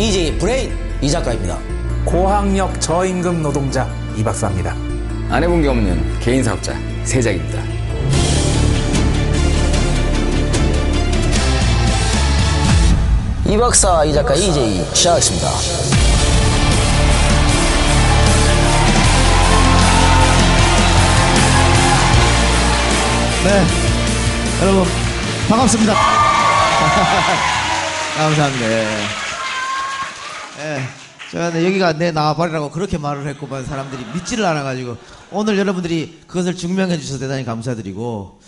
이이제이 브레인 이 작가입니다. 고학력 저임금 노동자 이 박사입니다. 안 해본 게 없는 개인 사업자 세작입니다. 이 박사 이 작가 이이제이 시작하겠습니다. 네. 여러분, 반갑습니다. 감사합니다. 예. 네, 여기가 내 나와버리라고 그렇게 말을 했고만 사람들이 믿지를 않아가지고 오늘 여러분들이 그것을 증명해 주셔서 대단히 감사드리고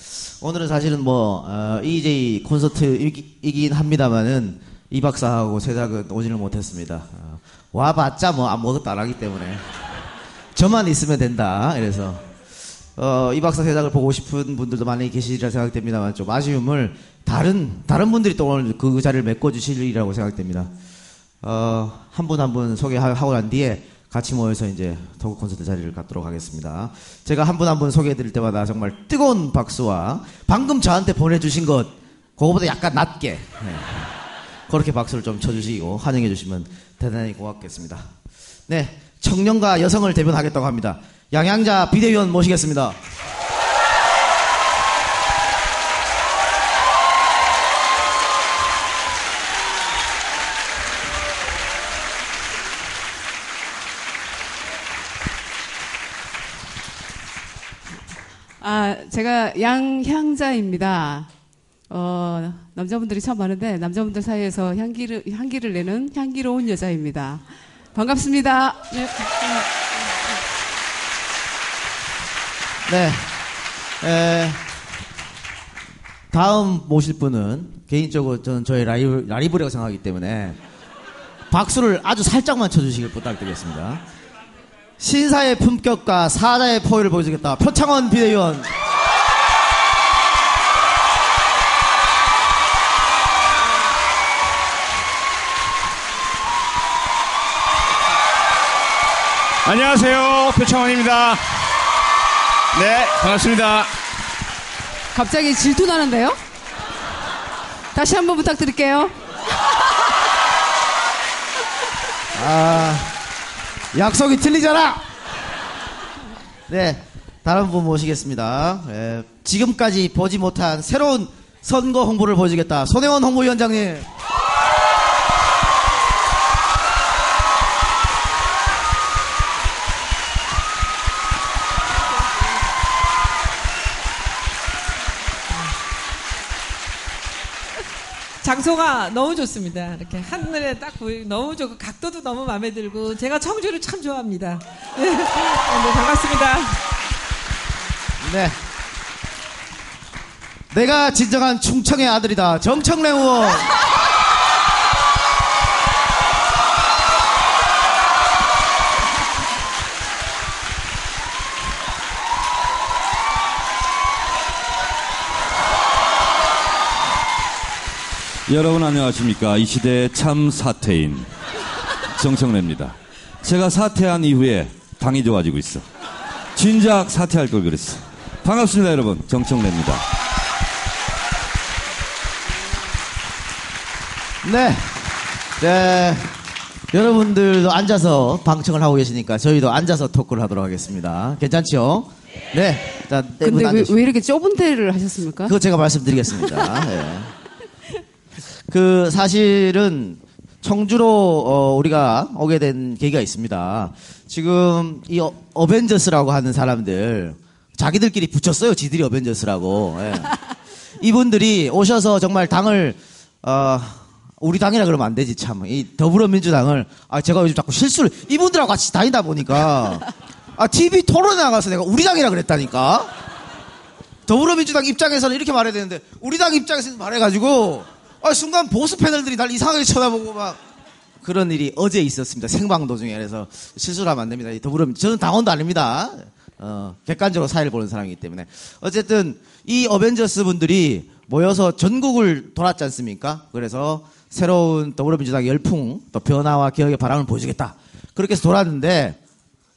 오늘은 사실은 뭐 어, EJ 콘서트이긴 합니다만은 이 박사하고 세작은 오지를 못했습니다. 어, 와봤자 뭐 아무것도 안 하기 때문에 저만 있으면 된다. 이래서 어, 이 박사 세작을 보고 싶은 분들도 많이 계시리라 생각됩니다만 좀 아쉬움을 다른 다른 분들이 또 오늘 그 자리를 메꿔 주시리라고 생각됩니다. 어, 한 분 한 분 소개하고 난 뒤에 같이 모여서 이제 토크 콘서트 자리를 갖도록 하겠습니다. 제가 한 분 한 분 소개해 드릴 때마다 정말 뜨거운 박수와 방금 저한테 보내주신 것 그거보다 약간 낮게 네. 그렇게 박수를 좀 쳐주시고 환영해 주시면 대단히 고맙겠습니다. 네, 청년과 여성을 대변하겠다고 합니다. 양양자 비대위원 모시겠습니다. 제가 양향자입니다. 어, 남자분들이 참 많은데 남자분들 사이에서 향기를 향기를 내는 향기로운 여자입니다. 반갑습니다. 네. 네. 에, 다음 모실 분은 개인적으로 저는 저의 라이브, 라이브라고 생각하기 때문에 박수를 아주 살짝만 쳐주시길 부탁드리겠습니다. 신사의 품격과 사자의 포효를 보여주겠다. 표창원 비대위원. 안녕하세요. 표창원입니다. 네, 반갑습니다. 갑자기 질투 나는데요? 다시 한번 부탁드릴게요. 아, 약속이 틀리잖아! 네, 다른 분 모시겠습니다. 에, 지금까지 보지 못한 새로운 선거 홍보를 보여주겠다. 손혜원 홍보위원장님. 장소가 너무 좋습니다. 이렇게 하늘에 딱 보이 너무 좋고 각도도 너무 마음에 들고 제가 청주를 참 좋아합니다. 네, 네, 반갑습니다. 네. 내가 진정한 충청의 아들이다. 정청래 의원. 여러분 안녕하십니까. 이 시대의 참 사태인 정청래입니다. 제가 사퇴한 이후에 당이 좋아지고 있어. 진작 사퇴할 걸 그랬어. 반갑습니다, 여러분. 정청래입니다. 네. 네. 여러분들도 앉아서 방청을 하고 계시니까 저희도 앉아서 토크를 하도록 하겠습니다. 괜찮죠? 네. 자, 네분 근데 왜. 왜 이렇게 좁은 데를 하셨습니까? 그거 제가 말씀드리겠습니다. 예. 그 사실은 청주로 어, 우리가 오게 된 계기가 있습니다. 지금 이 어, 어벤져스라고 하는 사람들 자기들끼리 붙였어요. 지들이 어벤져스라고. 예. 이분들이 오셔서 정말 당을 어, 우리 당이라 그러면 안 되지 참. 이 더불어민주당을 아 제가 요즘 자꾸 실수를 이분들하고 같이 다니다 보니까 아 TV 토론에 나가서 내가 우리 당이라 그랬다니까. 더불어민주당 입장에서는 이렇게 말해야 되는데 우리 당 입장에서는 말해가지고 아, 순간 보수 패널들이 날 이상하게 쳐다보고 막 그런 일이 어제 있었습니다. 생방 도중에 그래서 실수를 하면 안 됩니다. 이 더불어민 저는 당원도 아닙니다. 어, 객관적으로 사회를 보는 사람이기 때문에 어쨌든 이 어벤져스 분들이 모여서 전국을 돌았지 않습니까? 그래서 새로운 더불어민주당 열풍 또 변화와 개혁의 바람을 보여주겠다. 그렇게 해서 돌았는데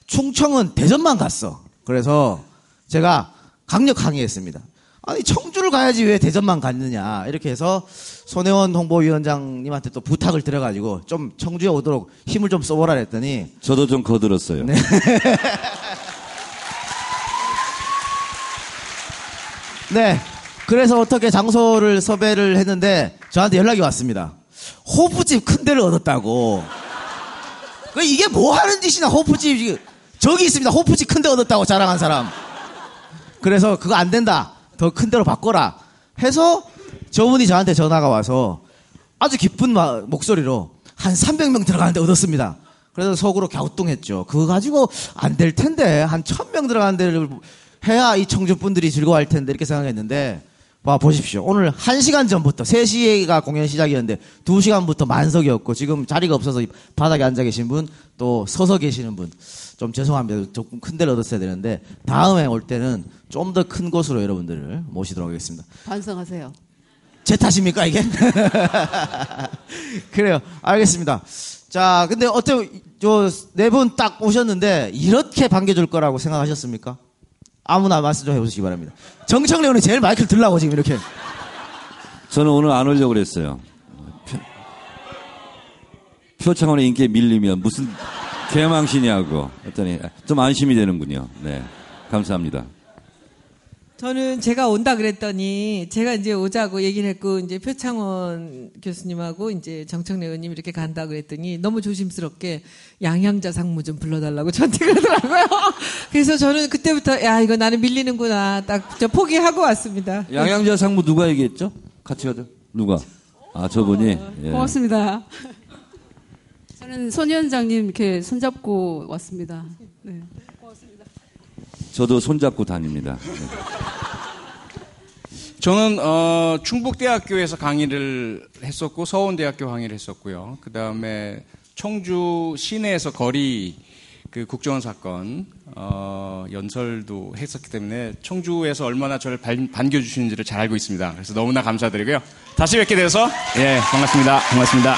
충청은 대전만 갔어. 그래서 제가 강력 항의했습니다. 아니 청주를 가야지 왜 대전만 갔느냐 이렇게 해서 손혜원 홍보위원장님한테 또 부탁을 드려가지고 좀 청주에 오도록 힘을 좀 써보라 했더니 저도 좀 거들었어요. 네 그래서 어떻게 장소를 섭외를 했는데 저한테 연락이 왔습니다. 호프집 큰 데를 얻었다고. 그 이게 뭐 하는 짓이냐 호프집 저기 있습니다. 호프집 큰 데 얻었다고 자랑한 사람. 그래서 그거 안 된다. 더 큰 데로 바꿔라. 해서 저분이 저한테 전화가 와서 아주 기쁜 마- 목소리로 한 300명 들어가는데 얻었습니다. 그래서 속으로 갸우뚱했죠. 그거 가지고 안 될 텐데 한 1000명 들어가는 데를 해야 이 청주 분들이 즐거워할 텐데 이렇게 생각했는데 와 보십시오. 오늘 1시간 전부터 3시가 공연 시작이었는데 2시간부터 만석이었고 지금 자리가 없어서 이 바닥에 앉아 계신 분 또 서서 계시는 분 좀 죄송합니다. 조금 큰 데를 얻었어야 되는데 다음에 올 때는 좀 더 큰 곳으로 여러분들을 모시도록 하겠습니다. 반성하세요. 제 탓입니까 이게? 그래요. 알겠습니다. 자, 근데 어때 저네 분 딱 오셨는데 이렇게 반겨줄 거라고 생각하셨습니까? 아무나 말씀 좀 해보시기 바랍니다. 정청래원이 제일 마이크를 들라고 지금 이렇게. 저는 오늘 안 오려고 그랬어요. 표, 표창원의 인기에 밀리면 무슨 개망신이냐고 했더니 좀 안심이 되는군요. 네. 감사합니다. 저는 제가 온다 그랬더니 제가 이제 오자고 얘기를 했고 이제 표창원 교수님하고 이제 정청래 의원님 이렇게 간다 그랬더니 너무 조심스럽게 양향자 상무 좀 불러달라고 저한테 그러더라고요. 그래서 저는 그때부터 야 이거 나는 밀리는구나 딱 저 포기하고 왔습니다. 양양자 상무 누가 얘기했죠? 같이 가죠. 누가? 아 저분이. 예. 고맙습니다. 저는 손 위원장님 이렇게 손잡고 왔습니다. 네. 저도 손잡고 다닙니다. 네. 저는 어, 충북대학교에서 강의를 했었고 서원대학교 강의를 했었고요. 그 다음에 청주 시내에서 거리 그 국정원 사건 어, 연설도 했었기 때문에 청주에서 얼마나 저를 반, 반겨주시는지를 잘 알고 있습니다. 그래서 너무나 감사드리고요. 다시 뵙게 돼서 예 반갑습니다. 반갑습니다.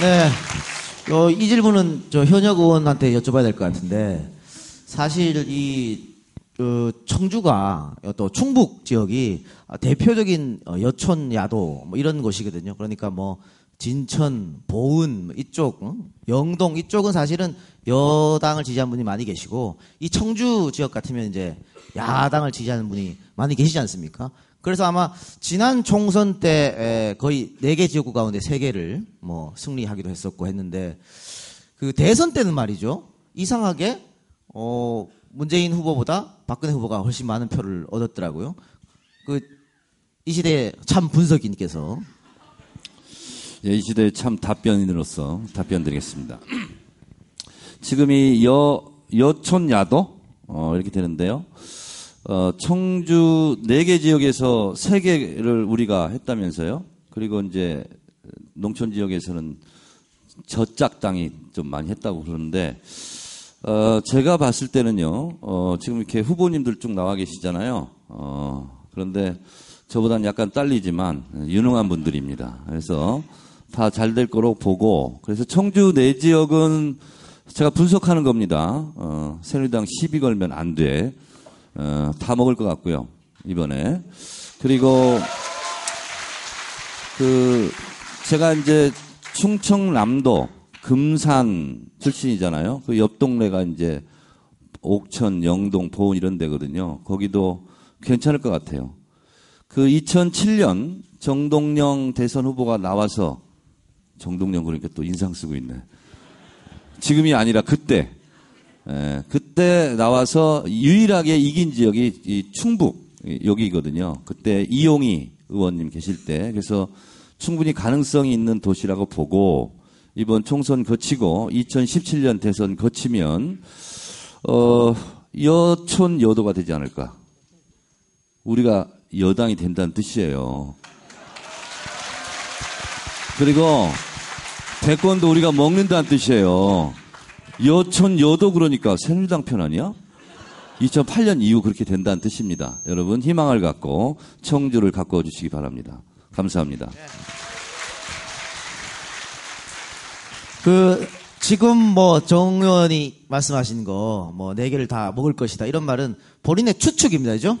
네. 어, 이 질문은 저 현역 의원한테 여쭤봐야 될 것 같은데 사실 이 어, 청주가 또 충북 지역이 대표적인 어, 여촌 야도 뭐 이런 곳이거든요. 그러니까 뭐 진천, 보은 뭐 이쪽, 응? 영동 이쪽은 사실은 여당을 지지한 분이 많이 계시고 이 청주 지역 같으면 이제 야당을 지지하는 분이 많이 계시지 않습니까? 그래서 아마 지난 총선 때 에, 거의 네 개 지역구 가운데 세 개를 뭐 승리하기도 했었고 했는데 그 대선 때는 말이죠 이상하게 어 문재인 후보보다 박근혜 후보가 훨씬 많은 표를 얻었더라고요. 그 이 시대 참 분석인께서 예, 이 시대의 참 답변인으로서 답변 드리겠습니다. 지금 이 여, 여촌 야도? 어, 이렇게 되는데요. 어, 청주 네 개 지역에서 세 개를 우리가 했다면서요. 그리고 이제 농촌 지역에서는 저짝 땅이 좀 많이 했다고 그러는데, 어, 제가 봤을 때는요, 어, 지금 이렇게 후보님들 쭉 나와 계시잖아요. 어, 그런데 저보다는 약간 딸리지만 유능한 분들입니다. 그래서 다 잘 될 거로 보고, 그래서 청주 내 지역은 제가 분석하는 겁니다. 어, 새누리당 시비 걸면 안 돼. 어, 다 먹을 것 같고요. 이번에. 그리고 그 제가 이제 충청남도 금산 출신이잖아요. 그 옆 동네가 이제 옥천, 영동, 보은 이런 데거든요. 거기도 괜찮을 것 같아요. 그 2007년 정동영 대선 후보가 나와서 정동영 그러니까 또 인상 쓰고 있네. 지금이 아니라 그때 예, 그때 나와서 유일하게 이긴 지역이 이 충북 여기거든요. 그때 이용희 의원님 계실 때 그래서 충분히 가능성이 있는 도시라고 보고 이번 총선 거치고 2017년 대선 거치면 어 여촌 여도가 되지 않을까. 우리가 여당이 된다는 뜻이에요. 그리고 대권도 우리가 먹는다는 뜻이에요. 여촌 여도 그러니까 새누리당 편 아니야? 2008년 이후 그렇게 된다는 뜻입니다. 여러분 희망을 갖고 청주를 가꿔 주시기 바랍니다. 감사합니다. 그 지금 뭐 정 의원이 말씀하신 거 뭐 네 개를 다 먹을 것이다 이런 말은 본인의 추측입니다, 그죠?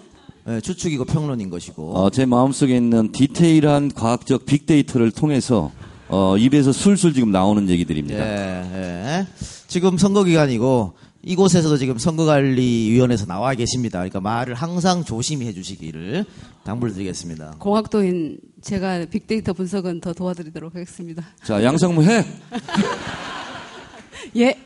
예, 추측이고 평론인 것이고. 어, 제 마음속에 있는 디테일한 과학적 빅데이터를 통해서 어, 입에서 술술 지금 나오는 얘기들입니다. 예, 예. 지금 선거 기간이고 이곳에서도 지금 선거관리위원회에서 나와 계십니다. 그러니까 말을 항상 조심히 해주시기를 당부를 드리겠습니다. 공학도인 제가 빅데이터 분석은 더 도와드리도록 하겠습니다. 자, 양상무 해. 예.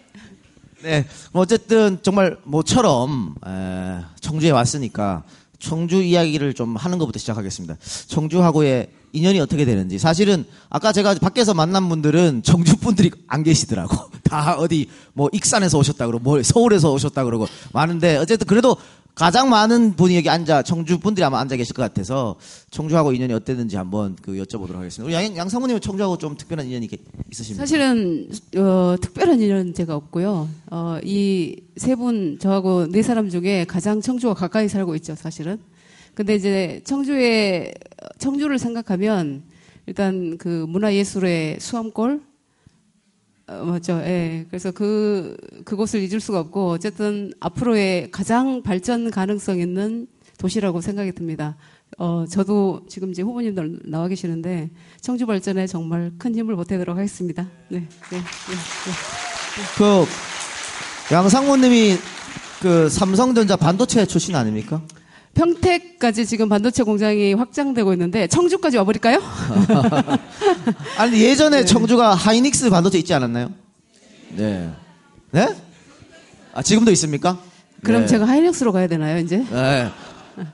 네, 뭐 어쨌든 정말 모처럼 에, 청주에 왔으니까 청주 이야기를 좀 하는 것부터 시작하겠습니다. 청주하고의 인연이 어떻게 되는지 사실은 아까 제가 밖에서 만난 분들은 청주 분들이 안 계시더라고. 다 어디 뭐 익산에서 오셨다 그러고 뭐 서울에서 오셨다 그러고 많은데 어쨌든 그래도 가장 많은 분이 여기 앉아 청주 분들이 아마 앉아 계실 것 같아서 청주하고 인연이 어땠는지 한번 그 여쭤보도록 하겠습니다. 우리 양, 양상무님은 청주하고 좀 특별한 인연이 게- 있으십니까? 사실은 어, 특별한 일은 제가 없고요. 어, 이 세 분 저하고 네 사람 중에 가장 청주와 가까이 살고 있죠, 사실은. 근데 이제 청주에 청주를 생각하면 일단 그 문화예술의 수암골 어, 맞죠. 예. 그래서 그 그곳을 잊을 수가 없고 어쨌든 앞으로의 가장 발전 가능성 있는 도시라고 생각이 듭니다. 어, 저도 지금 이제 후보님들 나와 계시는데 청주 발전에 정말 큰 힘을 보태도록 하겠습니다. 네. 네. 네, 네. 그 양상무님이 그 삼성전자 반도체 출신 아닙니까? 평택까지 지금 반도체 공장이 확장되고 있는데 청주까지 와버릴까요? 아니 예전에 청주가 하이닉스 반도체 있지 않았나요? 네. 네? 아 지금도 있습니까? 그럼 네. 제가 하이닉스로 가야 되나요, 이제? 네.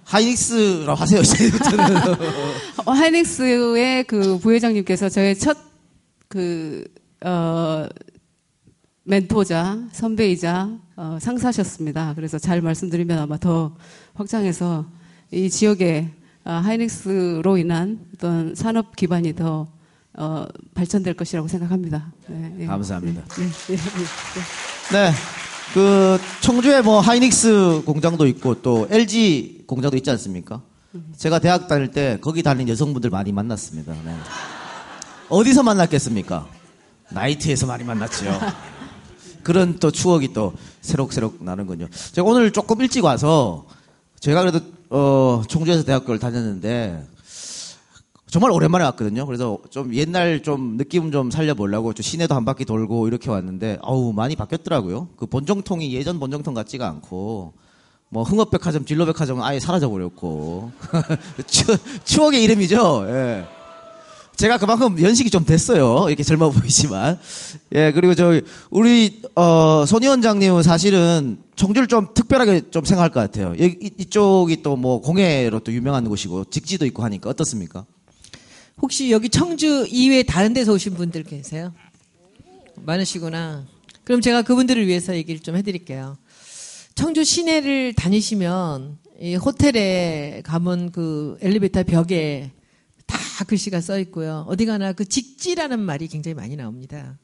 하이닉스라고 하세요 이제부터는. 어, 하이닉스의 그 부회장님께서 저의 첫 그, 어, 멘토자, 선배이자, 어, 상사셨습니다. 그래서 잘 말씀드리면 아마 더 확장해서 이 지역에 아, 하이닉스로 인한 어떤 산업 기반이 더 어, 발전될 것이라고 생각합니다. 네, 예. 감사합니다. 네, 네, 네, 네. 네. 그 청주에 뭐 하이닉스 공장도 있고 또 LG 공장도 있지 않습니까? 제가 대학 다닐 때 거기 다니는 여성분들 많이 만났습니다. 네. 어디서 만났겠습니까? 나이트에서 많이 만났죠. 그런 또 추억이 또 새록새록 나는군요. 제가 오늘 조금 일찍 와서 제가 그래도 어 청주에서 대학교를 다녔는데 정말 오랜만에 왔거든요. 그래서 좀 옛날 좀 느낌 좀 살려보려고 좀 시내도 한 바퀴 돌고 이렇게 왔는데 아우 많이 바뀌었더라고요. 그 본정통이 예전 본정통 같지가 않고 뭐 흥업백화점, 진로백화점은 아예 사라져 버렸고 추, 추억의 이름이죠. 예. 제가 그만큼 연식이 좀 됐어요. 이렇게 젊어 보이지만. 예, 그리고 저, 우리, 어, 손 위원장님은 사실은 청주를 좀 특별하게 좀 생각할 것 같아요. 이, 이- 이쪽이 또 뭐 공예로 또 유명한 곳이고 직지도 있고 하니까 어떻습니까? 혹시 여기 청주 이외에 다른 데서 오신 분들 계세요? 많으시구나. 그럼 제가 그분들을 위해서 얘기를 좀 해드릴게요. 청주 시내를 다니시면 이 호텔에 가면 그 엘리베이터 벽에 다 글씨가 써 있고요. 어디 가나 그 직지라는 말이 굉장히 많이 나옵니다.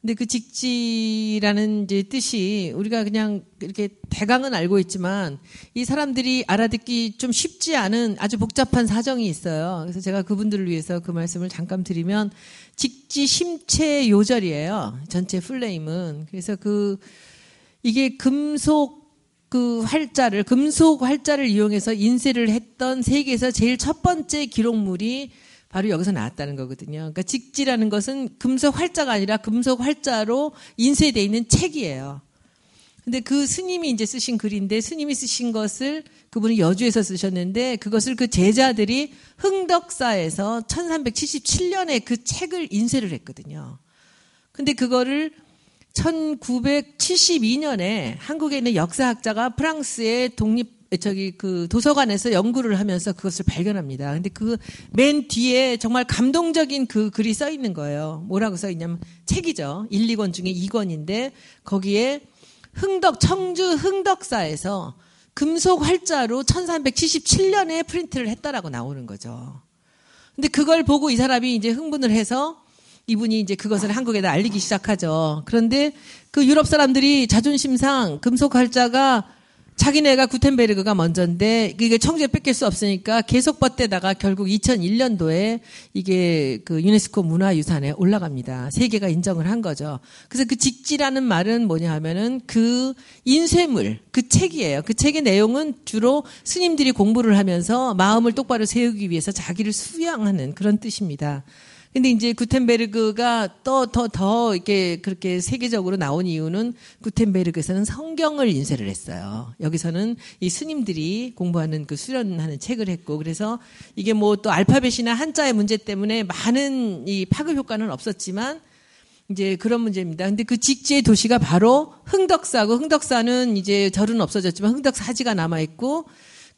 근데 그 직지라는 이제 뜻이 우리가 그냥 이렇게 대강은 알고 있지만 이 사람들이 알아듣기 좀 쉽지 않은 아주 복잡한 사정이 있어요. 그래서 제가 그분들을 위해서 그 말씀을 잠깐 드리면 직지 심체 요절이에요. 전체 풀네임은. 그래서 그 이게 금속 그 활자를 금속 활자를 이용해서 인쇄를 했던 세계에서 제일 첫 번째 기록물이 바로 여기서 나왔다는 거거든요. 그러니까 직지라는 것은 금속 활자가 아니라 금속 활자로 인쇄되어 있는 책이에요. 근데 그 스님이 이제 쓰신 글인데 스님이 쓰신 것을 그분이 여주에서 쓰셨는데 그것을 그 제자들이 흥덕사에서 1377년에 그 책을 인쇄를 했거든요. 근데 그거를 1972년에 한국에 있는 역사학자가 프랑스의 독립 저기 그 도서관에서 연구를 하면서 그것을 발견합니다. 근데 그 맨 뒤에 정말 감동적인 그 글이 써 있는 거예요. 뭐라고 써 있냐면 책이죠. 1, 2권 중에 2권인데 거기에 흥덕 청주 흥덕사에서 금속 활자로 1377년에 프린트를 했다라고 나오는 거죠. 근데 그걸 보고 이 사람이 이제 흥분을 해서 이분이 이제 그것을 한국에다 알리기 시작하죠. 그런데 그 유럽 사람들이 자존심상 금속 활자가 자기네가 구텐베르그가 먼저인데 이게 청주에 뺏길 수 없으니까 계속 버때다가 결국 2001년도에 이게 그 유네스코 문화유산에 올라갑니다. 세계가 인정을 한 거죠. 그래서 그 직지라는 말은 뭐냐 하면은 그 인쇄물, 그 책이에요. 그 책의 내용은 주로 스님들이 공부를 하면서 마음을 똑바로 세우기 위해서 자기를 수양하는 그런 뜻입니다. 근데 이제 구텐베르그가 또더더 이렇게 그렇게 세계적으로 나온 이유는 구텐베르그에서는 성경을 인쇄를 했어요. 여기서는 이 스님들이 공부하는 그 수련하는 책을 했고 그래서 이게 뭐 또 알파벳이나 한자의 문제 때문에 많은 이 파급 효과는 없었지만 이제 그런 문제입니다. 근데 그 직지의 도시가 바로 흥덕사고 흥덕사는 이제 절은 없어졌지만 흥덕사지가 남아 있고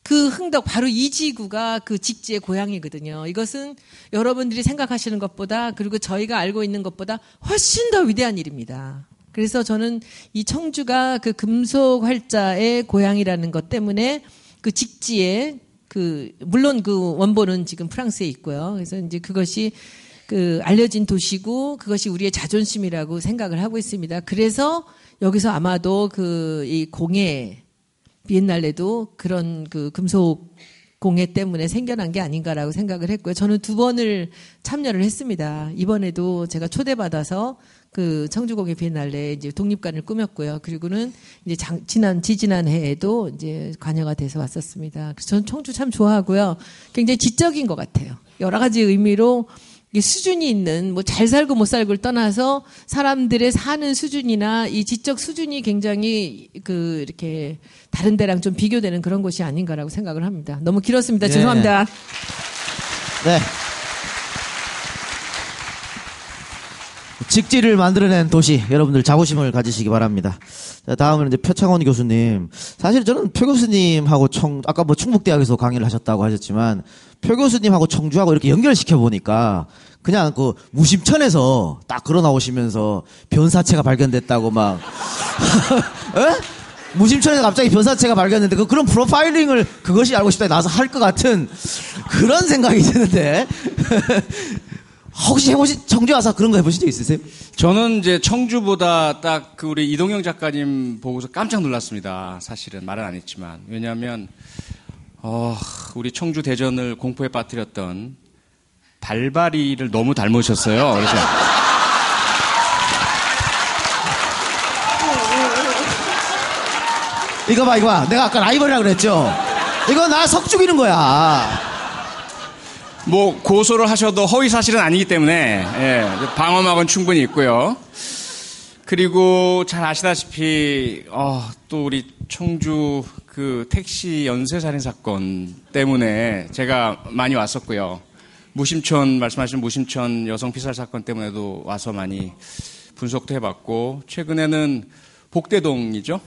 그 흥덕 바로 이 지구가 그 직지의 고향이거든요. 이것은 여러분들이 생각하시는 것보다 그리고 저희가 알고 있는 것보다 훨씬 더 위대한 일입니다. 그래서 저는 이 청주가 그 금속 활자의 고향이라는 것 때문에 그 직지에 그 물론 그 원본은 지금 프랑스에 있고요. 그래서 이제 그것이 그 알려진 도시고 그것이 우리의 자존심이라고 생각을 하고 있습니다. 그래서 여기서 아마도 그 이 공예 비엔날레도 그런 그 금속 공예 때문에 생겨난 게 아닌가라고 생각을 했고요. 저는 두 번을 참여를 했습니다. 이번에도 제가 초대받아서 그 청주공예 비엔날레 이제 독립관을 꾸몄고요. 그리고는 이제 장, 지난 지지난 해에도 이제 관여가 돼서 왔었습니다. 그래서 저는 청주 참 좋아하고요. 굉장히 지적인 것 같아요. 여러 가지 의미로 수준이 있는 뭐 잘 살고 못 살고를 떠나서 사람들의 사는 수준이나 이 지적 수준이 굉장히 그 이렇게 다른 데랑 좀 비교되는 그런 곳이 아닌가라고 생각을 합니다. 너무 길었습니다. 네. 죄송합니다. 네. 직지를 만들어낸 도시 여러분들 자부심을 가지시기 바랍니다. 자, 다음은 이제 표창원 교수님. 사실 저는 표 교수님하고 청 아까 뭐 충북대학에서 강의를 하셨다고 하셨지만 표 교수님하고 청주하고 이렇게 연결시켜 보니까 그냥 그 무심천에서 딱 걸어 나오시면서 변사체가 발견됐다고 막 에? 무심천에서 갑자기 변사체가 발견됐는데 그 그런 프로파일링을 그것이 알고 싶다 나서 할 것 같은 그런 생각이 드는데 혹시 해보신 청주 와서 그런 거 해보신 적 있으세요? 저는 이제 청주보다 딱 그 우리 이동영 작가님 보고서 깜짝 놀랐습니다. 사실은 말은 안 했지만. 왜냐하면, 어, 우리 청주 대전을 공포에 빠뜨렸던 발바리를 너무 닮으셨어요. 그래서. 이거 봐, 이거 봐. 내가 아까 라이벌이라 그랬죠? 이거 나 석 죽이는 거야. 뭐 고소를 하셔도 허위 사실은 아니기 때문에 예, 방어막은 충분히 있고요. 그리고 잘 아시다시피 어, 또 우리 청주 그 택시 연쇄 살인 사건 때문에 제가 많이 왔었고요. 무심천 말씀하신 무심천 여성 피살 사건 때문에도 와서 많이 분석도 해봤고 최근에는 복대동이죠.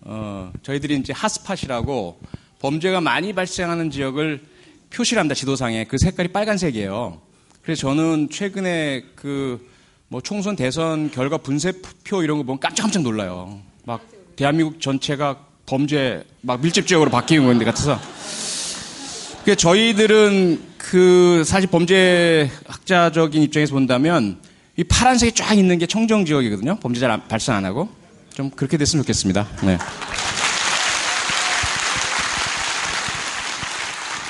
어, 저희들이 이제 핫스팟이라고 범죄가 많이 발생하는 지역을 표시를 합니다, 지도상에. 그 색깔이 빨간색이에요. 그래서 저는 최근에 그, 뭐 총선 대선 결과 분쇄표 이런 거 보면 깜짝깜짝 놀라요. 막 대한민국 전체가 범죄 막 밀집 지역으로 바뀌는 건데 같아서. 그 저희들은 그 사실 범죄 학자적인 입장에서 본다면 이 파란색이 쫙 있는 게 청정 지역이거든요. 범죄 잘 안- 발생 안 하고. 좀 그렇게 됐으면 좋겠습니다. 네.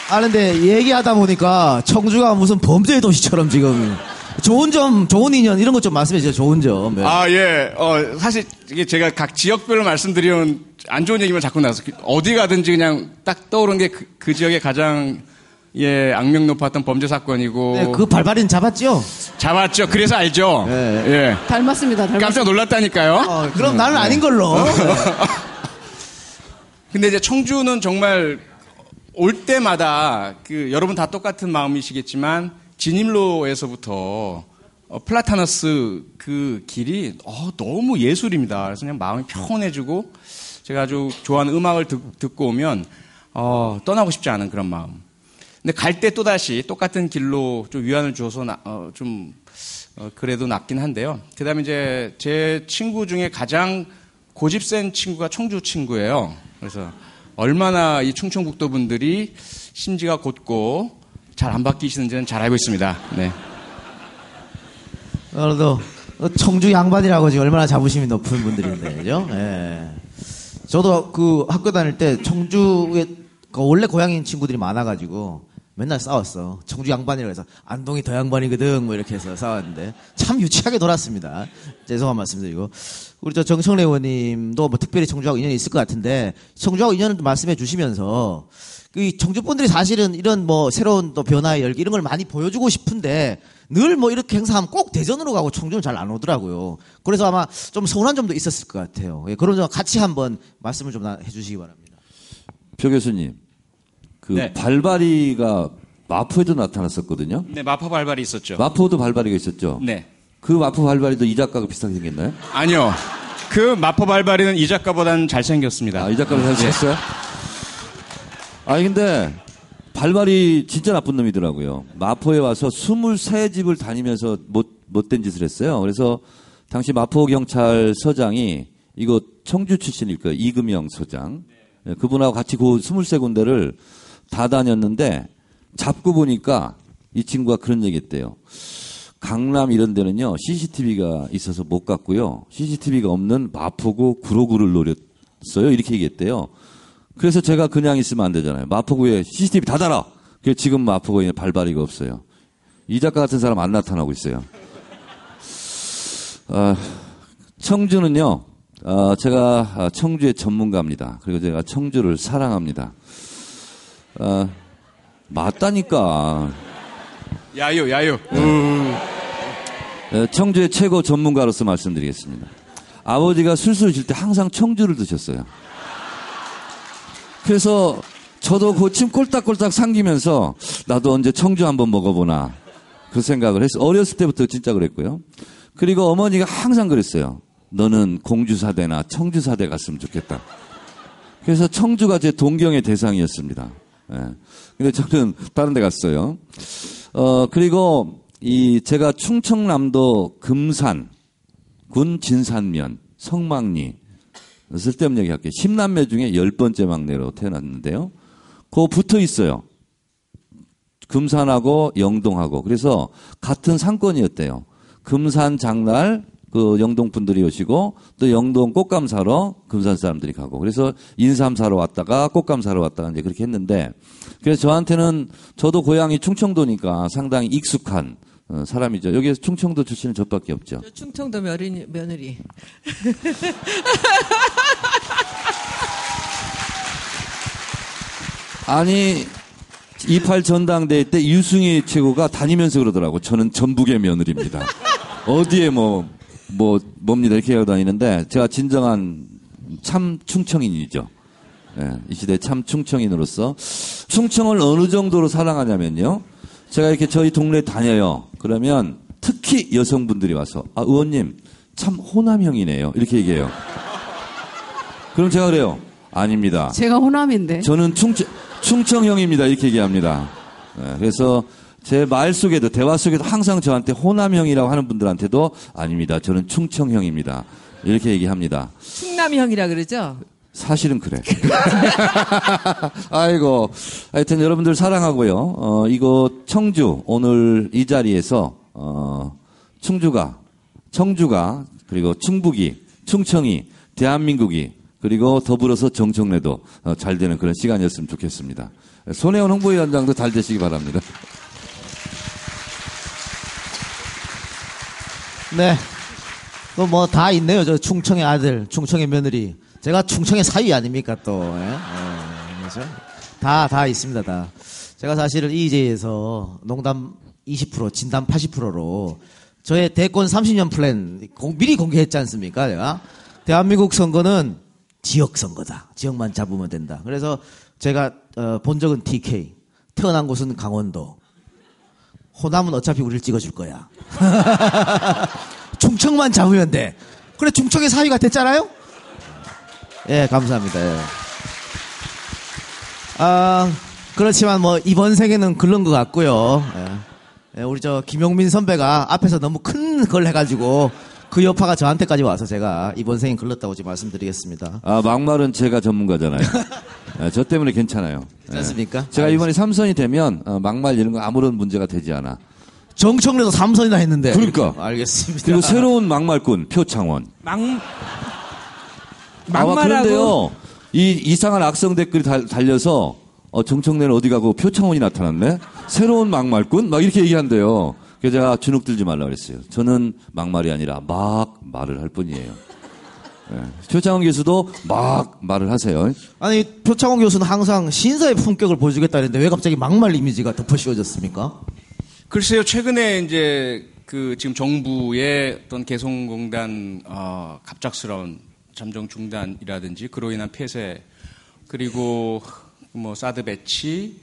아, 근데 얘기하다 보니까 청주가 무슨 범죄의 도시처럼 지금 좋은 점, 좋은 인연 이런 것 좀 말씀해 주세요. 좋은 점. 네. 아, 예. 어, 사실 이게 제가 각 지역별로 말씀드리면 안 좋은 얘기만 자꾸 나서 어디 가든지 그냥 딱 떠오르는 게그 지역의 가장 예, 악명 높았던 범죄 사건이고 네, 그 발발인 잡았죠? 잡았죠. 그래서 알죠. 예. 예. 닮았습니다. 닮았습니다. 깜짝 놀랐다니까요. 어, 그럼 나는 아닌 걸로. 근데 이제 청주는 정말 올 때마다 그 여러분 다 똑같은 마음이시겠지만 진입로에서부터 어, 플라타너스 그 길이 어, 너무 예술입니다. 그래서 그냥 마음이 평온해지고 제가 아주 좋아하는 음악을 듣, 고 오면 어, 떠나고 싶지 않은 그런 마음. 근데 갈 때 또 다시 똑같은 길로 좀 위안을 주어서 나- 어, 좀 어, 그래도 낫긴 한데요. 그 다음에 이제 제 친구 중에 가장 고집 센 친구가 청주 친구예요. 그래서 얼마나 이 충청북도 분들이 심지가 곧고 잘 안 바뀌시는지는 잘 알고 있습니다. 네. 그래도 청주 양반이라고 지금 얼마나 자부심이 높은 분들인데, 그죠? 예. 저도 그 학교 다닐 때 청주에 그 원래 고향인 친구들이 많아가지고 맨날 싸웠어. 청주 양반이라 해서 안동이 더 양반이거든 뭐 이렇게 해서 싸웠는데 참 유치하게 돌았습니다. 죄송한 말씀드리고 우리 저 정청래 의원님도 뭐 특별히 청주하고 인연이 있을 것 같은데 청주하고 인연을 좀 말씀해 주시면서 그 청주 분들이 사실은 이런 뭐 새로운 또 변화의 열기 이런 걸 많이 보여주고 싶은데 늘 뭐 이렇게 행사하면 꼭 대전으로 가고 청주는 잘 안 오더라고요. 그래서 아마 좀 서운한 점도 있었을 것 같아요. 예, 그런 점 같이 한번 말씀을 좀 나- 해주시기 바랍니다. 표 교수님, 그 네. 발발이가 마포에도 나타났었거든요. 네, 마포 발발이 있었죠. 마포도 발발이가 있었죠. 네. 그 마포 발발이도 이 작가가 비슷하게 생겼나요? 아니요. 그 마포 발발이는 이 작가보다는 잘생겼습니다. 아, 이 작가를 사주셨어요? 아니, 근데, 발발이 진짜 나쁜 놈이더라고요. 마포에 와서 23집을 다니면서 못, 못된 짓을 했어요. 그래서, 당시 마포경찰서장이, 이거 청주 출신일 거예요. 이금영 소장. 예, 그분하고 같이 그 23군데를 다 다녔는데, 잡고 보니까 이 친구가 그런 얘기 했대요. 강남 이런 데는요, CCTV가 있어서 못 갔고요. CCTV가 없는 마포구 구로구를 노렸어요. 이렇게 얘기했대요. 그래서 제가 그냥 있으면 안 되잖아요. 마포구에 CCTV 다 달아! 그래서 지금 마포구에 발발이가 없어요. 이 작가 같은 사람 안 나타나고 있어요. 아, 청주는요, 아, 제가 아, 청주의 전문가입니다. 그리고 제가 청주를 사랑합니다. 아, 맞다니까. 야유, 야유. 에, 청주의 최고 전문가로서 말씀드리겠습니다. 아버지가 술술 질 때 항상 청주를 드셨어요. 그래서 저도 고침 꼴딱꼴딱 삼기면서 나도 언제 청주 한번 먹어보나 그 생각을 했어요. 어렸을 때부터 진짜 그랬고요. 그리고 어머니가 항상 그랬어요. 너는 공주사대나 청주사대 갔으면 좋겠다. 그래서 청주가 제 동경의 대상이었습니다. 예. 근데 저는 다른 데 갔어요. 어, 그리고 이 제가 충청남도 금산, 군 진산면, 성막리, 쓸데없는 얘기 할게요. 10남매 중에 열번째 막내로 태어났는데요. 그거 붙어 있어요. 금산하고 영동하고. 그래서 같은 상권이었대요. 금산 장날 그 영동 분들이 오시고 또 영동 꽃감 사러 금산 사람들이 가고 그래서 인삼 사러 왔다가 꽃감 사러 왔다가 이제 그렇게 했는데 그래서 저한테는 저도 고향이 충청도니까 상당히 익숙한 어, 사람이죠. 여기에서 충청도 출신은 저밖에 없죠. 저 충청도 며느리, 며느리. 아니 28 전당대회 때 유승희 최고가 다니면서 그러더라고. 저는 전북의 며느리입니다. 어디에 뭐, 뭐, 뭡니다. 이렇게 하고 다니는데, 제가 진정한 참 충청인이죠. 예, 이 시대 참 충청인으로서. 충청을 어느 정도로 사랑하냐면요. 제가 이렇게 저희 동네에 다녀요. 그러면 특히 여성분들이 와서, 아, 의원님, 참 호남형이네요. 이렇게 얘기해요. 그럼 제가 그래요. 아닙니다. 제가 호남인데. 저는 충청, 충청형입니다. 이렇게 얘기합니다. 네, 그래서 제 말 속에도, 대화 속에도 항상 저한테 호남형이라고 하는 분들한테도 아닙니다. 저는 충청형입니다. 이렇게 얘기합니다. 충남형이라 그러죠? 사실은 그래. 아이고. 하여튼 여러분들 사랑하고요. 어, 이곳 청주, 오늘 이 자리에서, 어, 충주가, 청주가, 그리고 충북이, 충청이, 대한민국이, 그리고 더불어서 정청래도 어, 잘 되는 그런 시간이었으면 좋겠습니다. 손혜원 홍보위원장도 잘 되시기 바랍니다. 네. 또 뭐 다 있네요. 저 충청의 아들, 충청의 며느리. 제가 충청의 사위 아닙니까 또. 예? 예? 다, 다 있습니다. 다. 제가 사실은 이제에서 농담 20%, 진담 80%로 저의 대권 30년 플랜 공- 미리 공개했지 않습니까? 제가. 대한민국 선거는 지역 선거다. 지역만 잡으면 된다. 그래서 제가 어, 본 적은 TK. 태어난 곳은 강원도. 호남은 어차피 우리를 찍어줄 거야. 충청만 잡으면 돼. 그래, 충청의 사위가 됐잖아요? 예, 감사합니다. 예. 아, 그렇지만 뭐, 이번 생에는 글른 것 같고요. 예. 예, 우리 저, 김용민 선배가 앞에서 너무 큰 걸 해가지고, 그 여파가 저한테까지 와서 제가 이번 생에 글렀다고 지금 말씀드리겠습니다. 아, 막말은 제가 전문가잖아요. 예, 저 때문에 괜찮아요. 예. 괜찮습니까? 제가 이번에 삼선이 되면 어, 막말 이런 거 아무런 문제가 되지 않아. 정청래도 삼선이나 했는데. 그러니까. 알겠습니다. 그리고 새로운 막말꾼 표창원. 막, 아, 막말하고 그런데요. 이 이상한 악성 댓글이 달, 달려서 어, 정청래는 어디 가고 표창원이 나타났네. 새로운 막말꾼 막 이렇게 얘기한대요. 그래서 제가 주눅 들지 말라 그랬어요. 저는 막말이 아니라 막 말을 할 뿐이에요. 예. 표창원 교수도 막 말을 하세요. 아니 표창원 교수는 항상 신사의 품격을 보여주겠다는데 왜 갑자기 막말 이미지가 덮어씌워졌습니까? 글쎄요, 최근에 이제 그 지금 정부의 어떤 개성공단 어, 갑작스러운 잠정 중단이라든지 그로 인한 폐쇄 그리고 뭐 사드 배치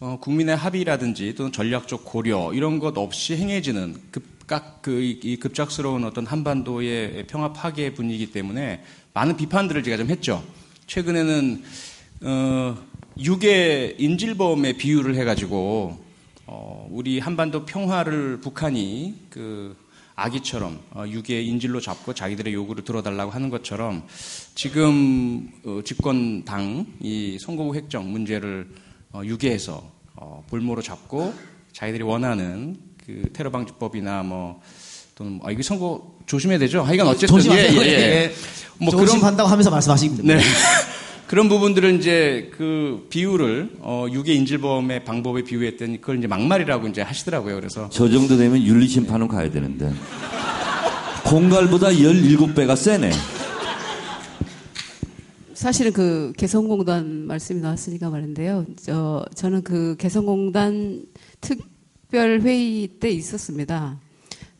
어, 국민의 합의라든지 또는 전략적 고려 이런 것 없이 행해지는 급각 그이 이 급작스러운 어떤 한반도의 평화 파괴 분위기 때문에 많은 비판들을 제가 좀 했죠. 최근에는 어, 유괴 인질범의 비유를 해가지고 어, 우리 한반도 평화를 북한이 그 아기처럼 어, 유괴 인질로 잡고 자기들의 요구를 들어달라고 하는 것처럼 지금 어, 집권 당 이 선거구 획정 문제를 어, 유괴해서 어, 볼모로 잡고 자기들이 원하는 그 테러 방지법이나 뭐 또는 뭐, 아, 이거 선거 조심해야 되죠. 하여간 어쨌든 조심하세요. 예, 예, 예. 예. 뭐 그런 조심한다고 하면서 말씀하시면 됩니다. 네. 그런 부분들을 이제 그 비유를 어, 유괴 인질범의 방법에 비유했더니 그걸 이제 막말이라고 이제 하시더라고요. 그래서 저 정도 되면 윤리 심판은 가야 되는데. 공갈보다 17배가 세네. 사실은 그 개성공단 말씀이 나왔으니까 말인데요. 저 저는 그 개성공단 특별 회의 때 있었습니다.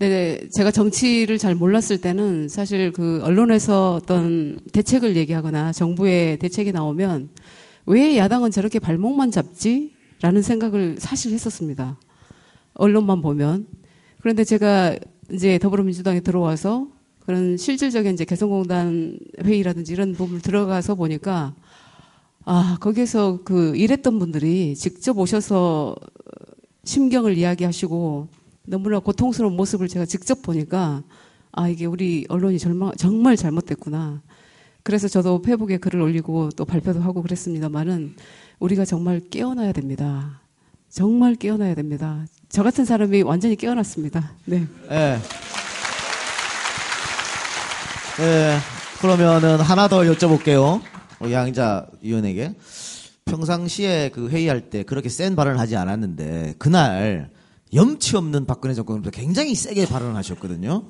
네, 제가 정치를 잘 몰랐을 때는 사실 그 언론에서 어떤 대책을 얘기하거나 정부의 대책이 나오면 왜 야당은 저렇게 발목만 잡지? 라는 생각을 사실 했었습니다. 언론만 보면. 그런데 제가 이제 더불어민주당에 들어와서 그런 실질적인 이제 개성공단 회의라든지 이런 부분을 들어가서 보니까 아, 거기에서 그 일했던 분들이 직접 오셔서 심경을 이야기하시고 너무나 고통스러운 모습을 제가 직접 보니까 아, 이게 우리 언론이 정말, 정말 잘못됐구나. 그래서 저도 페북에 글을 올리고 또 발표도 하고 그랬습니다만은 우리가 정말 깨어나야 됩니다. 정말 깨어나야 됩니다. 저 같은 사람이 완전히 깨어났습니다. 네. 예. 예. 그러면은 하나 더 여쭤볼게요. 우리 양자 위원에게. 평상시에 그 회의할 때 그렇게 센 발언을 하지 않았는데 그날 염치 없는 박근혜 정권에서 굉장히 세게 발언하셨거든요.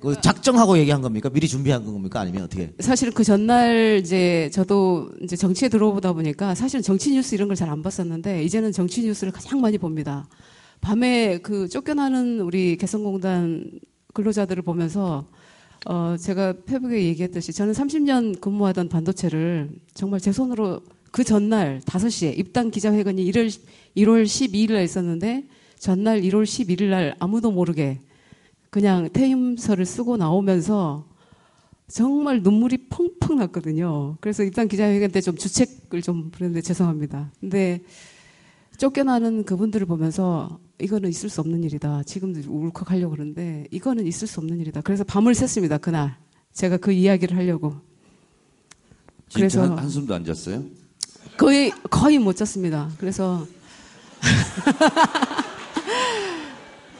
그 작정하고 얘기한 겁니까? 미리 준비한 겁니까? 아니면 어떻게? 사실은 그 전날 이제 저도 이제 정치에 들어오다 보니까 사실은 정치 뉴스 이런 걸 잘 안 봤었는데 이제는 정치 뉴스를 가장 많이 봅니다. 밤에 그 쫓겨나는 우리 개성공단 근로자들을 보면서 어 제가 페북에 얘기했듯이 저는 30년 근무하던 반도체를 정말 제 손으로 그 전날 5시에 입당 기자회견이 1월 1월 12일 날 있었는데 전날 1월 11일 날 아무도 모르게 그냥 퇴임서를 쓰고 나오면서 정말 눈물이 펑펑 났거든요. 그래서 일단 기자회견 때 좀 주책을 좀 부렸는데 죄송합니다. 근데 쫓겨나는 그분들을 보면서 이거는 있을 수 없는 일이다. 지금도 울컥하려고 그러는데 이거는 있을 수 없는 일이다. 그래서 밤을 샜습니다. 그날 제가 그 이야기를 하려고 그래서- 한, 한숨도 안 잤어요? 거의 거의 못 잤습니다. 그래서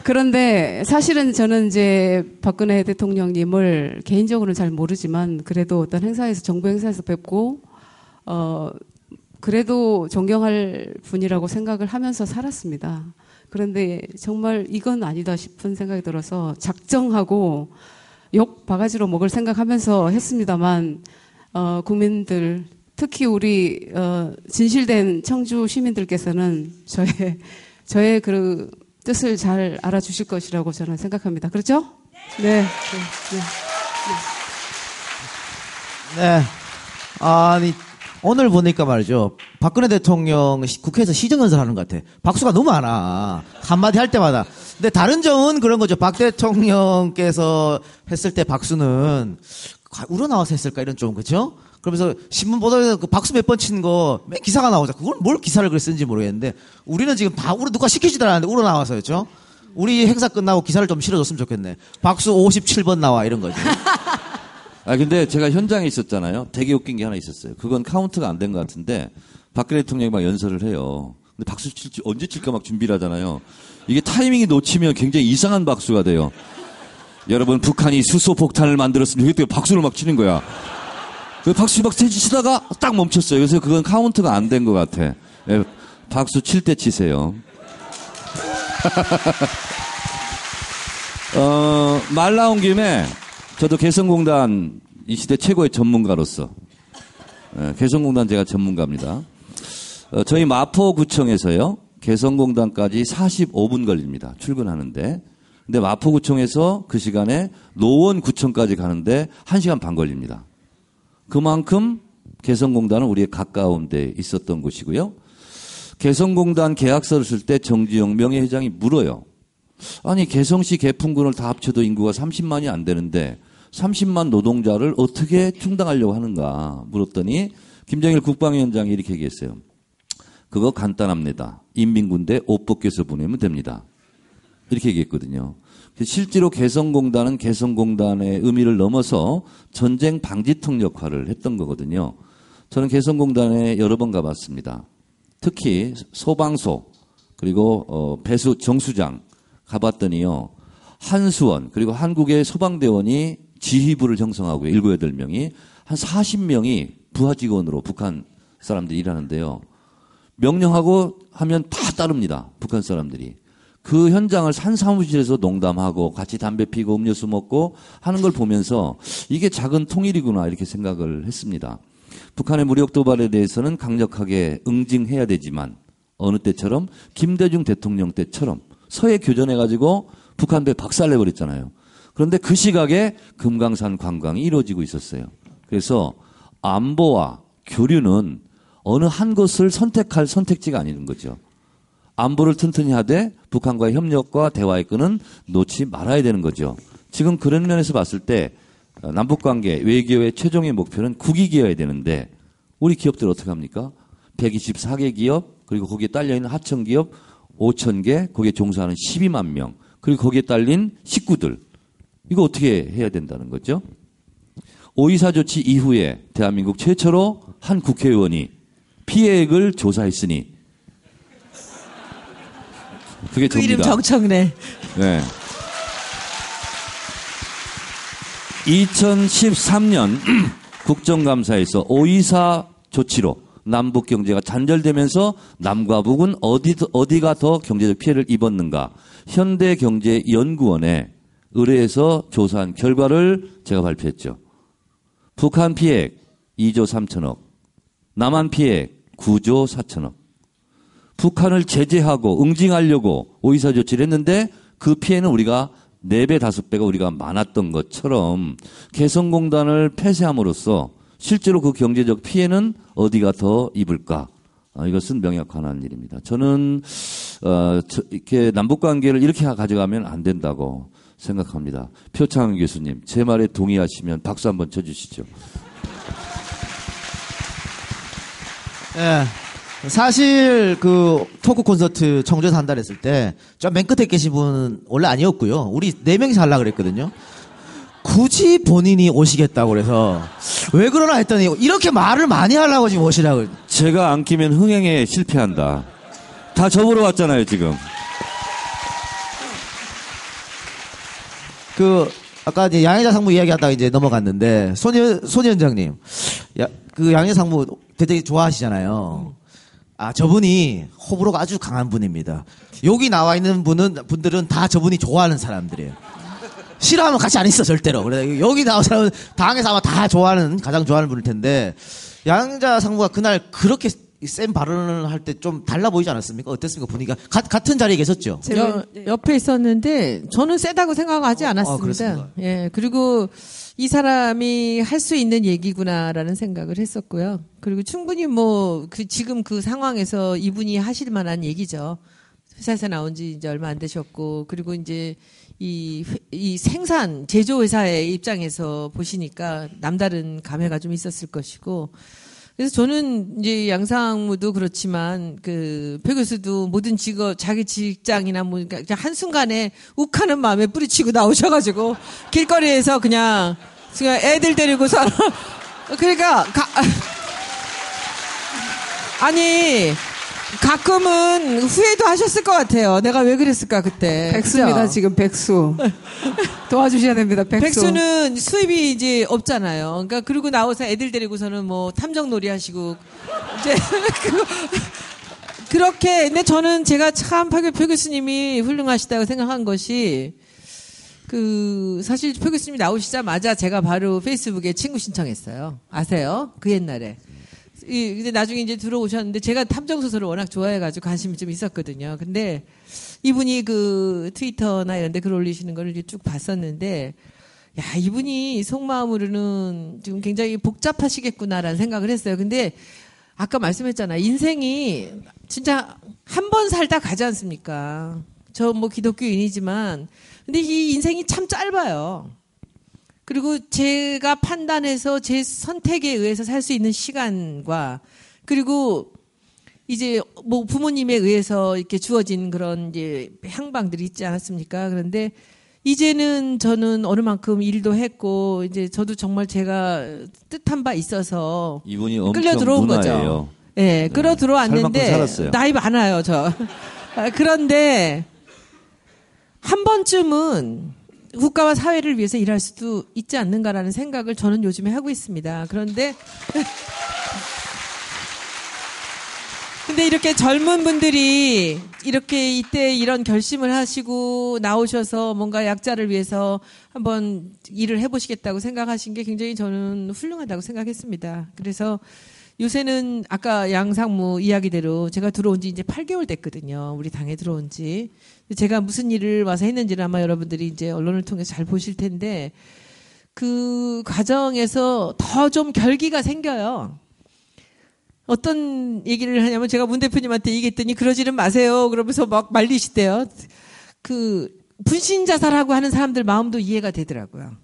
그런데 사실은 저는 이제 박근혜 대통령님을 개인적으로는 잘 모르지만 그래도 어떤 행사에서 정부 행사에서 뵙고 어 그래도 존경할 분이라고 생각을 하면서 살았습니다. 그런데 정말 이건 아니다 싶은 생각이 들어서 작정하고 욕 바가지로 먹을 생각하면서 했습니다만 어, 국민들 특히 우리 어, 진실된 청주 시민들께서는 저의 저의 그 뜻을 잘 알아주실 것이라고 저는 생각합니다. 그렇죠? 네. 네. 네. 네. 아니, 오늘 보니까 말이죠. 박근혜 대통령 시- 국회에서 시정연설 하는 것 같아. 박수가 너무 많아. 한마디 할 때마다. 근데 다른 점은 그런 거죠. 박 대통령께서 했을 때 박수는 가- 우러나와서 했을까 이런 좀, 그죠? 그러면서 신문 보도에서 그 박수 몇 번 친 거, 맨 기사가 나오자. 그걸 뭘 기사를 그래 쓰는지 모르겠는데, 우리는 지금 다, 우리 누가 시키지도 않았는데 우러나와서였죠? 우리 행사 끝나고 기사를 좀 실어줬으면 좋겠네. 박수 57번 나와, 이런 거지. 아 근데 제가 현장에 있었잖아요. 되게 웃긴 게 하나 있었어요. 그건 카운트가 안 된 것 같은데 박근혜 대통령이 막 연설을 해요. 근데 박수 칠지 언제 칠까 막 준비를 하잖아요. 이게 타이밍이 놓치면 굉장히 이상한 박수가 돼요. 여러분 북한이 수소 폭탄을 만들었으면 이때 박수를 막 치는 거야. 그 박수 막 치다가 딱 멈췄어요. 그래서 그건 카운트가 안 된 것 같아. 예, 박수 칠 때 치세요. 어, 말 나온 김에 저도 개성공단 이 시대 최고의 전문가로서 예, 개성공단 제가 전문가입니다. 어, 저희 마포구청에서요 개성공단까지 45분 걸립니다. 출근하는데 근데 마포구청에서 그 시간에 노원구청까지 가는데 1시간 반 걸립니다. 그만큼 개성공단은 우리의 가까운 데 있었던 곳이고요. 개성공단 계약서를 쓸 때 정주영 명예회장이 물어요. 아니 개성시 개풍군을 다 합쳐도 인구가 30만이 안 되는데 30만 노동자를 어떻게 충당하려고 하는가 물었더니 김정일 국방위원장이 이렇게 얘기했어요. 그거 간단합니다. 인민군대 옷 벗겨서 보내면 됩니다. 이렇게 얘기했거든요. 실제로 개성공단은 개성공단의 의미를 넘어서 전쟁 방지턱 역할을 했던 거거든요. 저는 개성공단에 여러 번 가봤습니다. 특히 소방소 그리고 어, 배수 정수장 가봤더니요. 한수원 그리고 한국의 소방대원이 지휘부를 형성하고요. 7, 8명이 한 40명이 부하 직원으로 북한 사람들이 일하는데요. 명령하고 하면 다 따릅니다. 북한 사람들이. 그 현장을 산 사무실에서 농담하고 같이 담배 피고 음료수 먹고 하는 걸 보면서 이게 작은 통일이구나 이렇게 생각을 했습니다. 북한의 무력 도발에 대해서는 강력하게 응징해야 되지만 어느 때처럼 김대중 대통령 때처럼 서해 교전해가지고 북한 배 박살내버렸잖아요. 그런데 그 시각에 금강산 관광이 이루어지고 있었어요. 그래서 안보와 교류는 어느 한 곳을 선택할 선택지가 아닌 거죠. 안보를 튼튼히 하되 북한과의 협력과 대화의 끈은 놓지 말아야 되는 거죠. 지금 그런 면에서 봤을 때 남북 관계 외교의 최종의 목표는 국익이어야 되는데 우리 기업들 어떻게 합니까? 124개 기업 그리고 거기에 딸려 있는 하청 기업 5천 개 거기에 종사하는 12만 명 그리고 거기에 딸린 식구들 이거 어떻게 해야 된다는 거죠? 오이사 조치 이후에 대한민국 최초로 한 국회의원이 피해액을 조사했으니 그게 그 이름. 정청래. 네. 2013년 국정감사에서 오이사 조치로 남북 경제가 잔절되면서 남과 북은 어디 어디가 더 경제적 피해를 입었는가 현대경제연구원에 의뢰해서 조사한 결과를 제가 발표했죠. 북한 피해액 2조 3천억, 남한 피해액 9조 4천억. 북한을 제재하고 응징하려고 오이사 조치를 했는데 그 피해는 우리가 4배, 5배가 우리가 많았던 것처럼 개성공단을 폐쇄함으로써 실제로 그 경제적 피해는 어디가 더 입을까? 아, 이것은 명약관한 일입니다. 저는 어, 저, 이렇게 남북 관계를 이렇게 가져가면 안 된다고 생각합니다. 표창 교수님, 제 말에 동의하시면 박수 한번 쳐주시죠. 예. 사실 그 토크 콘서트 청주에서 한달 했을 때 저 맨 끝에 계신 분은 원래 아니었고요. 우리 네 명이서 하려고 그랬거든요. 굳이 본인이 오시겠다고 그래서 왜 그러나 했더니 이렇게 말을 많이 하려고 지금 오시라고. 제가 안 끼면 흥행에 실패한다. 다 저보러 왔잖아요, 지금. 그 아까 이제 양해자 상무 이야기하다가 이제 넘어갔는데 손현 손현장님, 야, 그 양해자 상무 되게 좋아하시잖아요. 아 저분이 호불호가 아주 강한 분입니다. 여기 나와 있는 분은 분들은 다 저분이 좋아하는 사람들이에요. 싫어하면 같이 안 있어 절대로. 그래 여기 나온 사람은 당에서 아마 다 좋아하는 가장 좋아하는 분일 텐데 양자 상무가 그날 그렇게 센 발언을 할 때 좀 달라 보이지 않았습니까? 어땠습니까? 분위기가 가- 같은 자리에 계셨죠? 여- 옆에 있었는데 저는 세다고 생각하지 어, 어, 않았습니다. 그렇습니다. 예, 그리고 이 사람이 할 수 있는 얘기구나라는 생각을 했었고요. 그리고 충분히 뭐 그 지금 그 상황에서 이분이 하실 만한 얘기죠. 회사에서 나온 지 이제 얼마 안 되셨고 그리고 이제 이, 회- 이 생산 제조 회사의 입장에서 보시니까 남다른 감회가 좀 있었을 것이고 그래서 저는 이제 양상무도 그렇지만 그 표교수도 모든 직업 자기 직장이나 뭐 그러니까 그냥 한 순간에 욱하는 마음에 뿌리치고 나오셔가지고 길거리에서 그냥 그냥 애들 데리고서 그러니까 가, 아니 가끔은 후회도 하셨을 것 같아요. 내가 왜 그랬을까 그때. 백수입니다 그죠? 지금 백수 도와주셔야 됩니다 백수. 백수 는 수입이 이제 없잖아요. 그러니까 그러고 나와서 애들 데리고서는 뭐 탐정놀이 하시고 이제 그렇게 근데 저는 제가 참 표, 표 교수님이 훌륭하시다고 생각한 것이 그 사실 표 교수님이 나오시자마자 제가 바로 페이스북에 친구 신청했어요. 아세요? 그 옛날에. 이 근데 나중에 이제 들어오셨는데 제가 탐정 소설을 워낙 좋아해가지고 관심이 좀 있었거든요. 근데 이분이 그 트위터나 이런 데 글 올리시는 거를 쭉 봤었는데 야 이분이 속마음으로는 지금 굉장히 복잡하시겠구나라는 생각을 했어요. 근데 아까 말씀했잖아 인생이 진짜 한 번 살다 가지 않습니까? 저 뭐 기독교인이지만 근데 이 인생이 참 짧아요. 그리고 제가 판단해서 제 선택에 의해서 살 수 있는 시간과 그리고 이제 뭐 부모님에 의해서 이렇게 주어진 그런 이제 향방들이 있지 않았습니까? 그런데 이제는 저는 어느 만큼 일도 했고 이제 저도 정말 제가 뜻한 바 있어서 이분이 엄청 끌려 들어온. 거죠. 예, 끌어 살 들어왔는데. 나이 많아요, 저. 아, 그런데 한 번쯤은 국가와 사회를 위해서 일할 수도 있지 않는가라는 생각을 저는 요즘에 하고 있습니다. 그런데 근데 이렇게 젊은 분들이 이렇게 이때 이런 결심을 하시고 나오셔서 뭔가 약자를 위해서 한번 일을 해보시겠다고 생각하신 게 굉장히 저는 훌륭하다고 생각했습니다. 그래서 요새는 아까 양상무 이야기대로 제가 들어온 지 이제 8개월 됐거든요. 우리 당에 들어온 지. 제가 무슨 일을 와서 했는지는 아마 여러분들이 이제 언론을 통해서 잘 보실 텐데 그 과정에서 더 좀 결기가 생겨요. 어떤 얘기를 하냐면 제가 문 대표님한테 얘기했더니 그러지는 마세요. 그러면서 막 말리시대요. 그 분신 자살하고 하는 사람들 마음도 이해가 되더라고요.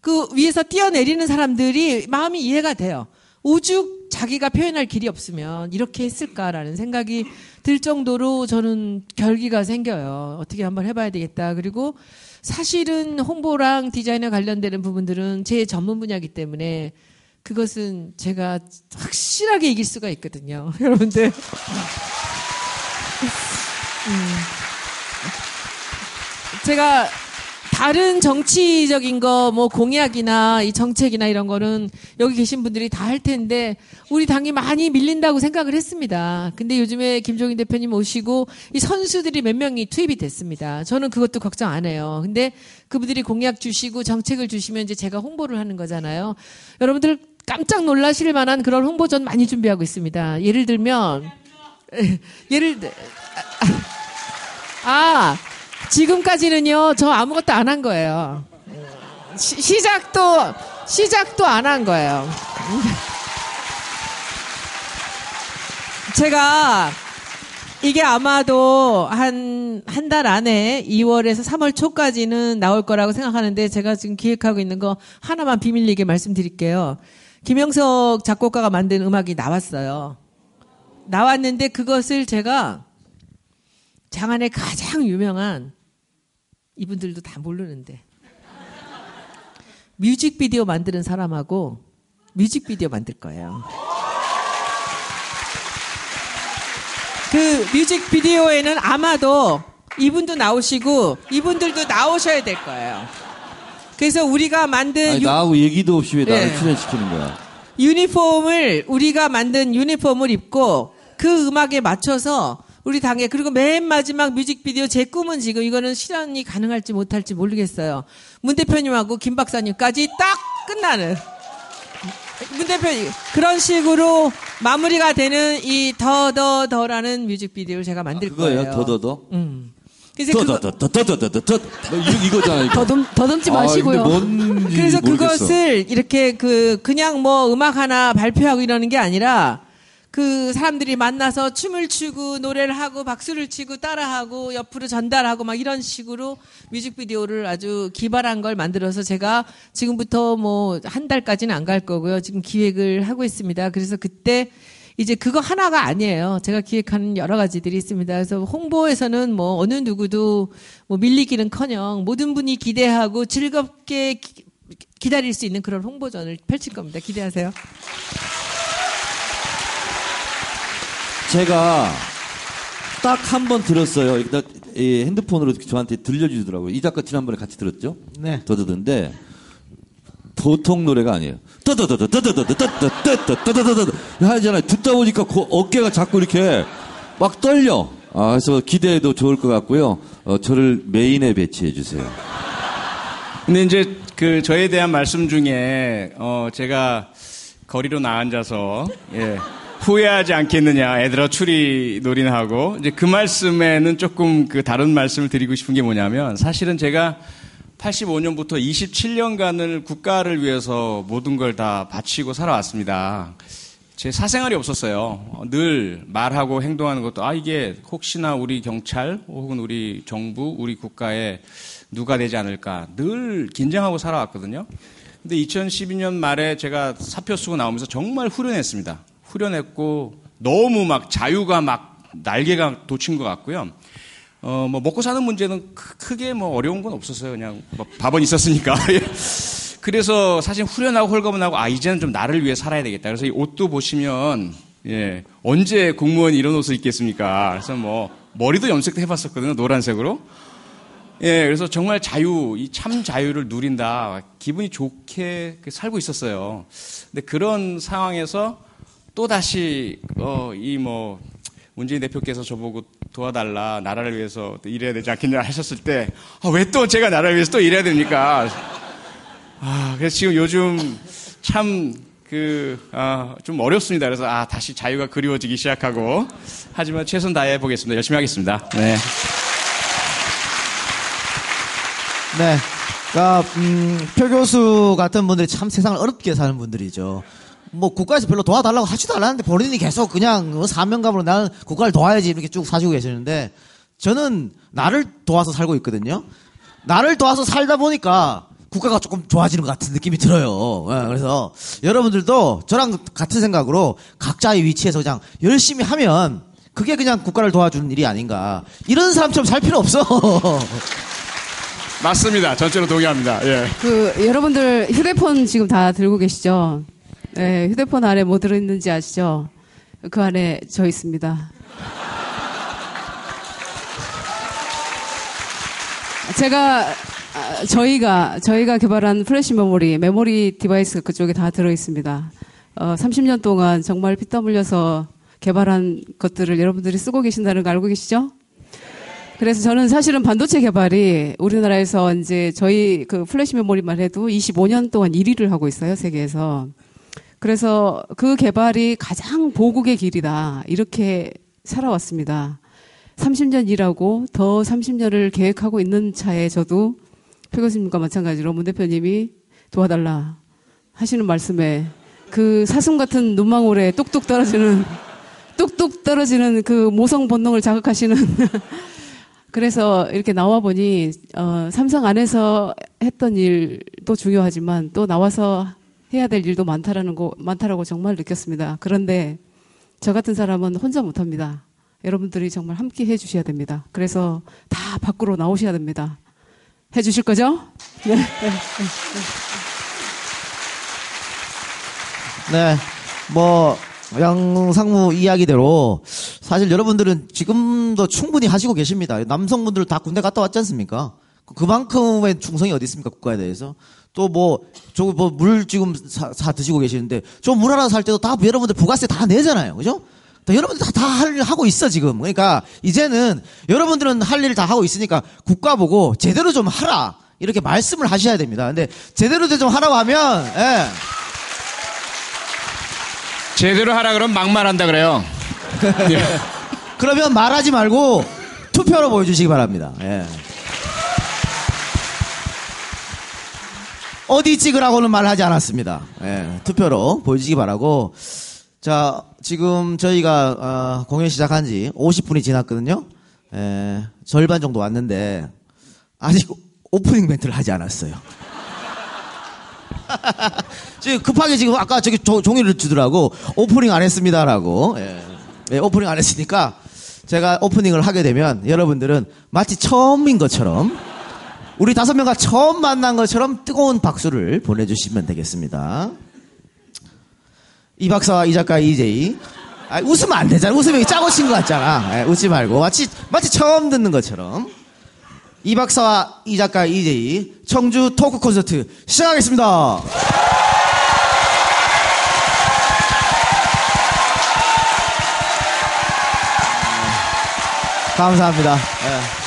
그 위에서 뛰어내리는 사람들이 마음이 이해가 돼요. 오죽 자기가 표현할 길이 없으면 이렇게 했을까라는 생각이 들 정도로 저는 결기가 생겨요. 어떻게 한번 해봐야 되겠다. 그리고 사실은 홍보랑 디자인에 관련되는 부분들은 제 전문 분야이기 때문에 그것은 제가 확실하게 이길 수가 있거든요. 여러분들. 음. 제가 다른 정치적인 거, 뭐 공약이나 이 정책이나 이런 거는 여기 계신 분들이 다 할 텐데 우리 당이 많이 밀린다고 생각을 했습니다. 근데 요즘에 김종인 대표님 오시고 이 선수들이 몇 명이 투입이 됐습니다. 저는 그것도 걱정 안 해요. 근데 그분들이 공약 주시고 정책을 주시면 이제 제가 홍보를 하는 거잖아요. 여러분들 깜짝 놀라실 만한 그런 홍보전 많이 준비하고 있습니다. 예를 들면 예를 들 아, 지금까지는요, 저 아무것도 안 한 거예요. 시, 시작도, 시작도 안 한 거예요. 제가, 이게 아마도 한, 한 달 안에 2월에서 3월 초까지는 나올 거라고 생각하는데 제가 지금 기획하고 있는 거 하나만 비밀리게 말씀드릴게요. 김영석 작곡가가 만든 음악이 나왔어요. 나왔는데 그것을 제가 장안의 가장 유명한 이분들도 다 모르는데 뮤직비디오 만드는 사람하고 뮤직비디오 만들 거예요. 그 뮤직비디오에는 아마도 이분도 나오시고 이분들도 나오셔야 될 거예요. 그래서 우리가 만든 아니, 유- 나하고 얘기도 없이 왜 나를 네. 출연시키는 거야? 유니폼을 우리가 만든 유니폼을 입고 그 음악에 맞춰서 우리 당에 그리고 맨 마지막 뮤직비디오 제 꿈은 지금 이거는 실현이 가능할지 못할지 모르겠어요. 문 대표님하고 김 박사님까지 딱 끝나는 문 대표님 그런 식으로 마무리가 되는 이 더더더라는 뮤직비디오를 제가 만들 아, 거예요. 더더더. 음. 더더더더더더더 이거잖아 이거. 더듬 더듬지 마시고요. 아, 그래서 모르겠어. 그것을 이렇게 그 그냥 뭐 음악 하나 발표하고 이러는 게 아니라 그 사람들이 만나서 춤을 추고 노래를 하고 박수를 치고 따라하고 옆으로 전달하고 막 이런 식으로 뮤직비디오를 아주 기발한 걸 만들어서 제가 지금부터 뭐 한 달까지는 안 갈 거고요. 지금 기획을 하고 있습니다. 그래서 그때 이제 그거 하나가 아니에요. 제가 기획하는 여러 가지들이 있습니다. 그래서 홍보에서는 뭐 어느 누구도 뭐 밀리기는 커녕 모든 분이 기대하고 즐겁게 기, 기다릴 수 있는 그런 홍보전을 펼칠 겁니다. 기대하세요. 제가 딱 한 번 들었어요. 일단 이 핸드폰으로 저한테 들려주더라고요. 이 작가 지난번에 같이 들었죠? 네. 더 듣는데 보통 노래가 아니에요. 떠떠떠떠떠떠떠떠떠떠떠떠떠떠떠 하잖아요. 듣다 보니까 그 어깨가 자꾸 이렇게 막 떨려. 아, 그래서 기대해도 좋을 것 같고요. 어, 저를 메인에 배치해 주세요. 근데 이제 그 저에 대한 말씀 중에 어 제가 거리로 나앉아서 예. 후회하지 않겠느냐 애들아 추리 놀이나 하고 이제 그 말씀에는 조금 그 다른 말씀을 드리고 싶은 게 뭐냐면 사실은 제가 85년부터 27년간을 국가를 위해서 모든 걸 다 바치고 살아왔습니다. 제 사생활이 없었어요. 어, 늘 말하고 행동하는 것도 아 이게 혹시나 우리 경찰 혹은 우리 정부 우리 국가에 누가 되지 않을까 늘 긴장하고 살아왔거든요. 근데 2012년 말에 제가 사표 쓰고 나오면서 정말 후련했습니다. 후련했고 너무 막 자유가 막 날개가 돋친 것 같고요. 어, 뭐 먹고 사는 문제는 크- 크게 뭐 어려운 건 없었어요. 그냥 뭐 밥은 있었으니까. 예. 그래서 사실 후련하고 홀가분하고 아 이제는 좀 나를 위해 살아야 되겠다. 그래서 이 옷도 보시면 예 언제 공무원이 이런 옷을 입겠습니까? 그래서 뭐 머리도 염색도 해봤었거든요. 노란색으로. 예, 그래서 정말 자유, 이 참 자유를 누린다. 기분이 좋게 그 살고 있었어요. 근데 그런 상황에서 또 다시, 어, 이 뭐, 문재인 대표께서 저보고 도와달라, 나라를 위해서 또 일해야 되지 않겠냐 하셨을 때, 아, 왜또 제가 나라를 위해서 또 일해야 됩니까? 아, 그래서 지금 요즘 참, 그, 아, 좀 어렵습니다. 그래서, 아, 다시 자유가 그리워지기 시작하고, 하지만 최선 다해 보겠습니다. 열심히 하겠습니다. 네. 네. 그러니까 음, 표 교수 같은 분들이 참 세상을 어렵게 사는 분들이죠. 뭐 국가에서 별로 도와달라고 하지도 않았는데 본인이 계속 그냥 뭐 사명감으로 나는 국가를 도와야지 이렇게 쭉 사시고 계시는데 저는 나를 도와서 살고 있거든요. 나를 도와서 살다 보니까 국가가 조금 좋아지는 것 같은 느낌이 들어요. 예, 그래서 여러분들도 저랑 같은 생각으로 각자의 위치에서 그냥 열심히 하면 그게 그냥 국가를 도와주는 일이 아닌가. 이런 사람처럼 살 필요 없어. 맞습니다. 전적으로 동의합니다. 예. 그 여러분들 휴대폰 지금 다 들고 계시죠? 네, 휴대폰 안에 뭐 들어있는지 아시죠? 그 안에 저 있습니다. 제가 아, 저희가 저희가 개발한 플래시 메모리 메모리 device 그쪽에 다 들어 있습니다. 어, 30년 동안 정말 피땀 흘려서 개발한 것들을 여러분들이 쓰고 계신다는 거 알고 계시죠? 그래서 저는 사실은 반도체 개발이 우리나라에서 이제 저희 그 플래시 메모리만 해도 25년 동안 1위를 하고 있어요, 세계에서. 그래서 그 개발이 가장 보국의 길이다. 이렇게 살아왔습니다. 30년 일하고 더 30년을 계획하고 있는 차에 저도 표 교수님과 마찬가지로 문 대표님이 도와달라 하시는 말씀에 그 사슴 같은 눈망울에 뚝뚝 떨어지는 뚝뚝 떨어지는 그 모성 본능을 자극하시는 그래서 이렇게 나와 보니 어, 삼성 안에서 했던 일도 중요하지만 또 나와서 해야 될 일도 많다라는 거 많다라고 정말 느꼈습니다. 그런데 저 같은 사람은 혼자 못합니다. 여러분들이 정말 함께 해주셔야 됩니다. 그래서 다 밖으로 나오셔야 됩니다. 해주실 거죠? 네. 네. 뭐, 양상무 이야기대로 사실 여러분들은 지금도 충분히 하시고 계십니다. 남성분들 다 군대 갔다 왔지 않습니까? 그만큼의 충성이 어디 있습니까? 국가에 대해서. 또 뭐, 저거 뭐, 물 지금 사, 사 드시고 계시는데, 저 물 하나 살 때도 다 여러분들 부가세 다 내잖아요. 그죠? 다 여러분들 다, 다할일 하고 있어, 지금. 그러니까, 이제는 여러분들은 할 일을 다 하고 있으니까 국가 보고 제대로 좀 하라. 이렇게 말씀을 하셔야 됩니다. 근데 제대로 좀 하라고 하면, 예. 제대로 하라 그러면 막말한다 그래요. 그러면 말하지 말고 투표로 보여주시기 바랍니다. 예. 어디 찍으라고는 말하지 않았습니다. 예, 투표로 보여주시기 바라고. 자, 지금 저희가 어, 공연 시작한 지 50분이 지났거든요. 예, 절반 정도 왔는데 아직 오프닝 멘트를 하지 않았어요. 지금 급하게 지금 아까 저기 조- 종이를 주더라고 오프닝 안 했습니다라고 예. 예, 오프닝 안 했으니까 제가 오프닝을 하게 되면 여러분들은 마치 처음인 것처럼 우리 다섯 명과 처음 만난 것처럼 뜨거운 박수를 보내주시면 되겠습니다. 이 박사와 이 작가 이제이 아, 웃으면 안 되잖아. 웃으면 짜고 친 것 같잖아. 예, 웃지 말고. 마치, 마치 처음 듣는 것처럼. 이 박사와 이 작가 이재희 청주 토크 콘서트 시작하겠습니다. 감사합니다. 예.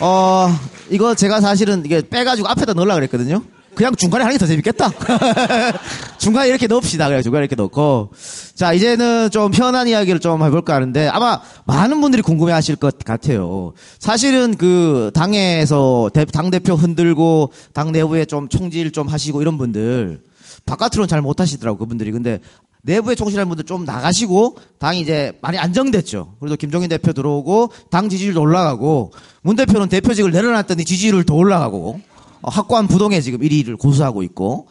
어, 이거 제가 사실은 이게 빼가지고 앞에다 넣으려고 그랬거든요. 그냥 중간에 하는 게 더 재밌겠다. 중간에 이렇게 넣읍시다. 그래 중간에 이렇게 넣고. 자, 이제는 좀 편한 이야기를 좀 해볼까 하는데 아마 많은 분들이 궁금해 하실 것 같아요. 사실은 그 당에서 대- 당대표 흔들고 당 내부에 좀 총질 좀 하시고 이런 분들 바깥으로는 잘 못하시더라고 그분들이. 근데 내부에 총실하는 분들 좀 나가시고 당이 이제 많이 안정됐죠. 그래도 김종인 대표 들어오고 당 지지율도 올라가고 문 대표는 대표직을 내려놨더니 지지율 더 올라가고 어, 확고한 부동에 지금 1위를 고수하고 있고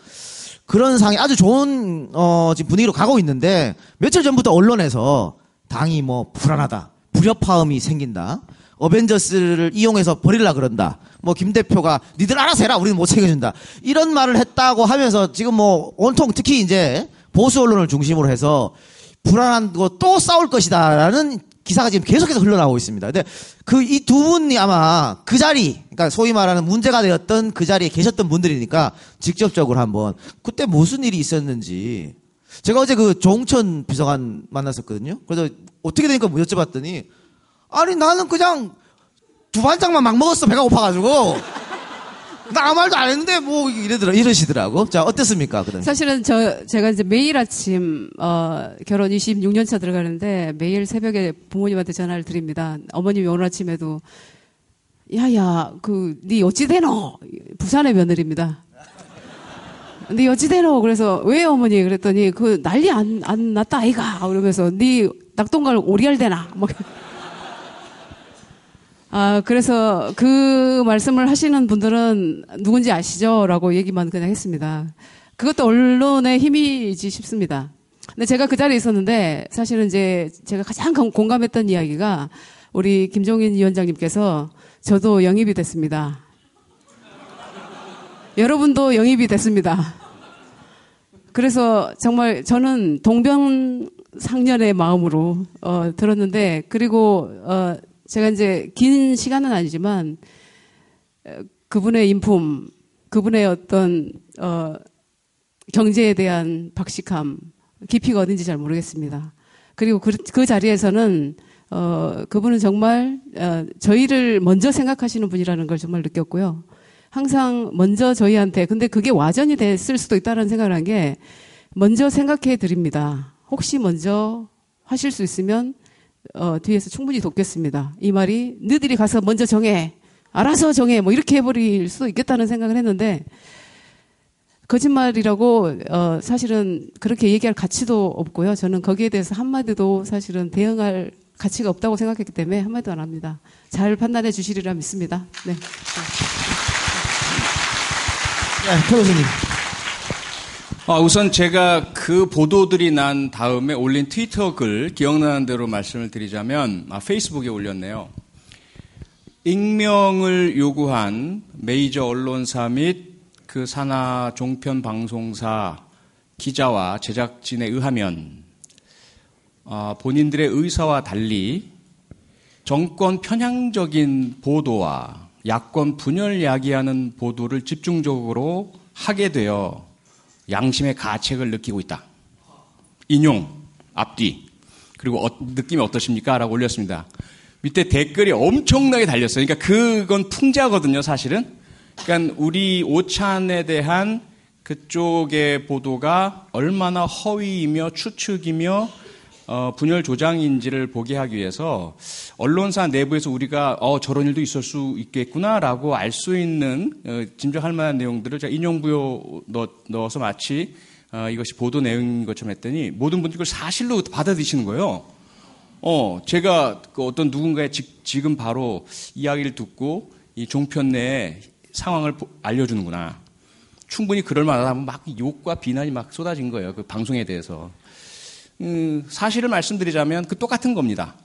그런 상이 아주 좋은 어, 지금 분위기로 가고 있는데 며칠 전부터 언론에서 당이 뭐 불안하다, 불협화음이 생긴다. 어벤져스를 이용해서 버릴라 그런다. 뭐 김 대표가 니들 알아서 해라. 우리는 못 챙겨준다. 이런 말을 했다고 하면서 지금 뭐 온통 특히 이제 보수 언론을 중심으로 해서 불안한 거 또 싸울 것이다라는 기사가 지금 계속해서 흘러나오고 있습니다. 근데 그 이 두 분이 아마 그 자리, 그러니까 소위 말하는 문제가 되었던 그 자리에 계셨던 분들이니까 직접적으로 한번 그때 무슨 일이 있었는지 제가 어제 그 종천 비서관 만났었거든요. 그래서 어떻게 되니까 뭐 여쭤봤더니 아니 나는 그냥 두 반장만 막 먹었어 배가 고파가지고 나 아무 말도 안 했는데 뭐 이러더라 이러시더라고. 자 어땠습니까 그다음? 사실은 저 제가 이제 매일 아침 어, 결혼 26년 차 들어가는데 매일 새벽에 부모님한테 전화를 드립니다. 어머님이 오늘 아침에도 야야 그네 어찌 되노? 부산의 며느리입니다. 네 어찌 되노? 그래서 왜 어머니 그랬더니 그 난리 안 안 났다 아이가 그러면서 네 낙동강 오리알 되나? 뭐 아, 그래서 그 말씀을 하시는 분들은 누군지 아시죠? 라고 얘기만 그냥 했습니다. 그것도 언론의 힘이지 싶습니다. 근데 제가 그 자리에 있었는데 사실은 이제 제가 가장 공- 공감했던 이야기가 우리 김종인 위원장님께서 저도 영입이 됐습니다. 여러분도 영입이 됐습니다. 그래서 정말 저는 동병상련의 마음으로 어, 들었는데 그리고 어, 제가 이제 긴 시간은 아니지만 어, 그분의 인품, 그분의 어떤 어, 경제에 대한 박식함, 깊이가 어딘지 잘 모르겠습니다. 그리고 그, 그 자리에서는 어, 그분은 정말 어, 저희를 먼저 생각하시는 분이라는 걸 정말 느꼈고요. 항상 먼저 저희한테 근데 그게 와전이 됐을 수도 있다는 생각을 한 게 먼저 생각해 드립니다. 혹시 먼저 하실 수 있으면 어, 뒤에서 충분히 돕겠습니다. 이 말이 너희들이 가서 먼저 정해. 알아서 정해. 뭐 이렇게 해버릴 수도 있겠다는 생각을 했는데 거짓말이라고 어, 사실은 그렇게 얘기할 가치도 없고요. 저는 거기에 대해서 한마디도 사실은 대응할 가치가 없다고 생각했기 때문에 한마디도 안 합니다. 잘 판단해 주시리라 믿습니다. 네. 네, 표 교수님. 아, 우선 제가 그 보도들이 난 다음에 올린 트위터 글 기억나는 대로 말씀을 드리자면 아, 페이스북에 올렸네요. 익명을 요구한 메이저 언론사 및 그 산하 종편 방송사 기자와 제작진에 의하면 아, 본인들의 의사와 달리 정권 편향적인 보도와 야권 분열 야기하는 보도를 집중적으로 하게 되어 양심의 가책을 느끼고 있다. 인용, 앞뒤. 그리고 어, 느낌이 어떠십니까? 라고 올렸습니다. 밑에 댓글이 엄청나게 달렸어요. 그러니까 그건 풍자거든요, 사실은. 그러니까 우리 오찬에 대한 그쪽의 보도가 얼마나 허위이며 추측이며 어, 분열 조장인지를 보게 하기 위해서 언론사 내부에서 우리가 어, 저런 일도 있을 수 있겠구나라고 알 수 있는 어, 짐작할 만한 내용들을 제가 인용부여 넣, 넣어서 마치 어, 이것이 보도 내용인 것처럼 했더니 모든 분들이 그걸 사실로 받아들이시는 거예요. 어, 제가 그 어떤 누군가의 지, 지금 바로 이야기를 듣고 이 종편 내에 상황을 보- 알려주는구나. 충분히 그럴 만하다면 막 욕과 비난이 막 쏟아진 거예요. 그 방송에 대해서. 음, 사실을 말씀드리자면 그 똑같은 겁니다.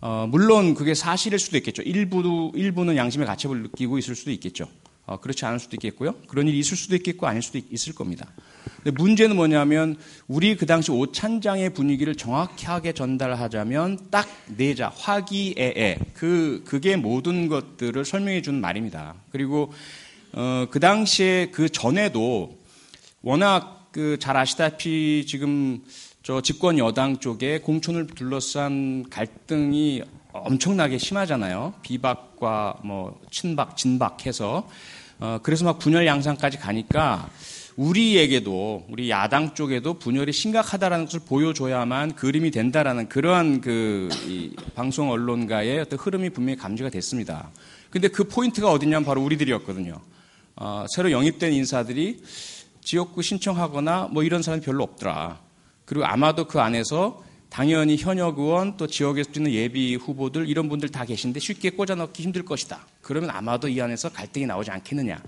어, 물론 그게 사실일 수도 있겠죠. 일부도, 일부는 양심의 가책을 느끼고 있을 수도 있겠죠. 어, 그렇지 않을 수도 있겠고요. 그런 일이 있을 수도 있겠고 아닐 수도 있- 있을 겁니다. 근데 문제는 뭐냐면 우리 그 당시 오찬장의 분위기를 정확하게 전달하자면 딱 내자 화기애애 그 그게 모든 것들을 설명해 주는 말입니다. 그리고 어, 그 당시에 그 전에도 워낙 그 잘 아시다시피 지금 저 집권 여당 쪽에 공천을 둘러싼 갈등이 엄청나게 심하잖아요. 비박과 뭐 친박, 진박해서 어 그래서 막 분열 양상까지 가니까 우리에게도 우리 야당 쪽에도 분열이 심각하다라는 것을 보여줘야만 그림이 된다라는 그러한 그이 방송 언론가의 어떤 흐름이 분명히 감지가 됐습니다. 근데 그 포인트가 어디냐면 바로 우리들이었거든요. 어, 새로 영입된 인사들이 지역구 신청하거나 뭐 이런 사람이 별로 없더라. 그리고 아마도 그 안에서 당연히 현역 의원 또 지역에서 뛰는 예비 후보들 이런 분들 다 계신데 쉽게 꽂아 넣기 힘들 것이다. 그러면 아마도 이 안에서 갈등이 나오지 않겠느냐.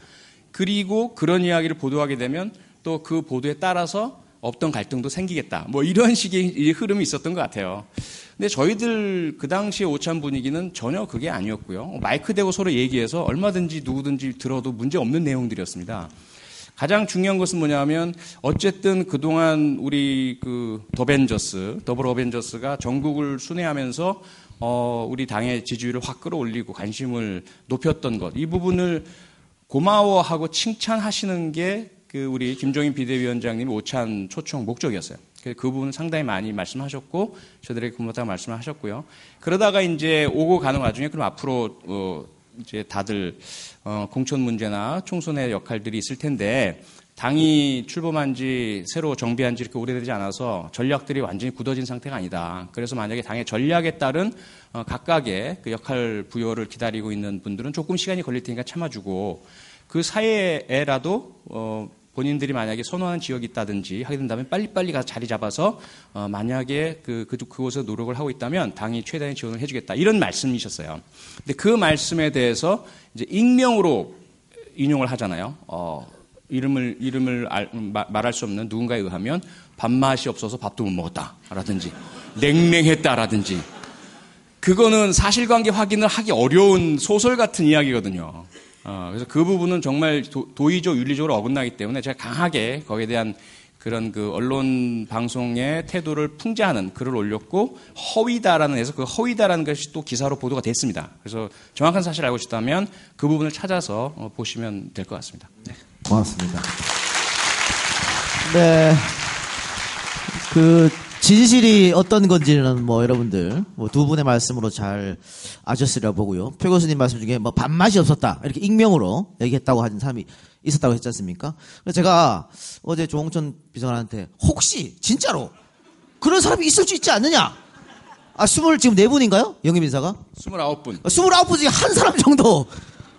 그리고 그런 이야기를 보도하게 되면 또 그 보도에 따라서 없던 갈등도 생기겠다. 뭐 이런 식의 이 흐름이 있었던 것 같아요. 근데 저희들 그 당시에 오찬 분위기는 전혀 그게 아니었고요. 마이크 대고 서로 얘기해서 얼마든지 누구든지 들어도 문제 없는 내용들이었습니다. 가장 중요한 것은 뭐냐면 어쨌든 그동안 우리 그 더벤저스, 더블 어벤져스가 전국을 순회하면서 어 우리 당의 지지율을 확 끌어올리고 관심을 높였던 것. 이 부분을 고마워하고 칭찬하시는 게 그 우리 김종인 비대위원장님 오찬 초청 목적이었어요. 그래서 그 부분 상당히 많이 말씀하셨고 저희들에게 고맙다고 말씀을 하셨고요. 그러다가 이제 오고 가는 와중에 그럼 앞으로 어 이제 다들 어 공천 문제나 총선의 역할들이 있을 텐데 당이 출범한 지 새로 정비한 지 이렇게 오래되지 않아서 전략들이 완전히 굳어진 상태가 아니다. 그래서 만약에 당의 전략에 따른 어, 각각의 그 역할 부여를 기다리고 있는 분들은 조금 시간이 걸릴 테니까 참아주고 그 사이에라도 어, 본인들이 만약에 선호하는 지역이 있다든지 하게 된다면 빨리빨리 가서 자리 잡아서 어, 만약에 그, 그, 그곳에서 노력을 하고 있다면 당이 최대한 지원을 해주겠다. 이런 말씀이셨어요. 근데 그 말씀에 대해서 이제 익명으로 인용을 하잖아요. 어, 이름을, 이름을 알- 마- 말할 수 없는 누군가에 의하면 밥맛이 없어서 밥도 못 먹었다 라든지 냉랭했다 라든지 그거는 사실관계 확인을 하기 어려운 소설 같은 이야기거든요. 어, 그래서 그 부분은 정말 도, 도의적 윤리적으로 어긋나기 때문에 제가 강하게 거기에 대한 그런 그 언론 방송의 태도를 풍자하는 글을 올렸고 허위다라는 해서 그 허위다라는 것이 또 기사로 보도가 됐습니다. 그래서 정확한 사실을 알고 싶다면 그 부분을 찾아서 어, 보시면 될 것 같습니다. 고맙습니다. 네. 그 진실이 어떤 건지는 뭐 여러분들 뭐 두 분의 말씀으로 잘 아셨으리라 보고요. 표 교수님 말씀 중에 뭐 밥맛이 없었다 이렇게 익명으로 얘기했다고 하는 사람이 있었다고 했지 않습니까? 그래서 제가 어제 조홍천 비서관한테 혹시 진짜로 그런 사람이 있을 수 있지 않느냐? 아 스물 지금 네 분인가요? 영입 인사가? 29분. 29분 중에 한 사람 정도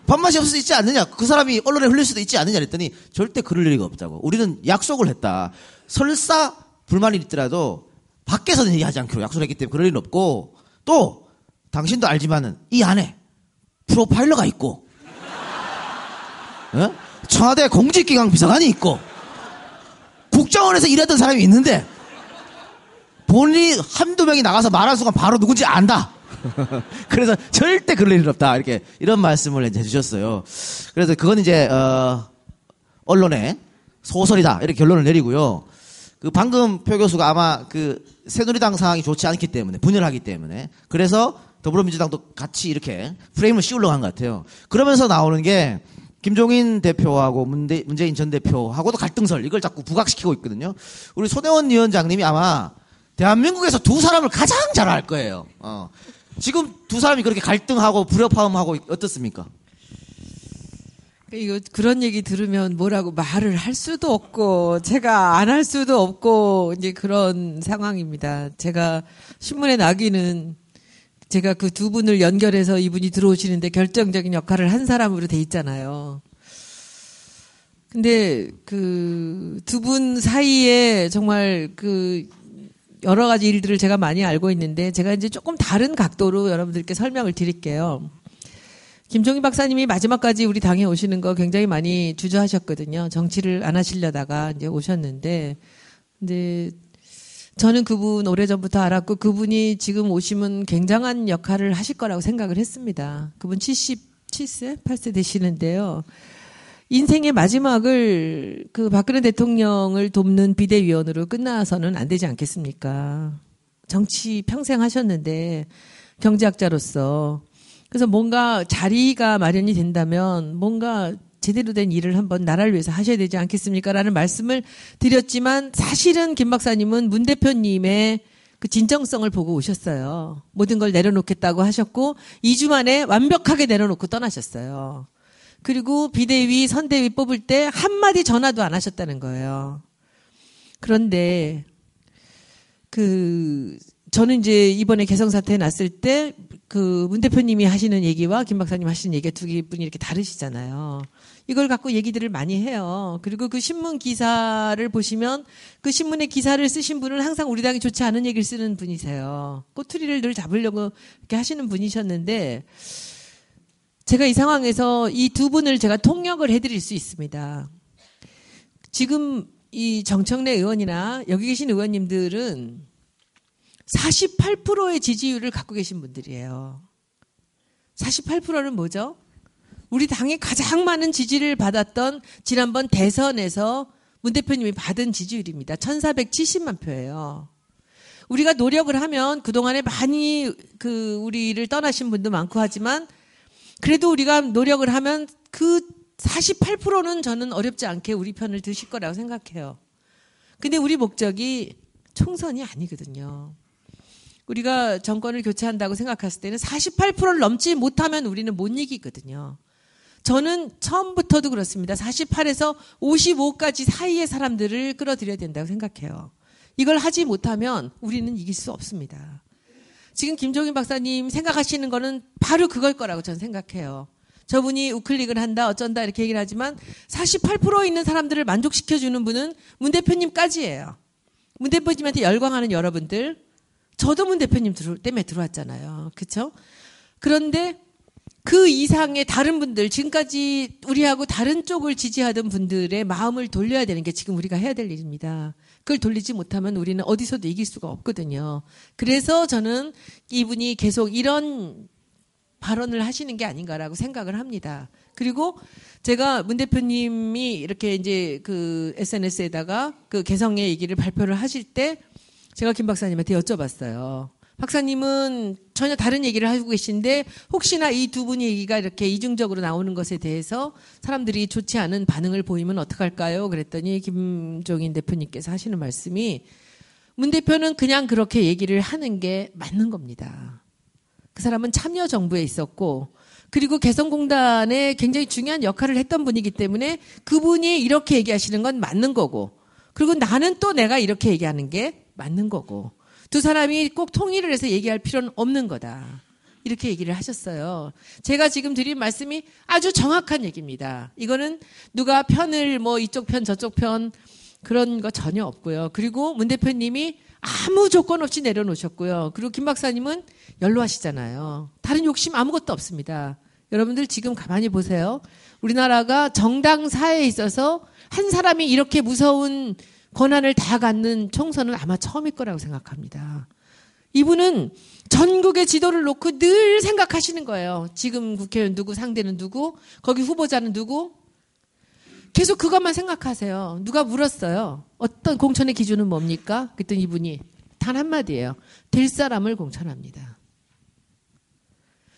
밥맛이 없을 수 있지 않느냐. 그 사람이 언론에 흘릴 수도 있지 않느냐 그랬더니 절대 그럴 리가 없다고. 우리는 약속을 했다. 설사 불만이 있더라도 밖에서는 얘기하지 않기로 약속을 했기 때문에 그럴 일은 없고 또 당신도 알지만은 이 안에 프로파일러가 있고 어? 청와대 공직기강 비서관이 있고 국정원에서 일했던 사람이 있는데 본인이 한두 명이 나가서 말한 순간 바로 누군지 안다. 그래서 절대 그럴 일 없다. 이렇게 이런 말씀을 이제 해주셨어요. 그래서 그건 이제 어, 언론의 소설이다 이렇게 결론을 내리고요. 그 방금 표 교수가 아마 그 새누리당 상황이 좋지 않기 때문에 분열하기 때문에 그래서 더불어민주당도 같이 이렇게 프레임을 씌우려고 한 것 같아요. 그러면서 나오는 게 김종인 대표하고 문대, 문재인 전 대표하고도 갈등설 이걸 자꾸 부각시키고 있거든요. 우리 손혜원 위원장님이 아마 대한민국에서 두 사람을 가장 잘 알 거예요. 어. 지금 두 사람이 그렇게 갈등하고 불협화음하고 어떻습니까? 이거 그런 얘기 들으면 뭐라고 말을 할 수도 없고 제가 안 할 수도 없고 이제 그런 상황입니다. 제가 신문에 나기는 제가 그 두 분을 연결해서 이분이 들어오시는데 결정적인 역할을 한 사람으로 돼 있잖아요. 근데 그 두 분 사이에 정말 그 여러 가지 일들을 제가 많이 알고 있는데 제가 이제 조금 다른 각도로 여러분들께 설명을 드릴게요. 김종인 박사님이 마지막까지 우리 당에 오시는 거 굉장히 많이 주저하셨거든요. 정치를 안 하시려다가 이제 오셨는데, 근데 저는 그분 오래전부터 알았고 그분이 지금 오시면 굉장한 역할을 하실 거라고 생각을 했습니다. 그분 77세, 8세 되시는데요. 인생의 마지막을 그 박근혜 대통령을 돕는 비대위원으로 끝나서는 안 되지 않겠습니까? 정치 평생 하셨는데 경제학자로서 그래서 뭔가 자리가 마련이 된다면 뭔가 제대로 된 일을 한번 나라를 위해서 하셔야 되지 않겠습니까? 라는 말씀을 드렸지만 사실은 김 박사님은 문 대표님의 그 진정성을 보고 오셨어요. 모든 걸 내려놓겠다고 하셨고 2주 만에 완벽하게 내려놓고 떠나셨어요. 그리고 비대위, 선대위 뽑을 때 한마디 전화도 안 하셨다는 거예요. 그런데 그 저는 이제 이번에 개성 사태 났을 때 그 문 대표님이 하시는 얘기와 김 박사님 하시는 얘기가 두 분이 이렇게 다르시잖아요. 이걸 갖고 얘기들을 많이 해요. 그리고 그 신문 기사를 보시면 그 신문의 기사를 쓰신 분은 항상 우리 당이 좋지 않은 얘기를 쓰는 분이세요. 꼬투리를 늘 잡으려고 이렇게 하시는 분이셨는데 제가 이 상황에서 이 두 분을 제가 통역을 해드릴 수 있습니다. 지금 이 정청래 의원이나 여기 계신 의원님들은 48%의 지지율을 갖고 계신 분들이에요. 48%는 뭐죠? 우리 당이 가장 많은 지지를 받았던 지난번 대선에서 문 대표님이 받은 지지율입니다. 1470만 표예요. 우리가 노력을 하면 그동안에 많이 그 우리를 떠나신 분도 많고 하지만 그래도 우리가 노력을 하면 그 48%는 저는 어렵지 않게 우리 편을 드실 거라고 생각해요. 근데 우리 목적이 총선이 아니거든요. 우리가 정권을 교체한다고 생각했을 때는 48%를 넘지 못하면 우리는 못 이기거든요. 저는 처음부터도 그렇습니다. 48에서 55까지 사이의 사람들을 끌어들여야 된다고 생각해요. 이걸 하지 못하면 우리는 이길 수 없습니다. 지금 김종인 박사님 생각하시는 거는 바로 그걸 거라고 저는 생각해요. 저분이 우클릭을 한다, 어쩐다 이렇게 얘기를 하지만 48% 있는 사람들을 만족시켜주는 분은 문 대표님까지예요. 문 대표님한테 열광하는 여러분들, 저도 문 대표님 때문에 들어왔잖아요. 그렇죠? 그런데 그 이상의 다른 분들, 지금까지 우리하고 다른 쪽을 지지하던 분들의 마음을 돌려야 되는 게 지금 우리가 해야 될 일입니다. 그걸 돌리지 못하면 우리는 어디서도 이길 수가 없거든요. 그래서 저는 이분이 계속 이런 발언을 하시는 게 아닌가라고 생각을 합니다. 그리고 제가 문 대표님이 이렇게 이제 그 SNS에다가 그 개성의 얘기를 발표를 하실 때 제가 김 박사님한테 여쭤봤어요. 박사님은 전혀 다른 얘기를 하고 계신데 혹시나 이 두 분의 얘기가 이렇게 이중적으로 나오는 것에 대해서 사람들이 좋지 않은 반응을 보이면 어떡할까요? 그랬더니 김종인 대표님께서 하시는 말씀이 문 대표는 그냥 그렇게 얘기를 하는 게 맞는 겁니다. 그 사람은 참여 정부에 있었고 그리고 개성공단에 굉장히 중요한 역할을 했던 분이기 때문에 그분이 이렇게 얘기하시는 건 맞는 거고 그리고 나는 또 내가 이렇게 얘기하는 게 맞는 거고 두 사람이 꼭 통일을 해서 얘기할 필요는 없는 거다. 이렇게 얘기를 하셨어요. 제가 지금 드린 말씀이 아주 정확한 얘기입니다. 이거는 누가 편을 뭐 이쪽 편 저쪽 편 그런 거 전혀 없고요. 그리고 문 대표님이 아무 조건 없이 내려놓으셨고요. 그리고 김 박사님은 연로하시잖아요. 다른 욕심 아무것도 없습니다. 여러분들 지금 가만히 보세요. 우리나라가 정당사에 있어서 한 사람이 이렇게 무서운 권한을 다 갖는 총선은 아마 처음일 거라고 생각합니다. 이분은 전국의 지도를 놓고 늘 생각하시는 거예요. 지금 국회의원 누구, 상대는 누구, 거기 후보자는 누구. 계속 그것만 생각하세요. 누가 물었어요. 어떤 공천의 기준은 뭡니까? 그랬더니 이분이 단 한마디예요. 될 사람을 공천합니다.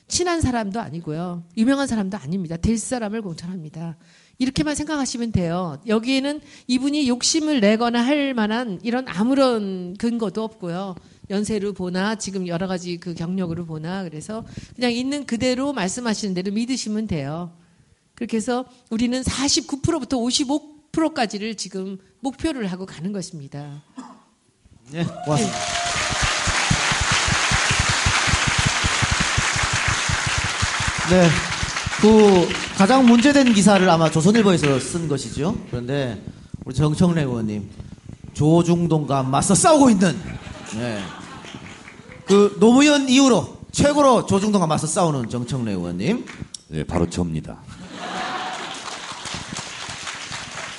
친한 사람도 아니고요. 유명한 사람도 아닙니다. 될 사람을 공천합니다. 이렇게만 생각하시면 돼요. 여기에는 이분이 욕심을 내거나 할 만한 이런 아무런 근거도 없고요. 연세로 보나 지금 여러 가지 그 경력으로 보나 그래서 그냥 있는 그대로 말씀하시는 대로 믿으시면 돼요. 그렇게 해서 우리는 49%부터 55%까지를 지금 목표를 하고 가는 것입니다. 네, 고맙습니다. 네. 그 가장 문제된 기사를 아마 조선일보에서 쓴 것이죠. 그런데 우리 정청래 의원님 조중동과 맞서 싸우고 있는 네. 그 노무현 이후로 최고로 조중동과 맞서 싸우는 정청래 의원님. 네, 바로 접니다.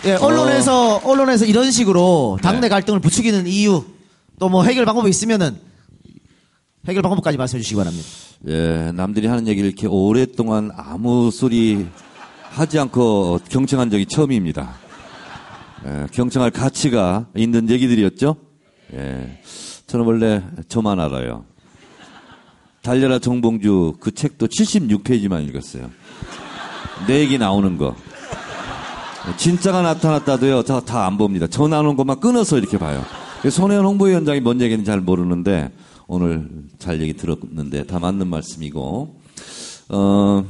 예, 언론에서 언론에서 이런 식으로 당내 갈등을 부추기는 이유 또 뭐 해결 방법이 있으면은 해결 방법까지 말씀해 주시기 바랍니다. 예, 남들이 하는 얘기를 이렇게 오랫동안 아무 소리 하지 않고 경청한 적이 처음입니다. 예, 경청할 가치가 있는 얘기들이었죠? 예. 저는 원래 저만 알아요. 달려라 정봉주 그 책도 76페이지만 읽었어요. 내 얘기 나오는 거. 진짜가 나타났다도요, 다 안 봅니다. 저 나오는 것만 끊어서 이렇게 봐요. 손혜원 홍보위원장이 뭔 얘기인지 잘 모르는데, 오늘 잘 얘기 들었는데, 다 맞는 말씀이고, 어,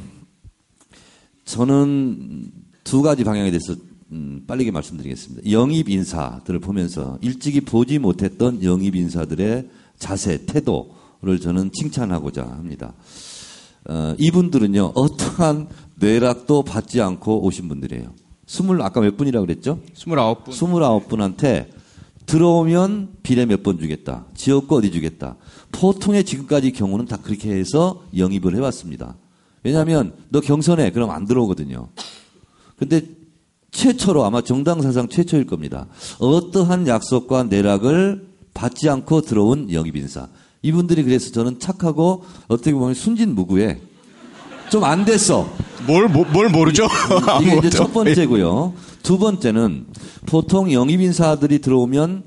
저는 두 가지 방향에 대해서 음, 빠르게 말씀드리겠습니다. 영입 인사들을 보면서 일찍이 보지 못했던 영입 인사들의 자세, 태도를 저는 칭찬하고자 합니다. 어, 이분들은요, 어떠한 뇌락도 받지 않고 오신 분들이에요. 스물, 아까 몇 분이라고 그랬죠? 29분. 29분한테 들어오면 비례 몇 번 주겠다. 지역구 어디 주겠다. 보통의 지금까지 경우는 다 그렇게 해서 영입을 해왔습니다. 왜냐하면 너 경선해. 그럼 안 들어오거든요. 근데 최초로 아마 정당 사상 최초일 겁니다. 어떠한 약속과 내락을 받지 않고 들어온 영입 인사. 이분들이 그래서 저는 착하고 어떻게 보면 순진무구해. 좀 안 됐어. 뭘, 뭐- 뭘 모르죠? 이게 이제. 첫 번째고요. 두 번째는 보통 영입 인사들이 들어오면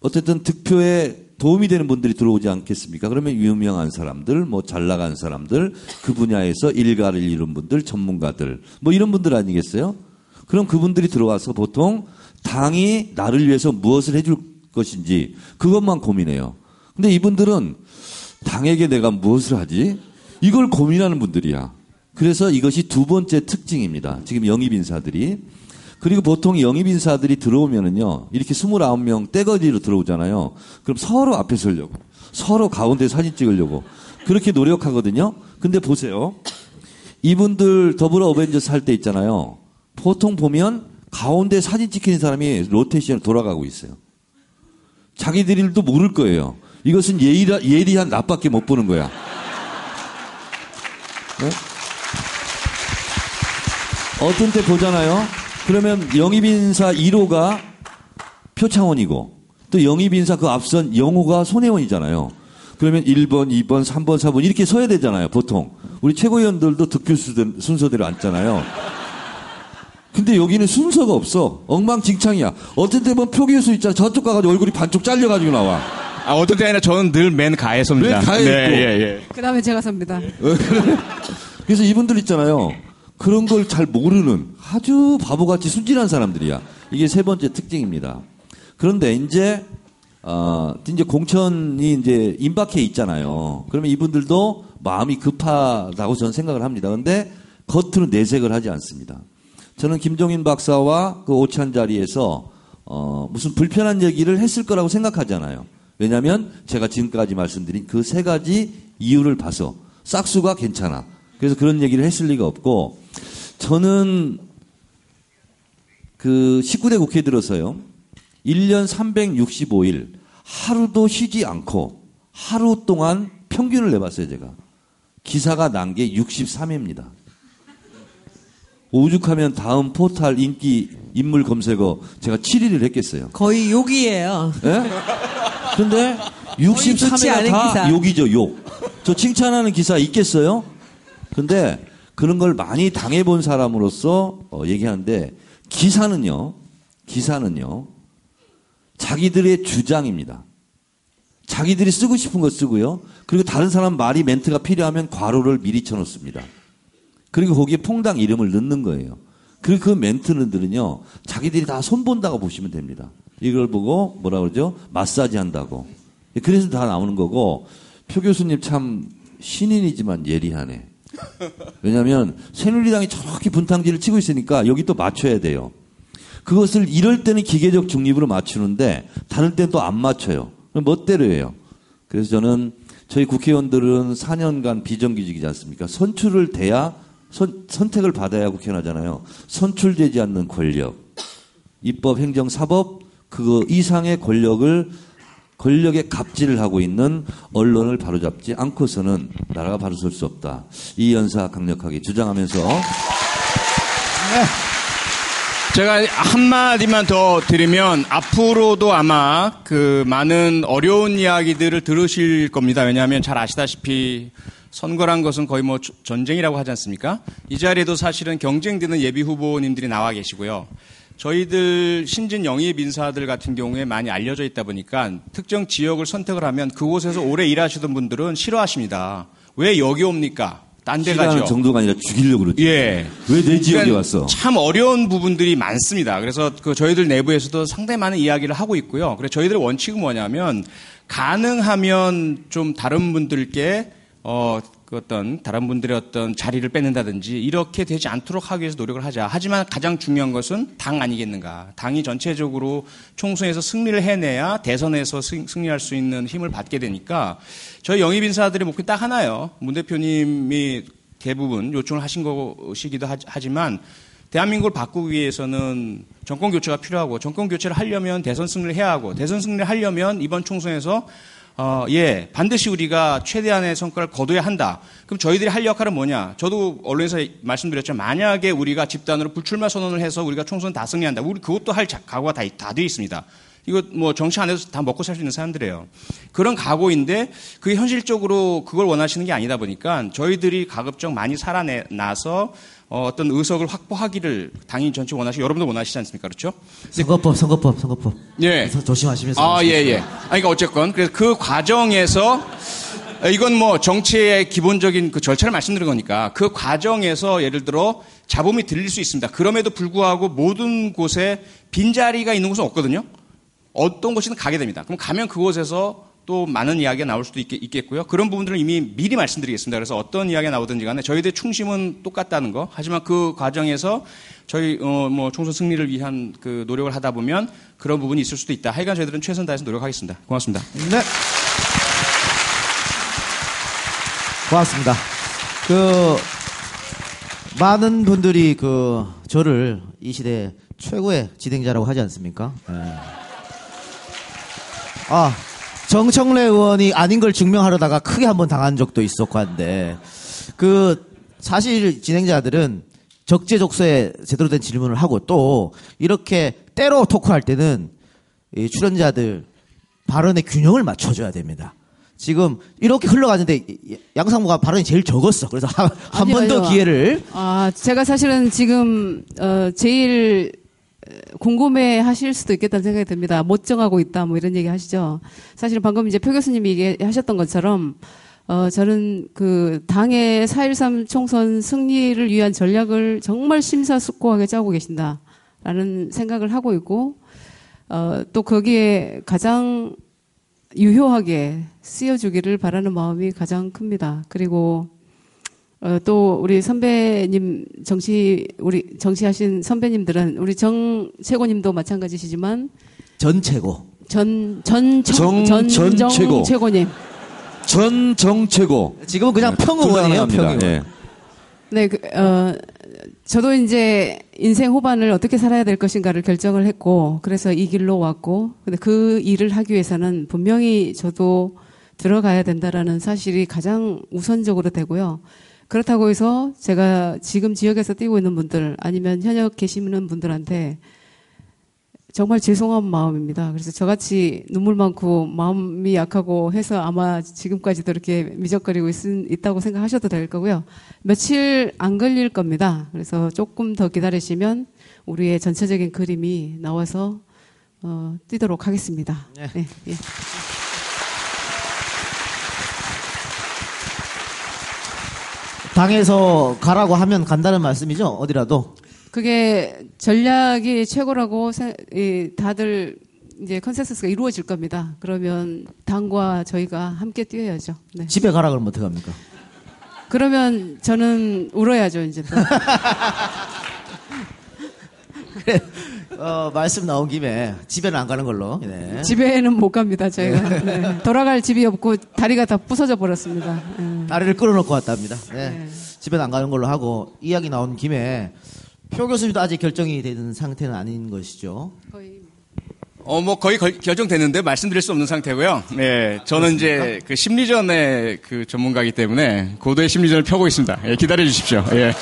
어쨌든 득표에 도움이 되는 분들이 들어오지 않겠습니까? 그러면 유명한 사람들, 뭐 잘 나간 사람들, 그 분야에서 일가를 이룬 분들, 전문가들, 뭐 이런 분들 아니겠어요? 그럼 그분들이 들어와서 보통 당이 나를 위해서 무엇을 해줄 것인지 그것만 고민해요. 근데 이분들은 당에게 내가 무엇을 하지? 이걸 고민하는 분들이야. 그래서 이것이 두 번째 특징입니다. 지금 영입 인사들이. 그리고 보통 영입 인사들이 들어오면은요, 이렇게 29명 떼거지로 들어오잖아요. 그럼 서로 앞에 서려고. 서로 가운데 사진 찍으려고. 그렇게 노력하거든요. 근데 보세요. 이분들 더불어 어벤져스 할 때 있잖아요. 보통 보면 가운데 사진 찍히는 사람이 로테이션을 돌아가고 있어요. 자기들도 모를 거예요. 이것은 예의라, 예리한 나밖에 못 보는 거야. 네? 어떤 때 보잖아요. 그러면 영입인사 1호가 표창원이고 또 영입인사 그 앞선 영호가 손혜원이잖아요. 그러면 1번, 2번, 3번, 4번 이렇게 서야 되잖아요. 보통 우리 최고위원들도 득표 순서대로 앉잖아요. 근데 여기는 순서가 없어. 엉망진창이야. 어떤 때 보면 표기수 있잖아. 저쪽 가가지고 얼굴이 반쪽 잘려가지고 나와. 아, 어떤 때 아니라 저는 늘 맨 가에 섭니다. 맨 가에 네, 있고. 예, 예. 그 다음에 제가 섭니다. 그래서 이분들 있잖아요. 그런 걸 잘 모르는 아주 바보같이 순진한 사람들이야. 이게 세 번째 특징입니다. 그런데 이제 어, 이제 공천이 이제 임박해 있잖아요. 그러면 이분들도 마음이 급하다고 저는 생각을 합니다. 그런데 겉으로 내색을 하지 않습니다. 저는 김종인 박사와 그 오찬 자리에서 어, 무슨 불편한 얘기를 했을 거라고 생각하잖아요. 왜냐하면 제가 지금까지 말씀드린 그 세 가지 이유를 봐서 싹수가 괜찮아. 그래서 그런 얘기를 했을 리가 없고 저는 그 19대 국회에 들어서요. 1년 365일 하루도 쉬지 않고 하루 동안 평균을 내봤어요, 제가. 기사가 난 게 63회입니다. 오죽하면 다음 포탈 인기 인물 검색어 제가 7위를 했겠어요. 거의 욕이에요. 예? 근데 좋지 63회가 않은 다 기사. 욕이죠, 욕. 저 칭찬하는 기사 있겠어요? 근데 그런 걸 많이 당해본 사람으로서 어, 얘기하는데 기사는요, 기사는요, 자기들의 주장입니다. 자기들이 쓰고 싶은 거 쓰고요. 그리고 다른 사람 말이 멘트가 필요하면 괄호를 미리 쳐놓습니다. 그리고 거기에 퐁당 이름을 넣는 거예요. 그리고 그 멘트들은요, 자기들이 다 손본다고 보시면 됩니다. 이걸 보고 뭐라 그러죠? 마사지 한다고. 그래서 다 나오는 거고, 표 교수님 참 신인이지만 예리하네. 왜냐하면 새누리당이 저렇게 분탕질을 치고 있으니까 여기 또 맞춰야 돼요. 그것을 이럴 때는 기계적 중립으로 맞추는데 다른 때는 또 안 맞춰요. 그럼 멋대로 해요. 그래서 저는 저희 국회의원들은 4년간 비정규직이지 않습니까? 선출을 돼야 선, 선택을 받아야 국회의원 하잖아요. 선출되지 않는 권력, 입법, 행정, 사법 그거 이상의 권력을 권력의 갑질을 하고 있는 언론을 바로잡지 않고서는 나라가 바로 설 수 없다. 이 연사 강력하게 주장하면서 제가 한마디만 더 드리면 앞으로도 아마 그 많은 어려운 이야기들을 들으실 겁니다. 왜냐하면 잘 아시다시피 선거란 것은 거의 뭐 조- 전쟁이라고 하지 않습니까? 이 자리에도 사실은 경쟁되는 예비 후보님들이 나와 계시고요. 저희들 신진 영입 인사들 같은 경우에 많이 알려져 있다 보니까 특정 지역을 선택을 하면 그곳에서 오래 일하시던 분들은 싫어하십니다. 왜 여기 옵니까? 딴 데 가죠. 정도가 아니라 죽이려고 그러지. 예. 왜 내 지역에 그러니까 왔어? 참 어려운 부분들이 많습니다. 그래서 그 저희들 내부에서도 상당히 많은 이야기를 하고 있고요. 그래서 저희들의 원칙은 뭐냐면 가능하면 좀 다른 분들께 어, 그 어떤 다른 분들의 어떤 자리를 뺏는다든지 이렇게 되지 않도록 하기 위해서 노력을 하자. 하지만 가장 중요한 것은 당 아니겠는가. 당이 전체적으로 총선에서 승리를 해내야 대선에서 승, 승리할 수 있는 힘을 받게 되니까 저희 영입 인사들의 목표 딱 하나요. 문 대표님이 대부분 요청을 하신 것이기도 하- 하지만 대한민국을 바꾸기 위해서는 정권 교체가 필요하고 정권 교체를 하려면 대선 승리를 해야 하고 대선 승리를 하려면 이번 총선에서 어, 예, 반드시 우리가 최대한의 성과를 거둬야 한다. 그럼 저희들이 할 역할은 뭐냐? 저도 언론에서 말씀드렸죠. 만약에 우리가 집단으로 불출마 선언을 해서 우리가 총선 다 승리한다. 우리 그것도 할 자- 각오가 다, 다 되어 있습니다. 이거 뭐 정치 안에서 다 먹고 살 수 있는 사람들이에요. 그런 각오인데 그게 현실적으로 그걸 원하시는 게 아니다 보니까 저희들이 가급적 많이 살아나서 어, 어떤 의석을 확보하기를 당연히 전체 원하시고 여러분도 원하시지 않습니까? 그렇죠? 선거법, 선거법, 선거법. 예. 그래서 조심하시면서. 아, 예, 예. 아, 그러니까 어쨌건 그래서 그 과정에서 이건 뭐 정치의 기본적인 그 절차를 말씀드린 거니까 그 과정에서 예를 들어 잡음이 들릴 수 있습니다. 그럼에도 불구하고 모든 곳에 빈자리가 있는 곳은 없거든요. 어떤 곳이든 가게 됩니다. 그럼 가면 그곳에서 또 많은 이야기가 나올 수도 있겠고요 그런 부분들은 이미 미리 말씀드리겠습니다. 그래서 어떤 이야기가 나오든지 간에 저희들의 충심은 똑같다는 거. 하지만 그 과정에서 저희 어, 뭐 총선 승리를 위한 그 노력을 하다 보면 그런 부분이 있을 수도 있다. 하여간 저희들은 최선 다해서 노력하겠습니다. 고맙습니다. 네. 고맙습니다. 그, 많은 분들이 그, 저를 이 시대 최고의 진행자라고 하지 않습니까? 예. 아, 정청래 의원이 아닌 걸 증명하려다가 크게 한번 당한 적도 있었고 한데, 그, 사실 진행자들은 적재적소에 제대로 된 질문을 하고 또, 이렇게 때로 토크할 때는 이 출연자들 발언의 균형을 맞춰줘야 됩니다. 지금 이렇게 흘러가는데 양상무가 발언이 제일 적었어. 그래서 한 번 더. 기회를 아, 제가 사실은 지금 어, 제일 궁금해 하실 수도 있겠다는 생각이 듭니다. 못 정하고 있다, 뭐 이런 얘기 하시죠. 사실은 방금 이제 표 교수님이 얘기하셨던 것처럼, 어, 저는 그 당의 4.13 총선 승리를 위한 전략을 정말 심사숙고하게 짜고 계신다라는 생각을 하고 있고, 어, 또 거기에 가장 유효하게 쓰여주기를 바라는 마음이 가장 큽니다. 그리고 어, 또 우리 선배님 정치 우리 정치하신 선배님들은 우리 정 최고님도 마찬가지시지만 전 최고. 전전 정- 전, 전정 최고. 최고님. 전 정 최고. 지금은 그냥 평의원이에요. 평의원. 예. 네, 그, 어, 저도 이제 인생 후반을 어떻게 살아야 될 것인가를 결정을 했고, 그래서 이 길로 왔고, 근데 그 일을 하기 위해서는 분명히 저도 들어가야 된다라는 사실이 가장 우선적으로 되고요. 그렇다고 해서 제가 지금 지역에서 뛰고 있는 분들 아니면 현역 계시는 분들한테 정말 죄송한 마음입니다. 그래서 저같이 눈물 많고 마음이 약하고 해서 아마 지금까지도 이렇게 미적거리고 있, 있다고 생각하셔도 될 거고요. 며칠 안 걸릴 겁니다. 그래서 조금 더 기다리시면 우리의 전체적인 그림이 나와서 어, 뛰도록 하겠습니다. 네, 예. 당에서 가라고 하면 간다는 말씀이죠. 어디라도. 그게 전략이 최고라고 이, 다들 이제 consensus가 이루어질 겁니다. 그러면 당과 저희가 함께 뛰어야죠. 네. 집에 가라 그러면 어떻게 합니까? 그러면 저는 울어야죠, 이제 또. 그래. 어, 말씀 나온 김에 집에는 안 가는 걸로. 네. 집에는 못 갑니다, 저희가. 네. 돌아갈 집이 없고 다리가 다 부서져 버렸습니다. 예. 다리를 끌어놓고 왔답니다. 네. 집에는 안 가는 걸로 하고 이야기 나온 김에 표 교수님도 아직 결정이 되는 상태는 아닌 것이죠. 거의 어, 뭐 거의 걸- 결정됐는데 말씀드릴 수 없는 상태고요. 네, 저는 이제 그 심리전의 그 전문가이기 때문에 고도의 심리전을 펴고 있습니다. 예, 기다려 주십시오. 예.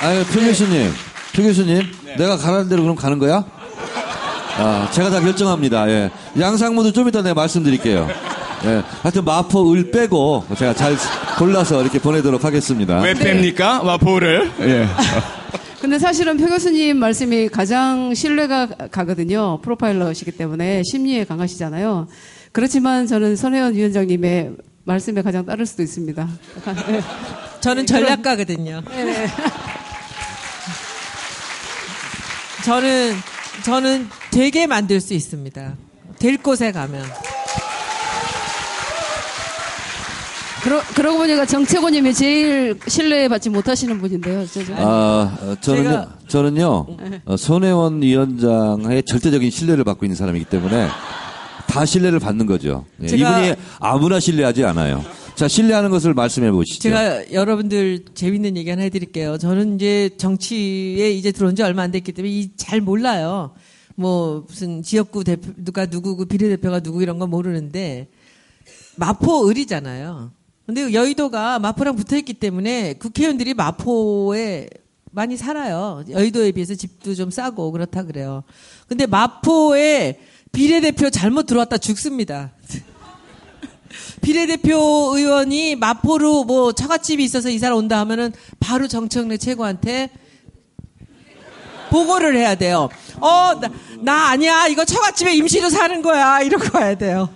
아유, 표 교수님. 표 교수님. 내가 가라는 대로 그럼 가는 거야? 아, 제가 다 결정합니다. 예. 양상무도 좀 이따 내가 말씀드릴게요. 예, 하여튼 마포 을 빼고 제가 잘 골라서 이렇게 보내도록 하겠습니다. 왜 뺍니까? 마포를. 예. 근데 사실은 표 교수님 말씀이 가장 신뢰가 가거든요. 프로파일러시기 때문에 심리에 강하시잖아요. 그렇지만 저는 선혜원 위원장님의 말씀에 가장 따를 수도 있습니다. 네. 저는 전략가거든요. 저는 저는 되게 만들 수 있습니다. 될 곳에 가면. 그러, 그러고 보니까 정채고님이 제일 신뢰받지 못하시는 분인데요. 저죠? 아, 어, 저는요, 제가- 저는요, 어, 손혜원 위원장의 절대적인 신뢰를 받고 있는 사람이기 때문에 다 신뢰를 받는 거죠. 예, 제가- 이분이 아무나 신뢰하지 않아요. 자, 신뢰하는 것을 말씀해 보시죠. 제가 여러분들 재밌는 얘기 하나 해드릴게요. 저는 이제 정치에 이제 들어온 지 얼마 안 됐기 때문에 이 잘 몰라요. 뭐 무슨 지역구 대표 누가 누구고 비례대표가 누구 이런 건 모르는데 마포 을이잖아요. 근데 여의도가 마포랑 붙어 있기 때문에 국회의원들이 마포에 많이 살아요. 여의도에 비해서 집도 좀 싸고 그렇다 그래요. 근데 마포에 비례대표 잘못 들어왔다 죽습니다. 비례대표 의원이 마포로 뭐 처갓집이 있어서 이사를 온다 하면은 바로 정청래 최고한테 보고를 해야 돼요. 어, 나, 나 아니야. 이거 처갓집에 임시로 사는 거야. 이러고 와야 돼요.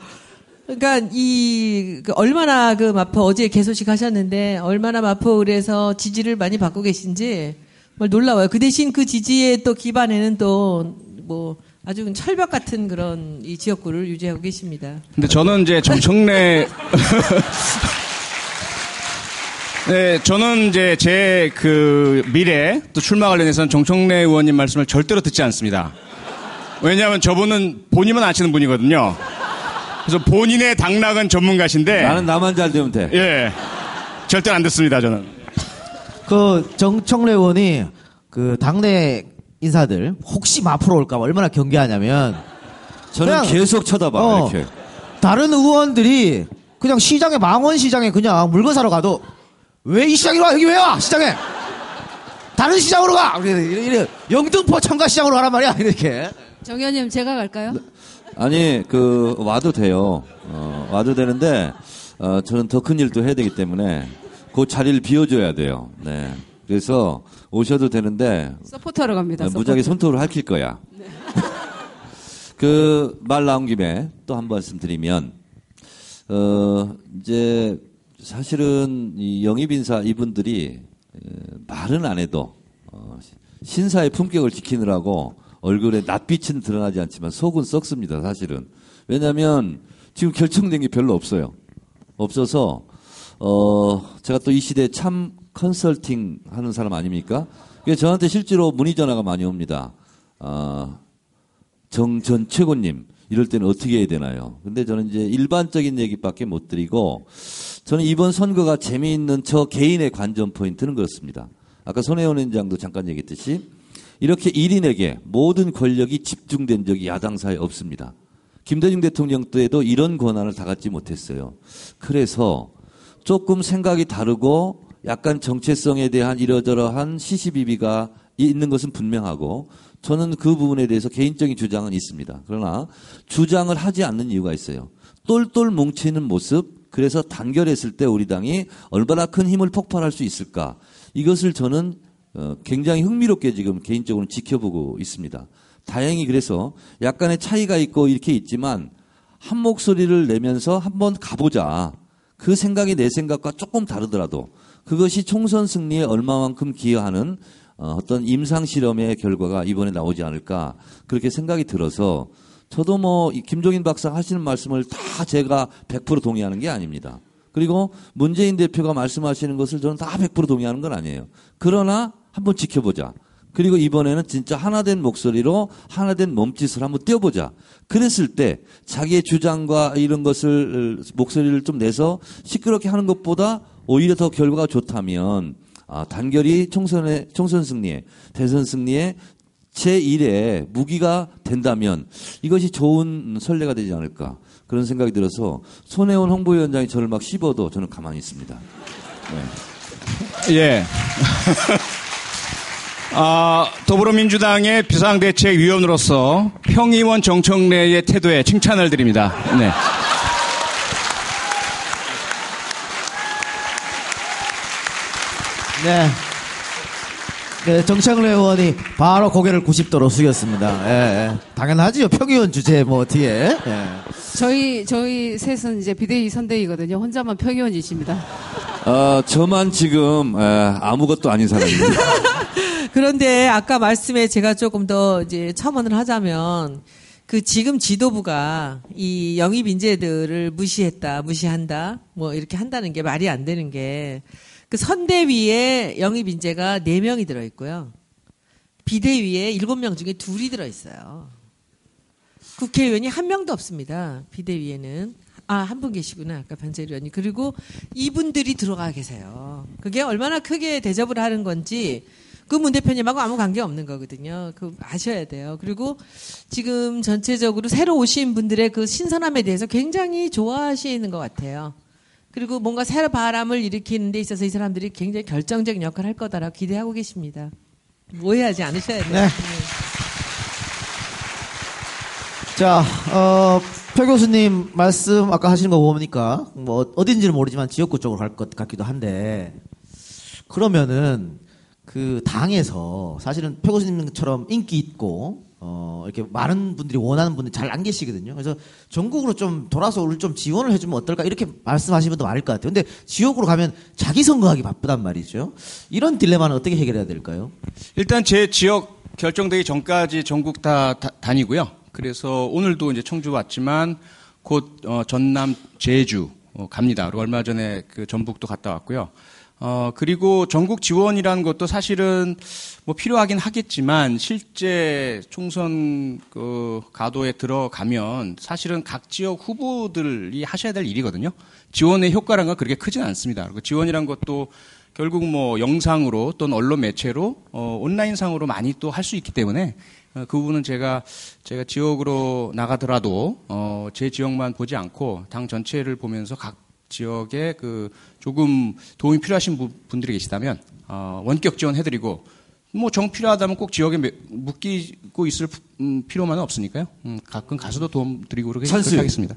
그러니까 이, 그 얼마나 그 마포 어제 개소식 하셨는데 얼마나 마포을에서 지지를 많이 받고 계신지 정말 놀라워요. 그 대신 그 지지에 또 기반에는 또 뭐 아주 철벽 같은 그런 이 지역구를 유지하고 계십니다. 근데 저는 이제 정청래 네, 저는 이제 제 그 미래 또 출마 관련해서는 정청래 의원님 말씀을 절대로 듣지 않습니다. 왜냐하면 저분은 본인만 아시는 분이거든요. 그래서 본인의 당락은 전문가신데 나는 나만 잘 되면 돼. 예 절대 안 듣습니다 저는. 그 정청래 의원이 그 당내 인사들 혹시 마포로 올까봐 얼마나 경계하냐면 저는 계속 쳐다봐, 어, 이렇게. 다른 의원들이 그냥 시장에 망원 시장에 그냥 물건 사러 가도 왜 이 시장으로 와 여기 왜 와 시장에 다른 시장으로 가 이래, 이래, 이래. 영등포 청과 시장으로 가란 말이야 이렇게 정 의원님 제가 갈까요? 아니, 그, 와도 돼요. 어, 와도 되는데, 어, 저는 더 큰 일도 해야 되기 때문에, 그 자리를 비워줘야 돼요. 네. 그래서 오셔도 되는데, 서포터로 갑니다. 어, 무지하게 서포터. 손톱을 할퀼 거야. 그말 나온 김에 또 한 말씀 드리면, 어, 이제 사실은 이 영입 인사 이분들이 에, 말은 안 해도 어, 신사의 품격을 지키느라고 얼굴에 낯빛은 드러나지 않지만 속은 썩습니다, 사실은. 왜냐하면 지금 결정된 게 별로 없어요. 없어서 어 제가 또 이 시대에 참 컨설팅 하는 사람 아닙니까? 그게 저한테 실제로 문의 전화가 많이 옵니다. 아, 정전 최고님 이럴 때는 어떻게 해야 되나요? 근데 저는 이제 일반적인 얘기밖에 못 드리고 저는 이번 선거가 재미있는 저 개인의 관전 포인트는 그렇습니다. 아까 손혜원 위원장도 잠깐 얘기했듯이 이렇게 1인에게 모든 권력이 집중된 적이 야당사에 없습니다. 김대중 대통령 때도 이런 권한을 다 갖지 못했어요. 그래서 조금 생각이 다르고 약간 정체성에 대한 이러저러한 시시비비가 있는 것은 분명하고 저는 그 부분에 대해서 개인적인 주장은 있습니다. 그러나 주장을 하지 않는 이유가 있어요. 똘똘 뭉치는 모습, 그래서 단결했을 때 우리 당이 얼마나 큰 힘을 폭발할 수 있을까. 이것을 저는 어, 굉장히 흥미롭게 지금 개인적으로 지켜보고 있습니다. 다행히 그래서 약간의 차이가 있고 이렇게 있지만 한 목소리를 내면서 한번 가보자. 그 생각이 내 생각과 조금 다르더라도 그것이 총선 승리에 얼마만큼 기여하는 어, 어떤 임상 실험의 결과가 이번에 나오지 않을까 그렇게 생각이 들어서 저도 뭐이 김종인 박사 하시는 말씀을 다 제가 100% 동의하는 게 아닙니다. 그리고 문재인 대표가 말씀하시는 것을 저는 다 100% 동의하는 건 아니에요. 그러나 한번 지켜보자. 그리고 이번에는 진짜 하나된 목소리로 하나된 몸짓을 한번 띄워보자. 그랬을 때 자기의 주장과 이런 것을 목소리를 좀 내서 시끄럽게 하는 것보다 오히려 더 결과가 좋다면 아, 단결이 총선의 총선 승리에 대선 승리에 제1의 무기가 된다면 이것이 좋은 선례가 되지 않을까 그런 생각이 들어서 손혜원 홍보위원장이 저를 막 씹어도 저는 가만히 있습니다. 네. 예. 아, 더불어민주당의 비상대책위원으로서 평의원 정청래의 태도에 칭찬을 드립니다. 네. 네. 네, 정창래 의원이 바로 고개를 90도로 숙였습니다. 예, 예. 당연하지요. 평의원 주제 뭐 뒤에. 예. 저희 저희 셋은 이제 비대위 선대위거든요. 혼자만 평의원이십니다. 어, 저만 지금 에, 아무것도 아닌 사람입니다. 그런데 아까 말씀에 제가 조금 더 이제 첨언을 하자면 그 지금 지도부가 이 영입 인재들을 무시했다, 무시한다, 뭐 이렇게 한다는 게 말이 안 되는 게 그 선대위에 영입 인재가 4명이 들어 있고요. 비대위에 7명 중에 둘이 들어 있어요. 국회의원이 한 명도 없습니다. 비대위에는. 아, 한 분 계시구나. 아까 변재일 의원이. 그리고 이분들이 들어가 계세요. 그게 얼마나 크게 대접을 하는 건지 그문 대표님하고 아무 관계 없는 거거든요. 그 아셔야 돼요. 그리고 지금 전체적으로 새로 오신 분들의 그 신선함에 대해서 굉장히 좋아하시는 것 같아요. 그리고 뭔가 새로 바람을 일으키는 데 있어서 이 사람들이 굉장히 결정적인 역할을 할 거다라고 기대하고 계십니다. 오해하지 않으셔야 돼요. 네. 자, 어, 표 교수님 말씀 아까 하시는 거 보니까 뭐 어딘지는 모르지만 지역구 쪽으로 갈 것 같기도 한데 그러면은 그 당에서 사실은 표 교수님처럼 인기 있고 어 이렇게 많은 분들이 원하는 분들이 잘 안 계시거든요. 그래서 전국으로 좀 돌아서 우리 좀 지원을 해주면 어떨까 이렇게 말씀하시는 분도 많을 것 같아요. 근데 지역으로 가면 자기 선거하기 바쁘단 말이죠. 이런 딜레마는 어떻게 해결해야 될까요? 일단 제 지역 결정되기 전까지 전국 다, 다 다니고요. 그래서 오늘도 이제 청주 왔지만 곧 어, 전남, 제주 어, 갑니다. 얼마 전에 그 전북도 갔다 왔고요. 어, 그리고 전국 지원이라는 것도 사실은 뭐 필요하긴 하겠지만 실제 총선 그 가도에 들어가면 사실은 각 지역 후보들이 하셔야 될 일이거든요. 지원의 효과라는 건 그렇게 크진 않습니다. 그리고 지원이란 것도 결국 뭐 영상으로 또는 언론 매체로 어, 온라인상으로 많이 또 할 수 있기 때문에 어, 그 부분은 제가 제가 지역으로 나가더라도 어, 제 지역만 보지 않고 당 전체를 보면서 각 지역에 그 조금 도움이 필요하신 부- 분들이 계시다면 어, 원격 지원해드리고 뭐 정 필요하다면 꼭 지역에 매- 묶이고 있을 음, 필요만은 없으니까요. 음, 가끔 가서도 도움 드리고 그렇게, 찬스. 하겠습니다.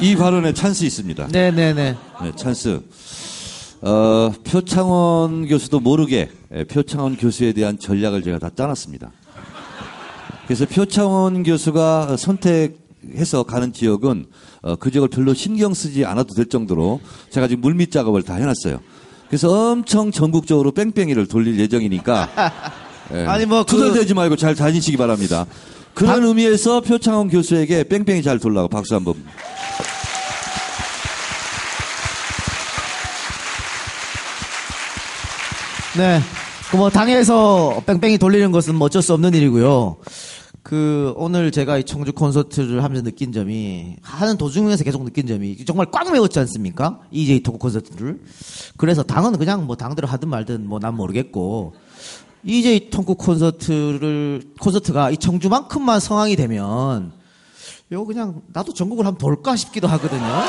이 발언에 찬스 있습니다. 네네네. 네, 찬스. 어, 표창원 교수도 모르게 예, 표창원 교수에 대한 전략을 제가 다 짜놨습니다. 그래서 표창원 교수가 선택 해서 가는 지역은 어, 그 지역을 별로 신경 쓰지 않아도 될 정도로 제가 지금 물밑 작업을 다 해놨어요. 그래서 엄청 전국적으로 뺑뺑이를 돌릴 예정이니까 예, 아니, 뭐 그- 투덜대지 말고 잘 다니시기 바랍니다. 그런 의미에서 표창원 교수에게 뺑뺑이 잘 돌라고 박수 한번. 네. 그 뭐 당에서 뺑뺑이 돌리는 것은 뭐 어쩔 수 없는 일이고요. 그 오늘 제가 이 청주 콘서트를 하면서 느낀 점이 하는 도중에서 계속 느낀 점이 정말 꽉 메웠지 않습니까? EJ 토크 콘서트를. 그래서 당은 그냥 뭐 당대로 하든 말든 뭐 난 모르겠고 EJ 토크 콘서트를 콘서트가 이 청주만큼만 성황이 되면 이거 그냥 나도 전국을 한번 돌까 싶기도 하거든요. 네.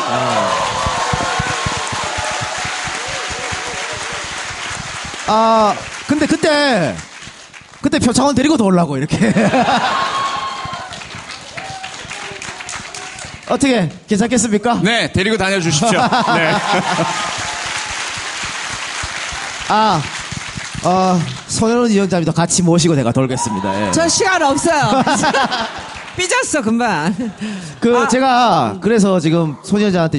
아, 근데 그때, 그때 표창원 데리고 돌라고, 이렇게. 어떻게, 괜찮겠습니까? 네, 데리고 다녀주십시오. 네. 아, 어, 손현원 위원장님도 같이 모시고 내가 돌겠습니다. 예. 저 시간 없어요. 삐졌어 금방. 그, 아. 제가, 그래서 지금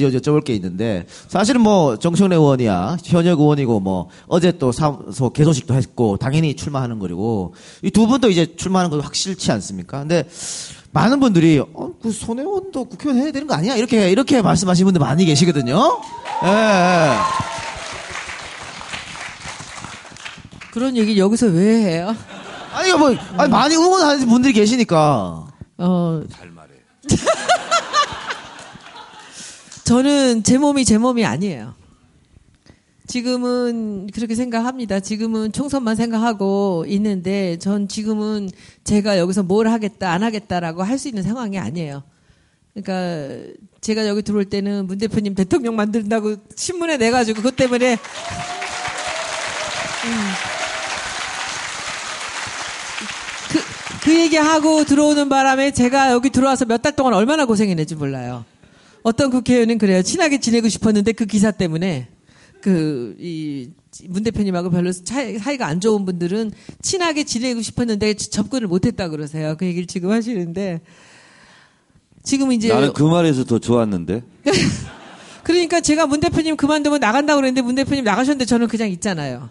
여- 여쭤볼 게 있는데, 사실은 뭐, 정청래 의원이야, 현역 의원이고, 뭐, 어제 또 사무소 개소식도 했고, 당연히 출마하는 거리고, 이 두 분도 이제 출마하는 건 확실치 않습니까? 근데, 많은 분들이, 어, 그 손혜원도 국회의원 해야 되는 거 아니야? 이렇게, 이렇게 말씀하시는 분들 많이 계시거든요? 예, 예. 그런 얘기 여기서 왜 해요? 아니, 뭐, 아니, 많이 응원하는 분들이 계시니까. 어. 저는 제 몸이 제 몸이 아니에요. 지금은 그렇게 생각합니다. 지금은 총선만 생각하고 있는데 전 지금은 제가 여기서 뭘 하겠다 안 하겠다라고 할 수 있는 상황이 아니에요. 그러니까 제가 여기 들어올 때는 문 대표님 대통령 만든다고 신문에 내 가지고 그것 때문에 그, 그 얘기하고 들어오는 바람에 제가 여기 들어와서 몇 달 동안 얼마나 고생했는지 몰라요. 어떤 국회의원은 그래요. 친하게 지내고 싶었는데 그 기사 때문에 그, 이, 문 대표님하고 별로 차이, 사이가 안 좋은 분들은 친하게 지내고 싶었는데 접근을 못했다 그러세요. 그 얘기를 지금 하시는데 지금 이제 나는 그 말에서 더 좋았는데. 그러니까 제가 문 대표님 그만두면 나간다고 그랬는데 문 대표님 나가셨는데 저는 그냥 있잖아요.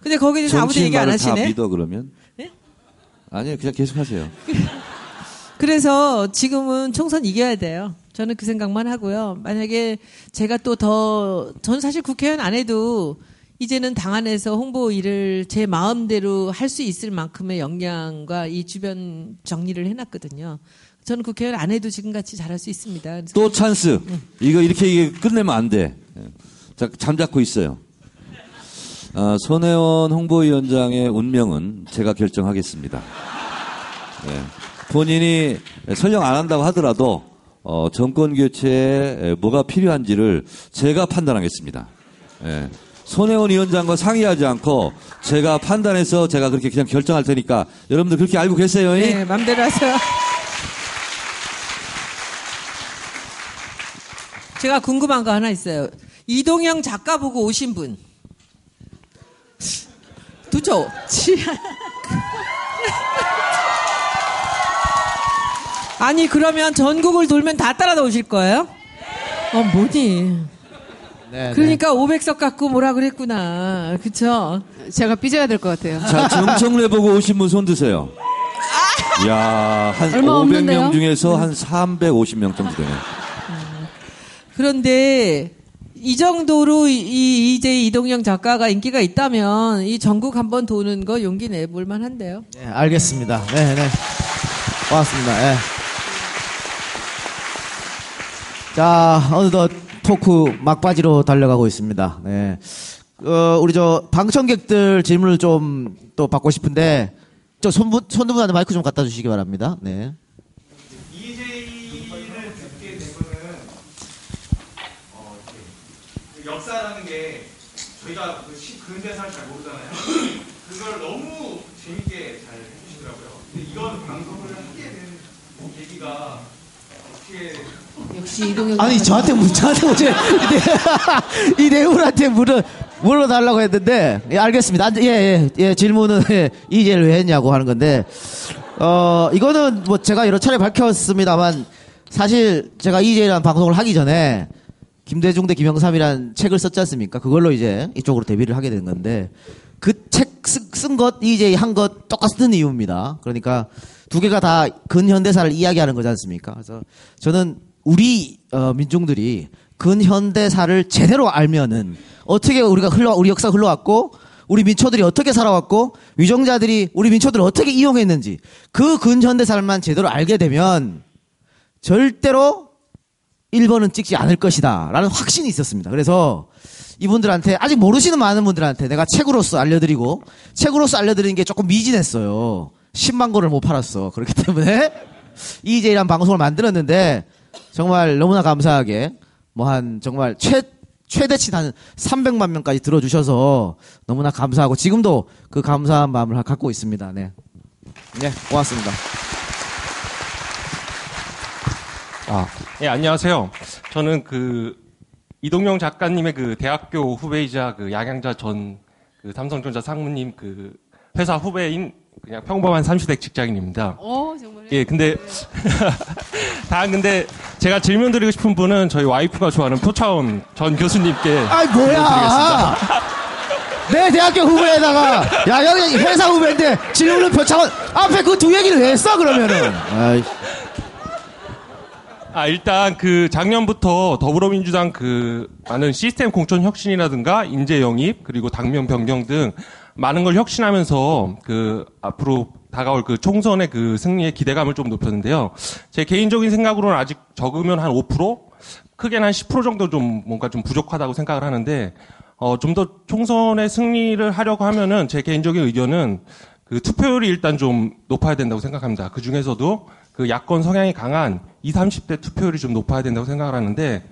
근데 거기에 대해서 아무도 얘기 안 말을 다 하시네. 믿어 그러면? 네? 아니요, 그냥 계속하세요. 그래서 지금은 총선 이겨야 돼요. 저는 그 생각만 하고요. 만약에 제가 또 더, 저는 사실 국회의원 안 해도 이제는 당 안에서 홍보 일을 제 마음대로 할 수 있을 만큼의 역량과 이 주변 정리를 해놨거든요. 저는 국회의원 안 해도 지금같이 잘할 수 있습니다. 또 찬스. 이거 이렇게 이게 끝내면 안 돼. 자, 잠잡고 있어요. 아, 손혜원 홍보위원장의 운명은 제가 결정하겠습니다. 네. 본인이 설령 안 한다고 하더라도 어, 정권 교체에 뭐가 필요한지를 제가 판단하겠습니다. 예. 손혜원 위원장과 상의하지 않고 제가 판단해서 제가 그렇게 그냥 결정할 테니까 여러분들 그렇게 알고 계세요? 이? 네, 맘대로 하세요. 제가 궁금한 거 하나 있어요. 이동영 작가 보고 오신 분. 두죠? 아니, 그러면 전국을 돌면 다 따라 나오실 거예요? 어, 뭐니? 네, 그러니까 500석 갖고 뭐라 그랬구나. 그쵸? 제가 삐져야 될 것 같아요. 자, 정청래 보고 오신 분 손 드세요. 야, 한 얼마 500명 없는데요? 중에서 한 350명 정도 되네. 그런데 이 정도로 이 이제 이동영 작가가 인기가 있다면 이 전국 한번 도는 거 용기 내볼 만한데요. 네, 알겠습니다. 네, 네. 고맙습니다. 네. 자, 어느덧 토크 막바지로 달려가고 있습니다. 네. 어, 우리 저 방청객들 질문을 좀 또 받고 싶은데 저 손분 손분한테 마이크 좀 갖다 주시기 바랍니다. 네. EJ를 듣게 되면은 어, 이렇게 역사라는 게 저희가 그 시- 근대사를 잘 모르잖아요. 그걸 너무 재밌게 잘 해주시더라고요. 근데 이런 방송을 하게 된 계기가 어떻게 역시 이동영 아니 저한테 물 저한테 오지 이 내분한테 물어 물어달라고 했는데 예, 알겠습니다. 예예 예, 예, 질문은 예, 이제를 왜 했냐고 하는 건데 어 이거는 뭐 제가 여러 차례 밝혔습니다만 사실 제가 이제라는 방송을 하기 전에 김대중 대 김영삼이라는 책을 썼지 않습니까? 그걸로 이제 이쪽으로 데뷔를 하게 된 건데 그 책 쓴 것 이제 한 것 똑같은 이유입니다. 그러니까 두 개가 다 근현대사를 이야기하는 거지 않습니까? 그래서 저는 우리 어, 민중들이 근현대사를 제대로 알면은 어떻게 우리가 흘러 우리 역사 흘러왔고 우리 민초들이 어떻게 살아왔고 위정자들이 우리 민초들을 어떻게 이용했는지 그 근현대사만 제대로 알게 되면 절대로 1번은 찍지 않을 것이다. 라는 확신이 있었습니다. 그래서 이분들한테, 아직 모르시는 많은 분들한테 내가 책으로서 알려드리고, 책으로서 알려드리는 게 조금 미진했어요. 10만 권을 못 팔았어. 그렇기 때문에, EJ라는 방송을 만들었는데, 정말 너무나 감사하게, 뭐 한, 정말 최, 최대치 한 300만 명까지 들어주셔서 너무나 감사하고, 지금도 그 감사한 마음을 갖고 있습니다. 네. 네, 고맙습니다. 아, 예, 안녕하세요. 저는 그 이동영 작가님의 그 대학교 후배이자 그 양양자 전 그 삼성전자 상무님 그 회사 후배인 그냥 평범한 삼시대 직장인입니다. 어 정말요? 예, 근데 다 근데 제가 질문 드리고 싶은 분은 저희 와이프가 좋아하는 표차원 전 교수님께 아이 뭐야? 내 대학교 후배에다가 야 여기 회사 후배인데 질문은 표창원 앞에 그 두 얘기를 왜 했어 그러면은? 아이, 아, 일단 그 작년부터 더불어민주당 그 많은 시스템 공천 혁신이라든가 인재 영입 그리고 당면 변경 등 많은 걸 혁신하면서 그 앞으로 다가올 그 총선의 그 승리의 기대감을 좀 높였는데요. 제 개인적인 생각으로는 아직 적으면 한 5%? 크게는 한 10% 정도 좀 뭔가 좀 부족하다고 생각을 하는데 어, 좀 더 총선의 승리를 하려고 하면은 제 개인적인 의견은 그 투표율이 일단 좀 높아야 된다고 생각합니다. 그 중에서도 그 야권 성향이 강한 20, 30대 투표율이 좀 높아야 된다고 생각을 하는데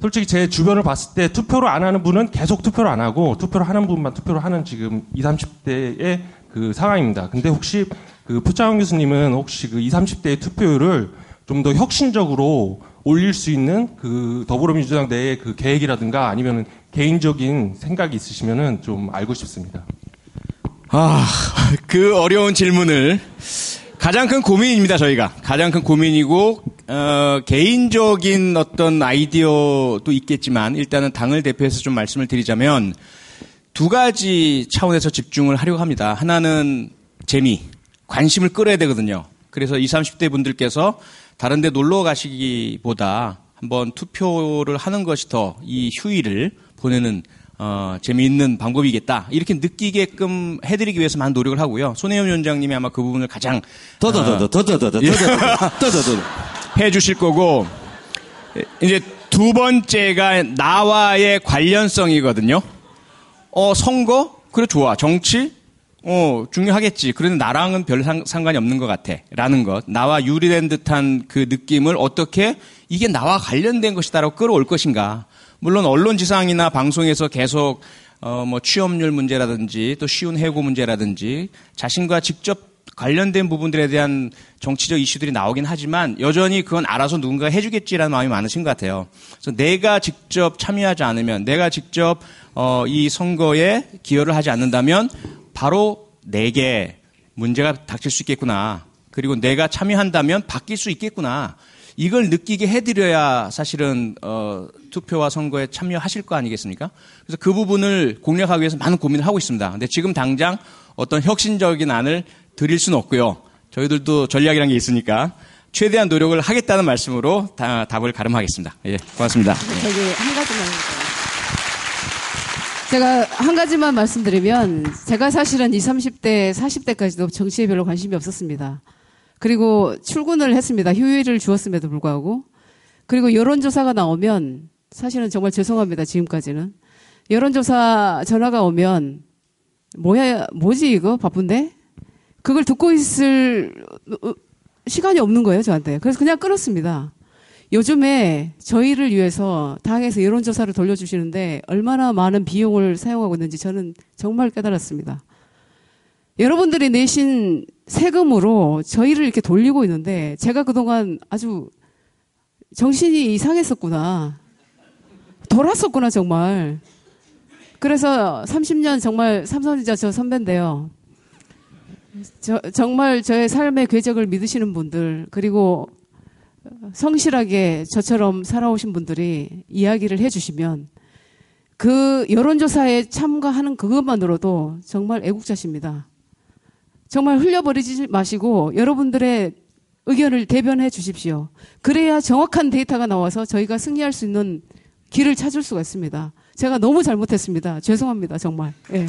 솔직히 제 주변을 봤을 때 투표를 안 하는 분은 계속 투표를 안 하고 투표를 하는 분만 투표를 하는 지금 20, 30대의 그 상황입니다. 근데 혹시 그 표창원 교수님은 혹시 그 20, 30대의 투표율을 좀 더 혁신적으로 올릴 수 있는 그 더불어민주당 내의 그 계획이라든가 아니면 개인적인 생각이 있으시면은 좀 알고 싶습니다. 아, 그 어려운 질문을 가장 큰 고민입니다, 저희가. 가장 큰 고민이고, 어, 개인적인 어떤 아이디어도 있겠지만, 일단은 당을 대표해서 좀 말씀을 드리자면, 두 가지 차원에서 집중을 하려고 합니다. 하나는 재미, 관심을 끌어야 되거든요. 그래서 20, 30대 분들께서 다른 데 놀러 가시기보다 한번 투표를 하는 것이 더 이 휴일을 보내는 어, 재미있는 방법이겠다. 이렇게 느끼게끔 해드리기 위해서 많은 노력을 하고요. 손혜원 위원장님이 아마 그 부분을 가장 더더더더더더더더 예. 더더더 해 주실 거고 이제 두 번째가 나와의 관련성이거든요. 어 선거 그래 좋아 정치 어 중요하겠지. 그런데 나랑은 별 상, 상관이 없는 것 같아라는 것 나와 유리된 듯한 그 느낌을 어떻게 이게 나와 관련된 것이다라고 끌어올 것인가. 물론 언론 지상이나 방송에서 계속 어, 뭐 취업률 문제라든지 또 쉬운 해고 문제라든지 자신과 직접 관련된 부분들에 대한 정치적 이슈들이 나오긴 하지만 여전히 그건 알아서 누군가 해주겠지라는 마음이 많으신 것 같아요. 그래서 내가 직접 참여하지 않으면 내가 직접 어, 이 선거에 기여를 하지 않는다면 바로 내게 문제가 닥칠 수 있겠구나. 그리고 내가 참여한다면 바뀔 수 있겠구나. 이걸 느끼게 해드려야 사실은 어, 투표와 선거에 참여하실 거 아니겠습니까? 그래서 그 부분을 공략하기 위해서 많은 고민을 하고 있습니다. 근데 지금 당장 어떤 혁신적인 안을 드릴 수는 없고요. 저희들도 전략이라는 게 있으니까 최대한 노력을 하겠다는 말씀으로 다, 답을 가름하겠습니다. 예, 고맙습니다. 저기 한 가지만 제가 한 가지만 말씀드리면 제가 사실은 20, 30대, 40대까지도 정치에 별로 관심이 없었습니다. 그리고 출근을 했습니다. 휴일을 주었음에도 불구하고. 그리고 여론조사가 나오면 사실은 정말 죄송합니다. 지금까지는. 여론조사 전화가 오면 뭐야, 뭐지 이거? 바쁜데? 그걸 듣고 있을 어, 시간이 없는 거예요, 저한테. 그래서 그냥 끊었습니다. 요즘에 저희를 위해서 당에서 여론조사를 돌려주시는데 얼마나 많은 비용을 사용하고 있는지 저는 정말 깨달았습니다. 여러분들이 내신 세금으로 저희를 이렇게 돌리고 있는데 제가 그동안 아주 정신이 이상했었구나. 돌았었구나, 정말. 그래서 30년 정말 삼성전자 저 선배인데요. 저, 정말 저의 삶의 궤적을 믿으시는 분들, 그리고 성실하게 저처럼 살아오신 분들이 이야기를 해주시면 그 여론조사에 참가하는 그것만으로도 정말 애국자십니다. 정말 흘려버리지 마시고 여러분들의 의견을 대변해 주십시오. 그래야 정확한 데이터가 나와서 저희가 승리할 수 있는 길을 찾을 수가 있습니다. 제가 너무 잘못했습니다. 죄송합니다, 정말. 예.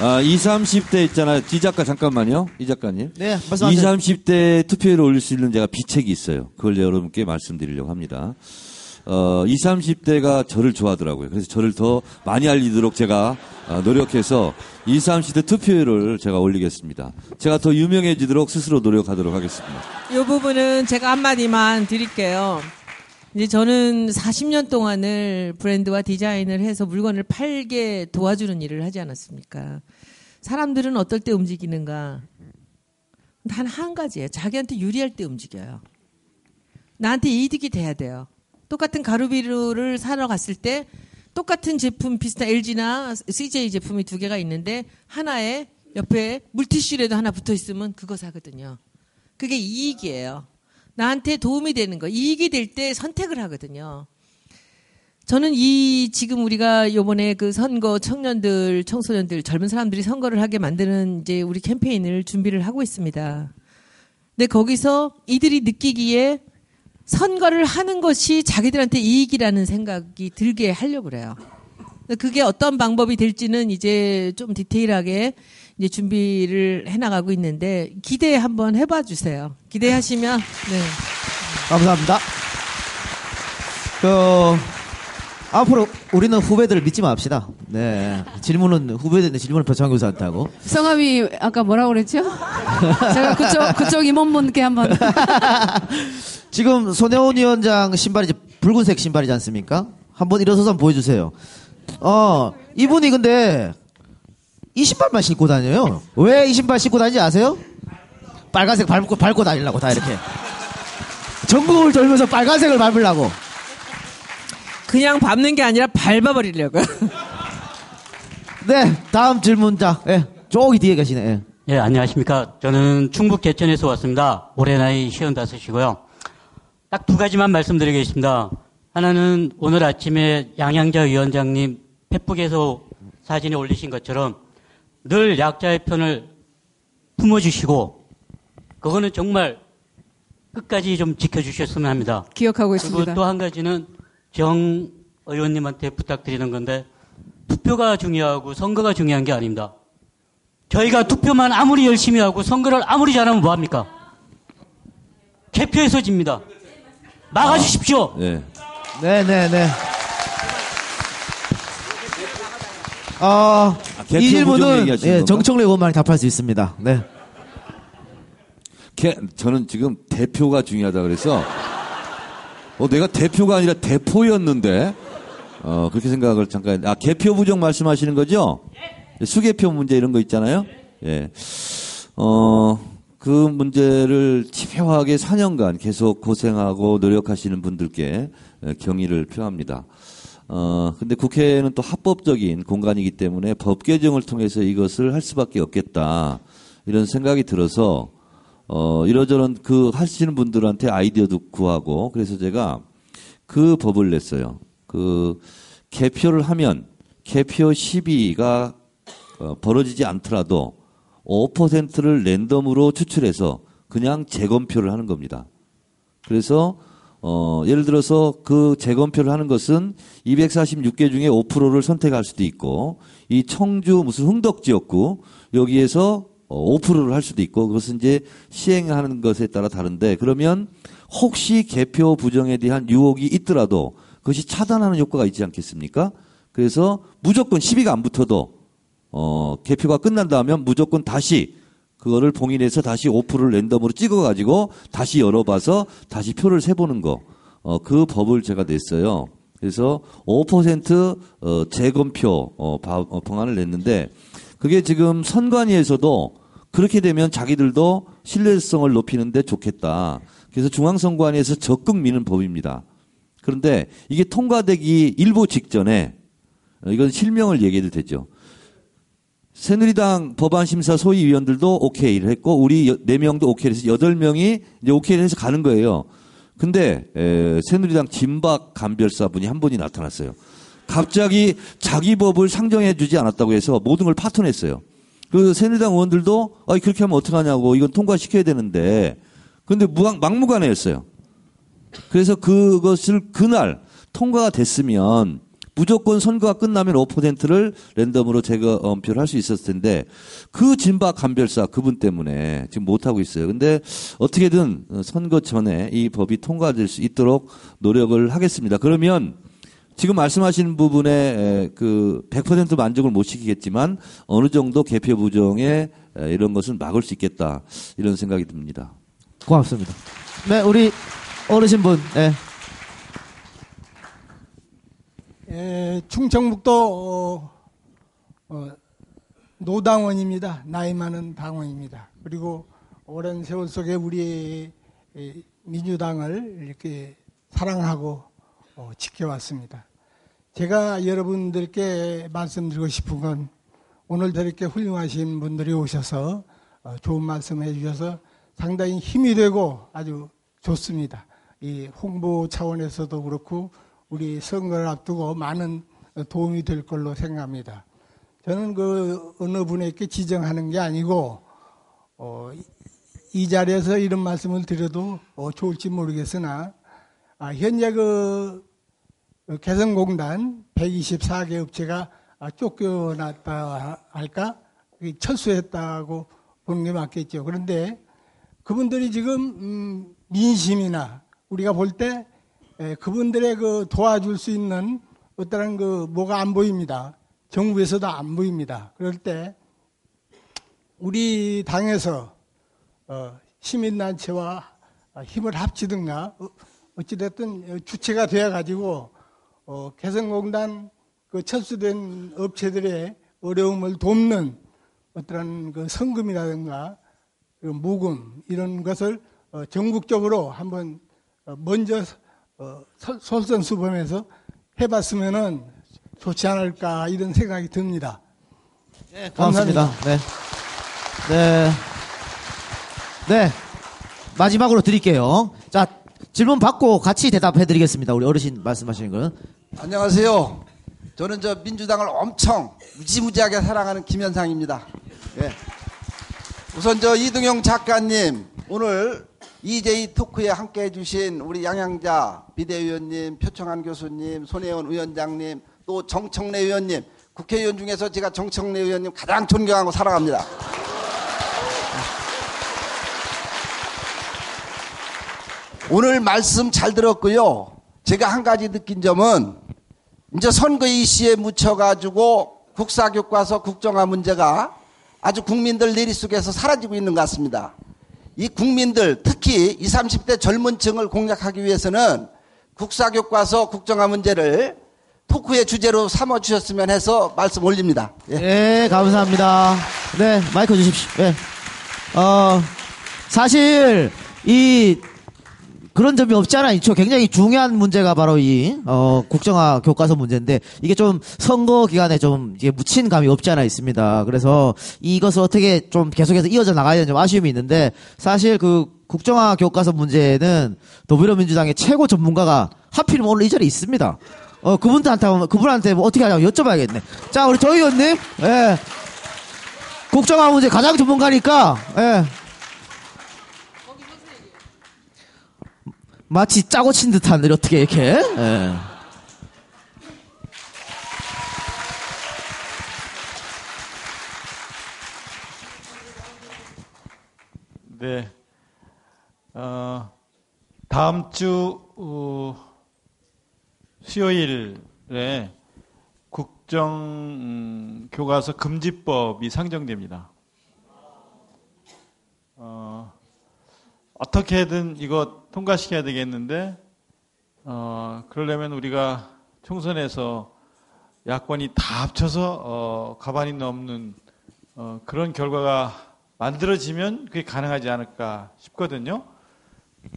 아, 20, 30대 있잖아요. 이 작가 잠깐만요. 이 작가님. 네, 20, 말씀하세요. 30대 투표율을 올릴 수 있는 제가 비책이 있어요. 그걸 여러분께 말씀드리려고 합니다. 어, 20, 30대가 저를 좋아하더라고요. 그래서 저를 더 많이 알리도록 제가 어, 노력해서 20, 30대 투표율을 제가 올리겠습니다. 제가 더 유명해지도록 스스로 노력하도록 하겠습니다. 이 부분은 제가 한마디만 드릴게요. 이제 저는 40년 동안을 브랜드와 디자인을 해서 물건을 팔게 도와주는 일을 하지 않았습니까? 사람들은 어떨 때 움직이는가? 단 한 가지예요. 자기한테 유리할 때 움직여요. 나한테 이득이 돼야 돼요. 똑같은 가루비누를 사러 갔을 때 똑같은 제품 비슷한 LG나 CJ 제품이 두 개가 있는데 하나에 옆에 물티슈라도 하나 붙어 있으면 그거 사거든요. 그게 이익이에요. 나한테 도움이 되는 거, 이익이 될 때 선택을 하거든요. 저는 이 지금 우리가 요번에 그 선거 청년들, 청소년들, 젊은 사람들이 선거를 하게 만드는 이제 우리 캠페인을 준비를 하고 있습니다. 근데 거기서 이들이 느끼기에 선거를 하는 것이 자기들한테 이익이라는 생각이 들게 하려고 그래요. 그게 어떤 방법이 될지는 이제 좀 디테일하게 이제 준비를 해나가고 있는데 기대 한번 해봐 주세요. 기대하시면 네. 감사합니다. 그, 앞으로 우리는 후배들을 믿지 맙시다. 네. 질문은, 후배들인데 질문을 표창 교수한테 하고. 성함이 아까 뭐라고 그랬죠? 제가 그쪽, 그쪽 임원분께 한번. 지금 손혜원 위원장 신발이 이제 붉은색 신발이지 않습니까? 한번 일어서서 한번 보여주세요. 어, 이분이 근데 이 신발만 신고 다녀요. 왜 이 신발 신고 다니는지 아세요? 빨간색 밟고, 밟고 다니려고, 다 이렇게. 전국을 돌면서 빨간색을 밟으려고. 그냥 밟는 게 아니라 밟아버리려고요. 네, 다음 질문자. 예, 저기 뒤에 계시네. 예. 예, 안녕하십니까. 저는 충북 개천에서 왔습니다. 올해 나이 55이고요. 딱 두 가지만 말씀드리겠습니다. 하나는 오늘 아침에 양양자 위원장님 페북에서 사진에 올리신 것처럼 늘 약자의 편을 품어주시고 그거는 정말 끝까지 좀 지켜주셨으면 합니다. 기억하고 그리고 있습니다. 또한 가지는 정 의원님한테 부탁드리는 건데 투표가 중요하고 선거가 중요한 게 아닙니다. 저희가 투표만 아무리 열심히 하고 선거를 아무리 잘하면 뭐합니까? 개표에서 집니다. 막아주십시오. 예. 네네 네. 어, 아, 개표 이 질문은 예? 정청래 의원만이 답할 수 있습니다. 네. 개- 저는 지금 대표가 중요하다 그래서 어, 내가 대표가 아니라 대포였는데 어, 그렇게 생각을 잠깐 아 개표 부정 말씀하시는 거죠? 수개표 문제 이런 거 있잖아요. 예. 어, 그 문제를 집요하게 4년간 계속 고생하고 노력하시는 분들께 예, 경의를 표합니다. 어, 근데 국회는 또 합법적인 공간이기 때문에 법 개정을 통해서 이것을 할 수밖에 없겠다. 이런 생각이 들어서 어, 이러저런 그 하시는 분들한테 아이디어도 구하고 그래서 제가 그 법을 냈어요. 그 개표를 하면 개표 시비가 어, 벌어지지 않더라도 5%를 랜덤으로 추출해서 그냥 재검표를 하는 겁니다. 그래서 어, 예를 들어서 그 재검표를 하는 것은 246개 중에 5%를 선택할 수도 있고 이 청주 무슨 흥덕 지역구 여기에서 어, 5%를 할 수도 있고 그것은 이제 시행하는 것에 따라 다른데 그러면 혹시 개표 부정에 대한 유혹이 있더라도 그것이 차단하는 효과가 있지 않겠습니까? 그래서 무조건 시비가 안 붙어도 어, 개표가 끝난다면 무조건 다시 그거를 봉인해서 다시 5%를 랜덤으로 찍어가지고 다시 열어봐서 다시 표를 세보는 거. 어, 그 법을 제가 냈어요. 그래서 5% 어, 재검표 어, 바- 어, 방안을 냈는데 그게 지금 선관위에서도 그렇게 되면 자기들도 신뢰성을 높이는데 좋겠다. 그래서 중앙선관위에서 적극 미는 법입니다. 그런데 이게 통과되기 일보 직전에 어, 이건 실명을 얘기해도 되죠. 새누리당 법안심사 소위위원들도 오케이를 했고 우리 여- 네 명도 오케이를 해서 여덟 명이 이제 오케이를 해서 가는 거예요. 근데 에, 새누리당 진박 감별사 분이 한 분이 나타났어요. 갑자기 자기 법을 상정해 주지 않았다고 해서 모든 걸 파토냈어요. 그 새누리당 의원들도 아 그렇게 하면 어떡하냐고 이건 통과시켜야 되는데 근데 무강, 막무가내였어요. 그래서 그것을 그날 통과가 됐으면 무조건 선거가 끝나면 5%를 랜덤으로 재검표를 할 수 있었을 텐데 그 진박 감별사 그분 때문에 지금 못하고 있어요. 근데 어떻게든 선거 전에 이 법이 통과될 수 있도록 노력을 하겠습니다. 그러면 지금 말씀하시는 부분에 에, 그100% 만족을 못 시키겠지만 어느 정도 개표 부정에 에, 이런 것은 막을 수 있겠다 이런 생각이 듭니다. 고맙습니다. 네, 우리 어르신분, 예. 에, 충청북도 어, 어, 노당원입니다. 나이 많은 당원입니다. 그리고 오랜 세월 속에 우리 에, 민주당을 이렇게 사랑하고 어, 지켜왔습니다. 제가 여러분들께 말씀드리고 싶은 건 오늘 저렇게 훌륭하신 분들이 오셔서 어, 좋은 말씀 해주셔서 상당히 힘이 되고 아주 좋습니다. 이 홍보 차원에서도 그렇고 우리 선거를 앞두고 많은 도움이 될 걸로 생각합니다. 저는 그 어느 분에게 지정하는 게 아니고 어, 이- 이 자리에서 이런 말씀을 드려도 어, 좋을지 모르겠으나 아, 현재 그 개성공단 124개 업체가 아, 쫓겨났다 할까 이 철수했다고 보는 게 맞겠죠. 그런데 그분들이 지금 음, 민심이나 우리가 볼 때 그분들의 그 도와줄 수 있는 어떠한 그 뭐가 안 보입니다. 정부에서도 안 보입니다. 그럴 때 우리 당에서 어, 시민단체와 힘을 합치든가 어, 어찌됐든 주체가 되어 가지고 어, 개성공단 그 철수된 업체들의 어려움을 돕는 어떠한 그 성금이라든가 모금 이런 것을 어, 전국적으로 한번 어, 먼저 어, 설- 솔선수범해서 해봤으면은 좋지 않을까 이런 생각이 듭니다. 네, 고맙습니다. 네. 네. 네. 마지막으로 드릴게요. 자, 질문 받고 같이 대답해 드리겠습니다. 우리 어르신 말씀하시는 거는. 안녕하세요. 저는 저 민주당을 엄청 무지무지하게 사랑하는 김현상입니다. 예. 우선 저 이등용 작가님 오늘 EJ 토크에 함께 해주신 우리 양양자 비대위원님, 표창한 교수님, 손혜원 위원장님, 또 정청래 의원님, 국회의원 중에서 제가 정청래 의원님 가장 존경하고 사랑합니다. 오늘 말씀 잘 들었고요. 제가 한 가지 느낀 점은 이제 선거 이슈에 묻혀가지고 국사교과서 국정화 문제가 아주 국민들 내리 속에서 사라지고 있는 것 같습니다. 이 국민들 특히 20, 30대 젊은 층을 공략하기 위해서는 국사교과서 국정화 문제를 토크의 주제로 삼아 주셨으면 해서 말씀 올립니다. 예. 네, 감사합니다. 네, 마이크 주십시오. 네. 어, 사실, 이, 그런 점이 없지 않아 있죠. 굉장히 중요한 문제가 바로 이, 어, 국정화 교과서 문제인데, 이게 좀 선거 기간에 좀, 이게 묻힌 감이 없지 않아 있습니다. 그래서 이것을 어떻게 좀 계속해서 이어져 나가야 되는 좀 아쉬움이 있는데, 사실 그 국정화 교과서 문제는 더불어민주당의 최고 전문가가 하필이면 오늘 이 자리에 있습니다. 어, 그분한테, 그분한테 뭐 어떻게 하냐고 여쭤봐야겠네. 자, 우리 조 의원님, 예. 국정화 문제 가장 전문가니까, 예. 마치 짜고 친 듯한 어떻게 이렇게, 예. 네. 어, 다음 주 어, 수요일에 국정 음, 교과서 금지법이 상정됩니다. 어, 어떻게든 이거 통과시켜야 되겠는데 어, 그러려면 우리가 총선에서 야권이 다 합쳐서 어, 가반이 넘는 어, 그런 결과가 만들어지면 그게 가능하지 않을까 싶거든요.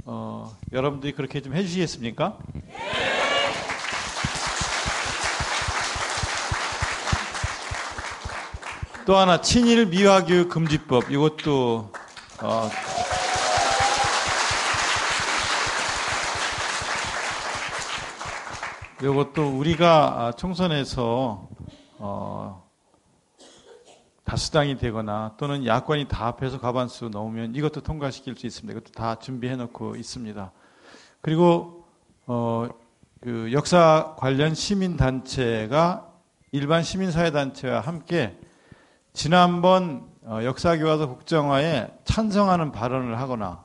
어, 여러분들이 그렇게 좀 해주시겠습니까? 또 하나 친일 미화교육 금지법 이것도 어, 이것도 우리가 아, 총선에서 어, 다수당이 되거나 또는 야권이 다 합해서 과반수 넘으면 이것도 통과시킬 수 있습니다. 이것도 다 준비해 놓고 있습니다. 그리고 어, 그 역사 관련 시민 단체가 일반 시민 사회 단체와 함께 지난번 어, 역사 교과서 국정화에 찬성하는 발언을 하거나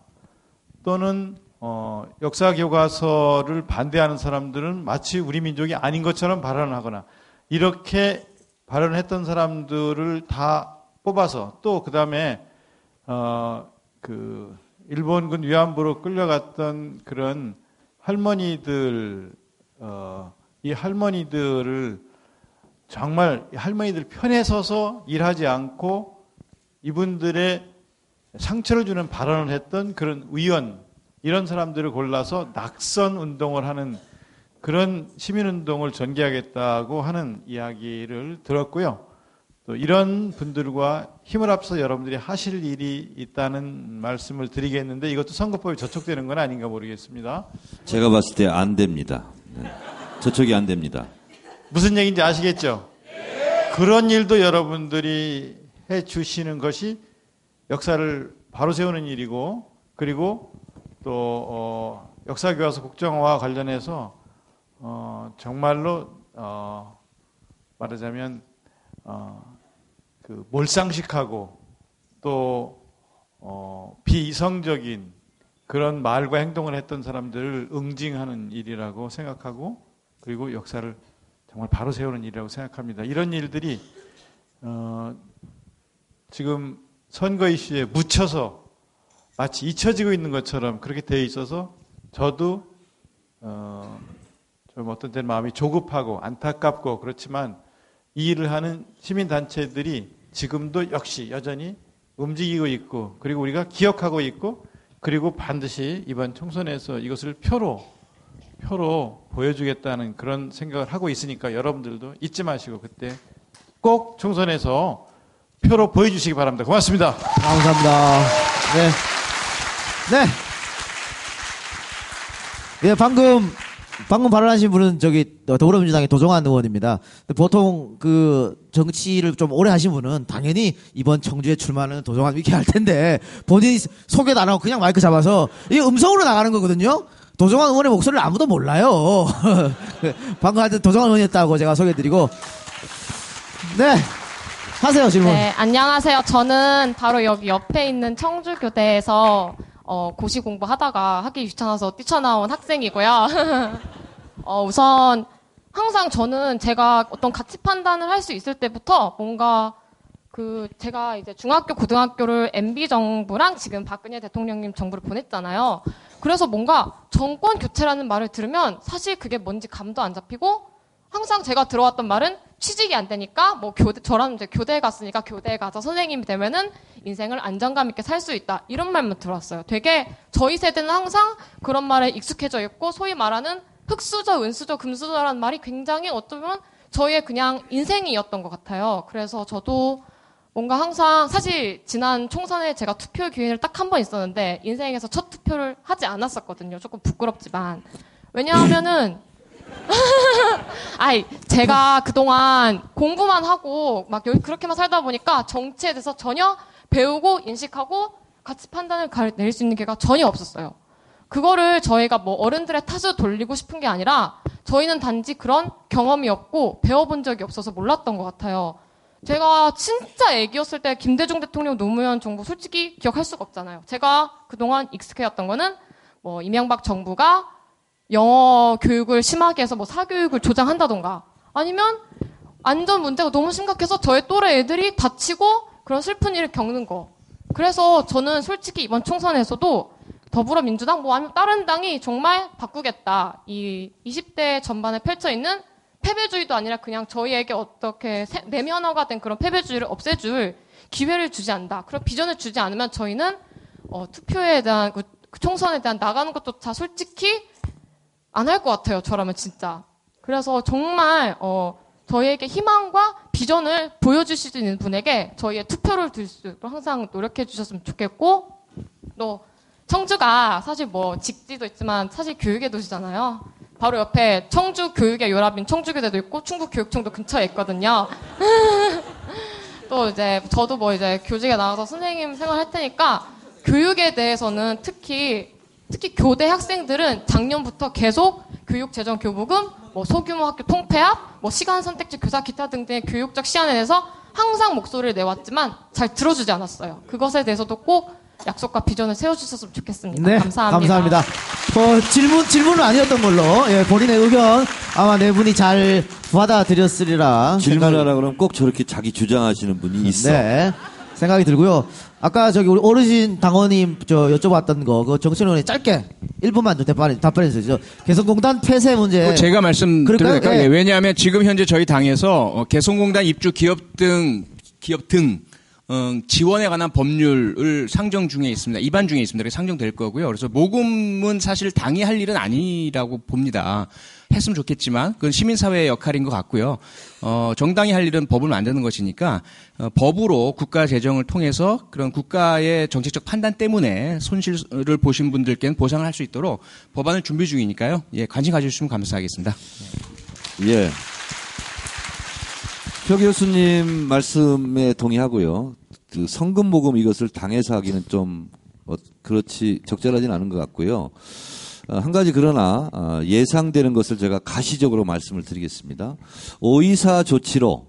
또는 어, 역사 교과서를 반대하는 사람들은 마치 우리 민족이 아닌 것처럼 발언을 하거나 이렇게 발언을 했던 사람들을 다 뽑아서 또 그다음에 어, 그 일본군 위안부로 끌려갔던 그런 할머니들 어, 이 할머니들을 정말 이 할머니들 편에 서서 일하지 않고 이분들의 상처를 주는 발언을 했던 그런 의원 이런 사람들을 골라서 낙선 운동을 하는 그런 시민운동을 전개하겠다고 하는 이야기를 들었고요. 또 이런 분들과 힘을 합쳐 여러분들이 하실 일이 있다는 말씀을 드리겠는데 이것도 선거법에 저촉되는 건 아닌가 모르겠습니다. 제가 봤을 때 안 됩니다. 네. 저쪽이 안 됩니다. 무슨 얘기인지 아시겠죠? 그런 일도 여러분들이 해 주시는 것이 역사를 바로 세우는 일이고 그리고 또 어, 역사 교과서 국정화와 관련해서 어, 정말로 어, 말하자면 어, 그 몰상식하고 또 어, 비이성적인 그런 말과 행동을 했던 사람들을 응징하는 일이라고 생각하고 그리고 역사를 정말 바로 세우는 일이라고 생각합니다. 이런 일들이 어, 지금 선거 이슈에 묻혀서 마치 잊혀지고 있는 것처럼 그렇게 되어 있어서 저도 어, 좀 어떤 때는 마음이 조급하고 안타깝고 그렇지만 이 일을 하는 시민 단체들이 지금도 역시 여전히 움직이고 있고 그리고 우리가 기억하고 있고 그리고 반드시 이번 총선에서 이것을 표로 표로 보여주겠다는 그런 생각을 하고 있으니까 여러분들도 잊지 마시고 그때 꼭 총선에서 표로 보여주시기 바랍니다. 고맙습니다. 감사합니다. 네. 네. 예, 방금, 방금 발언하신 분은 저기 더불어민주당의 도종환 의원입니다. 보통 그 정치를 좀 오래 하신 분은 당연히 이번 청주에 출마하는 도종환 이렇게 할 텐데 본인이 소개도 안 하고 그냥 마이크 잡아서 이게 음성으로 나가는 거거든요. 도종환 의원의 목소리를 아무도 몰라요. 방금 하여튼 도종환 의원이었다고 제가 소개해드리고. 네. 하세요, 질문. 네, 안녕하세요. 저는 바로 여기 옆에 있는 청주교대에서 어, 고시 공부하다가 하기 귀찮아서 뛰쳐나온 학생이고요. 어, 우선 항상 저는 제가 어떤 가치 판단을 할 수 있을 때부터 뭔가 그 제가 이제 중학교 고등학교를 MB 정부랑 지금 박근혜 대통령님 정부를 보냈잖아요. 그래서 뭔가 정권 교체라는 말을 들으면 사실 그게 뭔지 감도 안 잡히고 항상 제가 들어왔던 말은 취직이 안 되니까 뭐 교대 저랑 이제 교대에 갔으니까 교대에 가서 선생님이 되면은 인생을 안정감 있게 살 수 있다 이런 말만 들었어요. 되게 저희 세대는 항상 그런 말에 익숙해져 있고 소위 말하는 흑수저, 은수저, 금수저라는 말이 굉장히 어쩌면 저희의 그냥 인생이었던 것 같아요. 그래서 저도 뭔가 항상 사실 지난 총선에 제가 투표 기회를 딱 한 번 있었는데 인생에서 첫 투표를 하지 않았었거든요. 조금 부끄럽지만 왜냐하면은 아이, 제가 그동안 공부만 하고 막 여기 그렇게만 살다 보니까 정치에 대해서 전혀 배우고 인식하고 가치 판단을 갈- 내릴 수 있는 기회가 전혀 없었어요. 그거를 저희가 뭐 어른들의 탓을 돌리고 싶은 게 아니라 저희는 단지 그런 경험이 없고 배워본 적이 없어서 몰랐던 것 같아요. 제가 진짜 애기였을 때 김대중 대통령 노무현 정부 솔직히 기억할 수가 없잖아요. 제가 그동안 익숙해왔던 거는 뭐 이명박 정부가 영어 교육을 심하게 해서 뭐 사교육을 조장한다던가 아니면 안전 문제가 너무 심각해서 저의 또래 애들이 다치고 그런 슬픈 일을 겪는 거. 그래서 저는 솔직히 이번 총선에서도 더불어민주당 뭐 아니면 다른 당이 정말 바꾸겠다. 이 20대 전반에 펼쳐 있는 패배주의도 아니라 그냥 저희에게 어떻게 세- 내면화가 된 그런 패배주의를 없애줄 기회를 주지 않는다. 그런 비전을 주지 않으면 저희는 어, 투표에 대한 그 총선에 대한 나가는 것조차 솔직히 안 할 것 같아요. 저라면 진짜. 그래서 정말 어, 저희에게 희망과 비전을 보여주실 수 있는 분에게 저희의 투표를 들수 있도록 항상 노력해 주셨으면 좋겠고 또 청주가 사실 뭐 직지도 있지만 사실 교육의 도시잖아요. 바로 옆에 청주 교육의 요람인 청주교대도 있고 충북 교육청도 근처에 있거든요. 또 이제 저도 뭐 이제 교직에 나가서 선생님 생활할 테니까 교육에 대해서는 특히 특히 교대 학생들은 작년부터 계속 교육 재정 교부금, 뭐 소규모 학교 통폐합, 뭐 시간 선택지 교사 기타 등등의 교육적 시안에 대해서 항상 목소리를 내왔지만 잘 들어주지 않았어요. 그것에 대해서도 꼭 약속과 비전을 세워주셨으면 좋겠습니다. 네, 감사합니다. 감사합니다. 뭐 질문 질문은 아니었던 걸로 예, 본인의 의견 아마 네 분이 잘 받아들였으리라 질문하라 그러면 꼭 저렇게 자기 주장하시는 분이 있어. 네. 생각이 들고요. 아까 저기 우리 어르신 당원님 저 여쭤봤던 거, 그 의원이 짧게 1분만 좀 답변, 답변해 주시죠. 개성공단 폐쇄 문제. 그 제가? 될까요? 예. 예, 왜냐하면 지금 현재 저희 당에서 어, 개성공단 입주 기업 등 기업 등 어, 지원에 관한 법률을 상정 중에 있습니다. 입안 중에 있습니다. 상정될 거고요. 그래서 모금은 사실 당이 할 일은 아니라고 봅니다. 했으면 좋겠지만 그건 시민사회의 역할인 것 같고요. 어, 정당이 할 일은 법을 만드는 것이니까 어, 법으로 국가 재정을 통해서 그런 국가의 정책적 판단 때문에 손실을 보신 분들께는 보상을 할 수 있도록 법안을 준비 중이니까요. 예, 관심 가져주시면 감사하겠습니다. 예. 표 교수님 말씀에 동의하고요. 그 성금 모금 이것을 당에서 하기는 좀 어, 그렇지 적절하진 않은 것 같고요. 어, 한 가지 그러나 어, 예상되는 것을 제가 가시적으로 말씀을 드리겠습니다. 오이사 조치로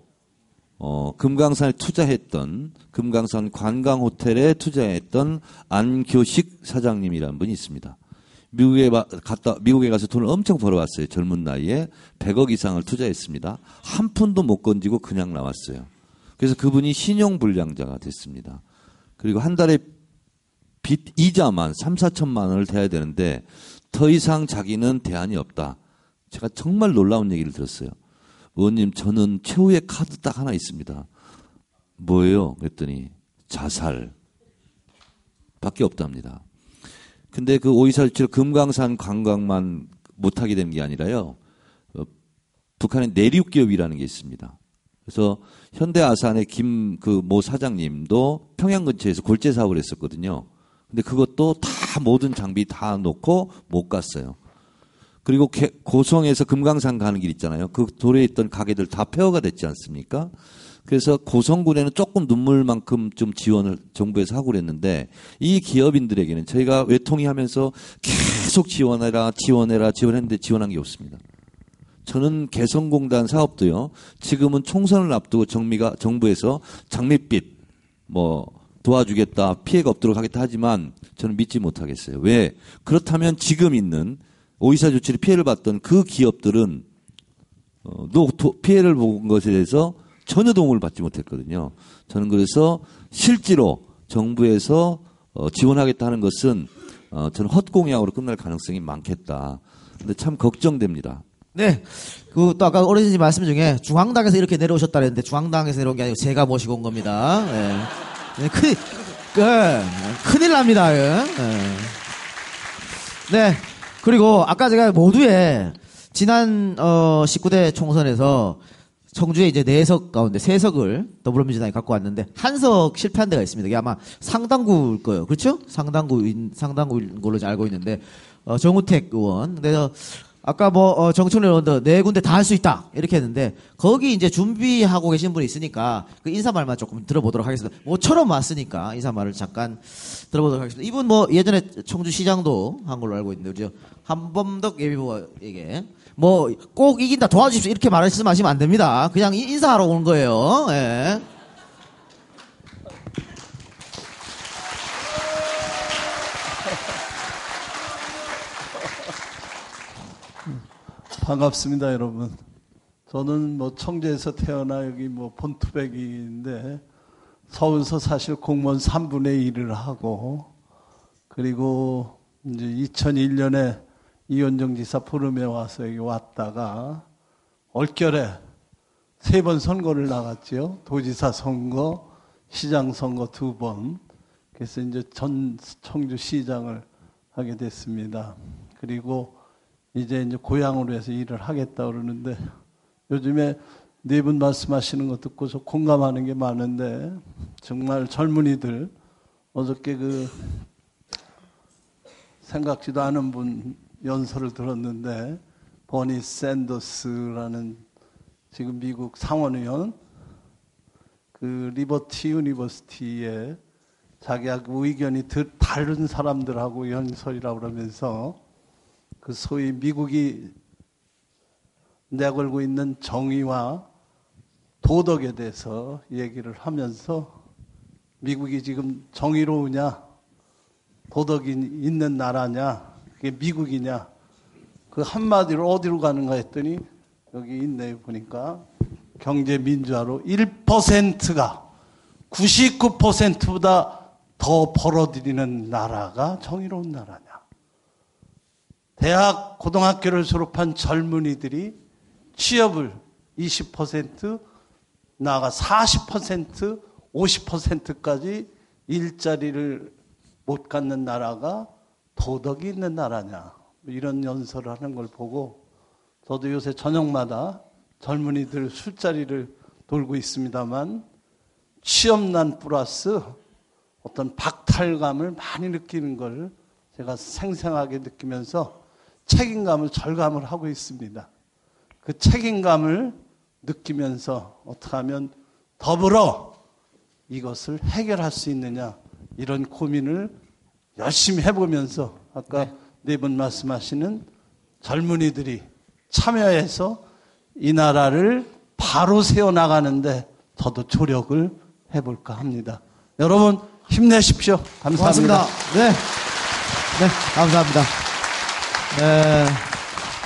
어, 금강산에 투자했던 금강산 관광 호텔에 투자했던 안교식 사장님이라는 분이 있습니다. 미국에 바- 갔다 미국에 가서 돈을 엄청 벌어왔어요. 젊은 나이에 100억 이상을 투자했습니다. 한 푼도 못 건지고 그냥 나왔어요. 그래서 그분이 신용 불량자가 됐습니다. 그리고 한 달에 빚 이자만 3, 4천만 원을 대야 되는데 더 이상 자기는 대안이 없다. 제가 정말 놀라운 얘기를 들었어요. 의원님, 저는 최후의 카드 딱 하나 있습니다. 뭐예요? 그랬더니 자살. 밖에 없답니다. 근데 그 오이사주치를 금강산 관광만 못하게 된 게 아니라요. 어, 북한의 내륙 기업이라는 게 있습니다. 그래서 현대아산의 김 그 모 사장님도 평양 근처에서 골재 사업을 했었거든요. 근데 그것도 다 모든 장비 다 놓고 못 갔어요. 그리고 개- 고성에서 금강산 가는 길 있잖아요. 그 도로에 있던 가게들 다 폐허가 됐지 않습니까? 그래서 고성군에는 조금 눈물만큼 좀 지원을 정부에서 하고 그랬는데 이 기업인들에게는 저희가 외통위하면서 계속 지원해라, 지원해라, 지원했는데 지원한 게 없습니다. 저는 개성공단 사업도요. 지금은 총선을 앞두고 정미가 정부에서 장밋빛 뭐 도와주겠다, 피해가 없도록 하겠다 하지만 저는 믿지 못하겠어요. 왜? 그렇다면 지금 있는 오이사 조치를 피해를 봤던 그 기업들은 어, 노- 도- 피해를 본 것에 대해서 전혀 도움을 받지 못했거든요. 저는 그래서 실제로 정부에서 어, 지원하겠다 하는 것은 어, 저는 헛공약으로 끝날 가능성이 많겠다. 근데 참 걱정됩니다. 네. 그 또 아까 어르신이 말씀 중에 중앙당에서 이렇게 내려오셨다 그랬는데 중앙당에서 내려온 게 아니고 제가 모시고 온 겁니다. 예. 네, 큰일, 예, 큰일 납니다. 예. 예. 네. 그리고 아까 제가 모두에 지난 어 19대 총선에서 청주에 이제 네석 가운데 세 석을 더불어민주당이 갖고 왔는데 한 석 실패한 데가 있습니다. 이게 아마 상당구일 거예요. 그렇죠? 상당구인 상당구인 걸로 알고 있는데 어, 정우택 의원. 그래서 아까 뭐 어, 정청래 의원도 네 군데 다 할 수 있다 이렇게 했는데 거기 이제 준비하고 계신 분이 있으니까 그 인사말만 조금 들어보도록 하겠습니다. 모처럼 왔으니까 인사말을 잠깐 들어보도록 하겠습니다. 이분 뭐 예전에 청주시장도 한 걸로 알고 있는데 그죠? 한범덕 예비후보에게 뭐 꼭 이긴다 도와주십시오 이렇게 말씀하시면 안 됩니다. 그냥 이- 인사하러 온 거예요. 예. 반갑습니다, 여러분. 저는 뭐 청주에서 태어나 여기 뭐 본투백인데 서울서 사실 공무원 3분의 1을 하고 그리고 이제 2001년에 이현정 지사 부름에 와서 여기 왔다가 얼결에 세 번 선거를 나갔죠. 도지사 선거, 시장 선거 두 번. 그래서 이제 전 청주 시장을 하게 됐습니다. 그리고 이제 이제 고향으로 해서 일을 하겠다 그러는데 요즘에 네 분 말씀하시는 거 듣고서 공감하는 게 많은데 정말 젊은이들 어저께 그 생각지도 않은 분 연설을 들었는데 버니 샌더스라는 지금 미국 상원의원 그 Liberty University에 자기가 그 의견이 드- 다른 사람들하고 연설이라고 그러면서 그 소위 미국이 내걸고 있는 정의와 도덕에 대해서 얘기를 하면서 미국이 지금 정의로우냐 도덕이 있는 나라냐 그게 미국이냐? 그 한마디로 어디로 가는가 했더니 여기 있네요 보니까. 경제 민주화로 1%가 99%보다 더 벌어들이는 나라가 정의로운 나라냐? 대학, 고등학교를 졸업한 젊은이들이 취업을 20% 나아가 40%, 50%까지 일자리를 못 갖는 나라가 도덕이 있는 나라냐. 뭐 이런 연설을 하는 걸 보고 저도 요새 저녁마다 젊은이들 술자리를 돌고 있습니다만 취업난 플러스 어떤 박탈감을 많이 느끼는 걸 제가 생생하게 느끼면서 책임감을 절감을 하고 있습니다. 그 책임감을 느끼면서 어떻게 하면 더불어 이것을 해결할 수 있느냐 이런 고민을 열심히 해보면서 아까 네 분 말씀하시는 젊은이들이 참여해서 이 나라를 바로 세워나가는데 저도 조력을 해볼까 합니다. 여러분 힘내십시오. 감사합니다. 고맙습니다. 네. 네, 감사합니다. 네,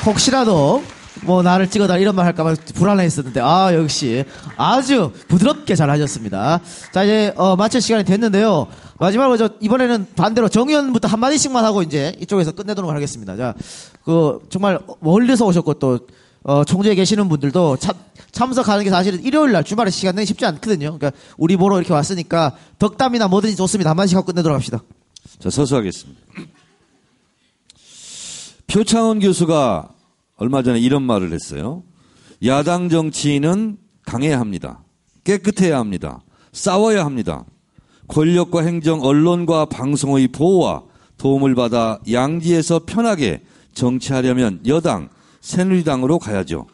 혹시라도 뭐 나를 찍어달라 이런 말 할까봐 불안해했었는데 아 역시 아주 부드럽게 잘 하셨습니다. 자 이제 어, 마칠 시간이 됐는데요. 마지막으로 저 이번에는 반대로 정의원부터 한 마디씩만 하고 이제 이쪽에서 끝내도록 하겠습니다. 자그 정말 멀리서 오셨고 또 어, 총재에 계시는 분들도 참, 참석하는 게 사실은 일요일 날 주말에 시간 내기 쉽지 않거든요. 그러니까 우리 보러 이렇게 왔으니까 덕담이나 뭐든지 좋습니다. 한 마디씩 하고 끝내도록 합시다. 자, 서서 하겠습니다. 표창원 교수가 얼마 전에 이런 말을 했어요. 야당 정치인은 강해야 합니다. 깨끗해야 합니다. 싸워야 합니다. 권력과 행정, 언론과 방송의 보호와 도움을 받아 양지에서 편하게 정치하려면 여당, 새누리당으로 가야죠.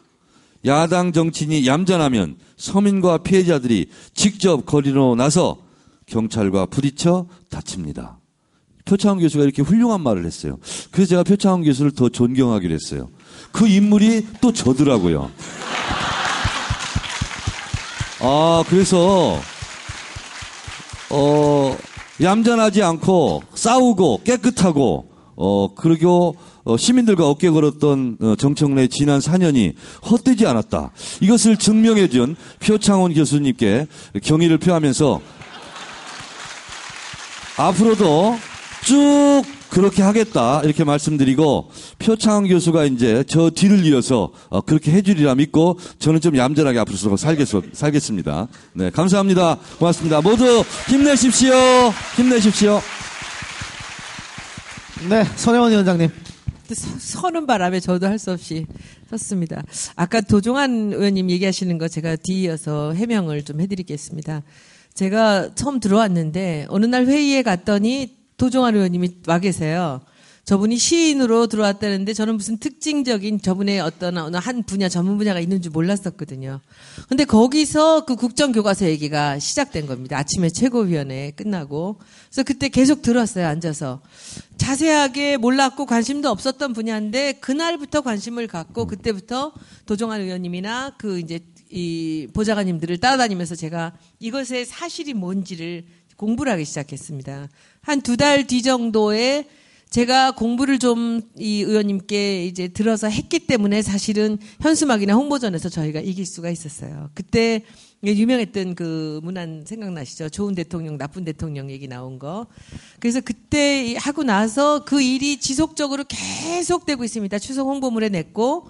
야당 정치인이 얌전하면 서민과 피해자들이 직접 거리로 나서 경찰과 부딪혀 다칩니다. 표창원 교수가 이렇게 훌륭한 말을 했어요. 그래서 제가 표창원 교수를 더 존경하기로 했어요. 그 인물이 또 저더라고요. 아, 그래서, 어, 얌전하지 않고 싸우고 깨끗하고, 어, 그리고 어, 시민들과 어깨 걸었던 어, 정청래 지난 4년이 헛되지 않았다. 이것을 증명해준 표창원 교수님께 경의를 표하면서 앞으로도 쭉 그렇게 하겠다 이렇게 말씀드리고 표창원 교수가 이제 저 뒤를 이어서 어, 그렇게 해주리라 믿고 저는 좀 얌전하게 앞으로 살겠, 살겠 습니다. 네 감사합니다. 고맙습니다. 모두 힘내십시오. 힘내십시오. 네 손혜원 위원장님. 서- 서는 바람에 저도 할 수 없이 섰습니다. 아까 도종환 의원님 얘기하시는 거 제가 뒤이어서 해명을 좀 해드리겠습니다. 제가 처음 들어왔는데 어느 날 회의에 갔더니 도종환 의원님이 와 계세요. 저분이 시인으로 들어왔다는데 저는 무슨 특징적인 저분의 어떤 어느 한 분야 전문 분야가 있는 줄 몰랐었거든요. 근데 거기서 그 국정교과서 얘기가 시작된 겁니다. 아침에 최고위원회 끝나고. 그래서 그때 계속 들었어요, 앉아서. 자세하게 몰랐고 관심도 없었던 분야인데 그날부터 관심을 갖고 그때부터 도종환 의원님이나 그 이제 이 보좌관님들을 따라다니면서 제가 이것의 사실이 뭔지를 공부를 하기 시작했습니다. 한 두 달 뒤 정도에 제가 공부를 좀 이 의원님께 이제 들어서 했기 때문에 사실은 현수막이나 홍보전에서 저희가 이길 수가 있었어요. 그때 유명했던 그 문안 생각나시죠? 좋은 대통령, 나쁜 대통령 얘기 나온 거. 그래서 그때 하고 나서 그 일이 지속적으로 계속되고 있습니다. 추석 홍보물에 냈고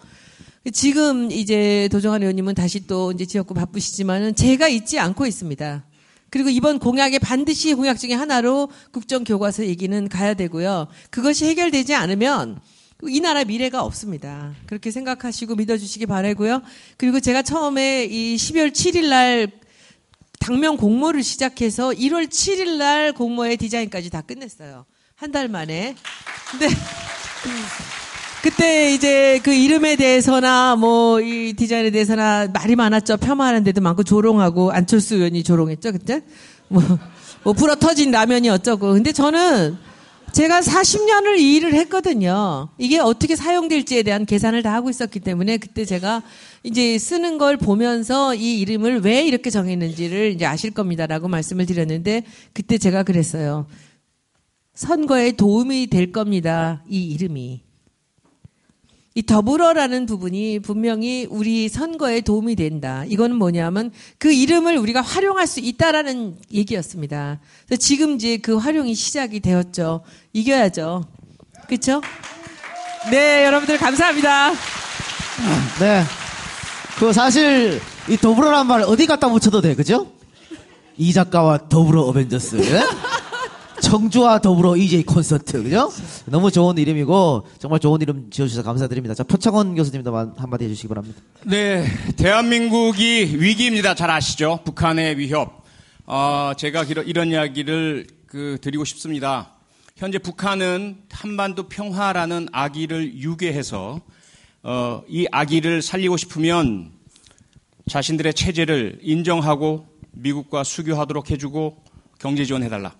지금 이제 도정환 의원님은 다시 또 이제 지역구 바쁘시지만은 제가 잊지 않고 있습니다. 그리고 이번 공약의 반드시 공약 중에 하나로 국정 교과서 얘기는 가야 되고요. 그것이 해결되지 않으면 이 나라 미래가 없습니다. 그렇게 생각하시고 믿어주시기 바라고요. 그리고 제가 처음에 이 12월 7일 날 당면 공모를 시작해서 1월 7일 날 공모의 디자인까지 다 끝냈어요. 한 달 만에. 근데 그때 이제 그 이름에 대해서나 뭐 이 디자인에 대해서나 말이 많았죠. 폄하하는 데도 많고 조롱하고 안철수 의원이 조롱했죠. 그때 뭐, 뭐 불어 터진 라면이 어쩌고. 근데 저는 제가 40년을 이 일을 했거든요. 이게 어떻게 사용될지에 대한 계산을 다 하고 있었기 때문에 그때 제가 이제 쓰는 걸 보면서 이 이름을 왜 이렇게 정했는지를 이제 아실 겁니다라고 말씀을 드렸는데 그때 제가 그랬어요. 선거에 도움이 될 겁니다. 이 이름이. 이 더불어라는 부분이 분명히 우리 선거에 도움이 된다. 이거는 뭐냐면 그 이름을 우리가 활용할 수 있다라는 얘기였습니다. 그래서 지금 이제 그 활용이 시작이 되었죠. 이겨야죠. 그렇죠? 네, 여러분들 감사합니다. 네. 그 사실 이 더불어란 말 어디 갖다 붙여도 돼, 그죠? 이 작가와 더불어 어벤져스. 예? 청주와 더불어 EJ 콘서트, 그죠? 너무 좋은 이름이고 정말 좋은 이름 지어주셔서 감사드립니다. 자, 표창원 교수님도 한- 한마디 해주시기 바랍니다. 네, 대한민국이 위기입니다. 잘 아시죠? 북한의 위협. 어, 제가 이런 이야기를 그 드리고 싶습니다. 현재 북한은 한반도 평화라는 아기를 유괴해서 어, 이 아기를 살리고 싶으면 자신들의 체제를 인정하고 미국과 수교하도록 해주고 경제 지원해달라.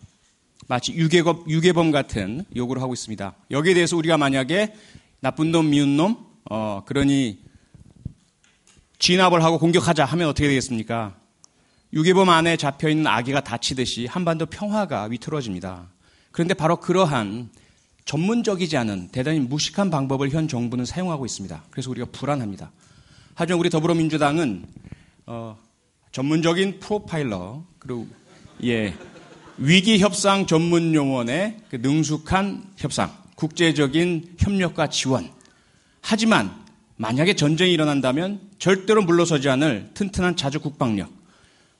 마치 유괴범, 유괴범 같은 요구를 하고 있습니다. 여기에 대해서 우리가 만약에 나쁜 놈, 미운 놈, 어, 그러니 진압을 하고 공격하자 하면 어떻게 되겠습니까? 유괴범 안에 잡혀 있는 아기가 다치듯이 한반도 평화가 위태로워집니다. 그런데 바로 그러한 전문적이지 않은 대단히 무식한 방법을 현 정부는 사용하고 있습니다. 그래서 우리가 불안합니다. 하지만 우리 더불어민주당은 어, 전문적인 프로파일러 그리고 예 위기 협상 전문 요원의 그 능숙한 협상, 국제적인 협력과 지원. 하지만 만약에 전쟁이 일어난다면 절대로 물러서지 않을 튼튼한 자주 국방력.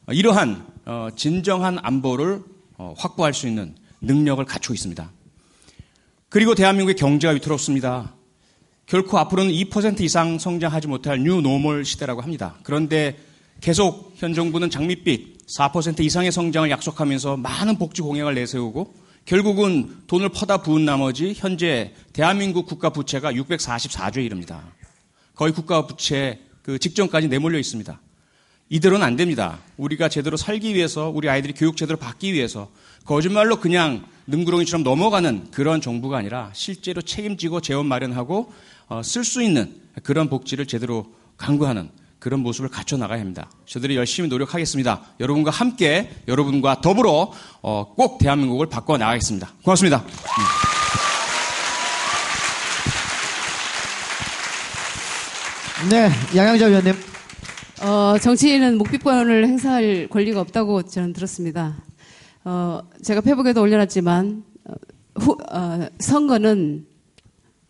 어, 이러한 어, 진정한 안보를 어, 확보할 수 있는 능력을 갖추고 있습니다. 그리고 대한민국의 경제가 위태롭습니다. 결코 앞으로는 2% 이상 성장하지 못할 new normal 시대라고 합니다. 그런데 계속 현 정부는 장밋빛 4% 이상의 성장을 약속하면서 많은 복지 공약을 내세우고 결국은 돈을 퍼다 부은 나머지 현재 대한민국 국가 부채가 644조에 이릅니다. 거의 국가 부채 그 직전까지 내몰려 있습니다. 이대로는 안 됩니다. 우리가 제대로 살기 위해서 우리 아이들이 교육 제대로 받기 위해서 거짓말로 그냥 능구렁이처럼 넘어가는 그런 정부가 아니라 실제로 책임지고 재원 마련하고 어, 쓸수 있는 그런 복지를 제대로 강구하는 그런 모습을 갖춰 나가야 합니다. 저들이 열심히 노력하겠습니다. 여러분과 함께 여러분과 더불어 어, 꼭 대한민국을 바꿔 나가겠습니다. 고맙습니다. 네, 양양자 위원님. 어, 정치인은 묵비권을 행사할 권리가 없다고 저는 들었습니다. 어, 제가 페북에도 올려놨지만 어, 후, 어, 선거는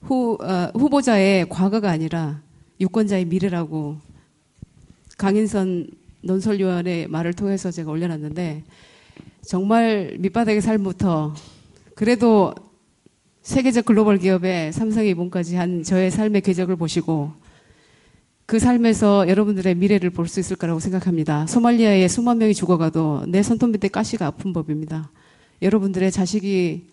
후, 어, 후보자의 과거가 아니라 유권자의 미래라고 강인선 논설위원의 말을 통해서 제가 올려놨는데 정말 밑바닥의 삶부터 그래도 세계적 글로벌 기업의 삼성의 이봉까지 한 저의 삶의 궤적을 보시고 그 삶에서 여러분들의 미래를 볼 수 있을 거라고 생각합니다. 소말리아에 수만 명이 죽어가도 내 손톱 밑에 가시가 아픈 법입니다. 여러분들의 자식이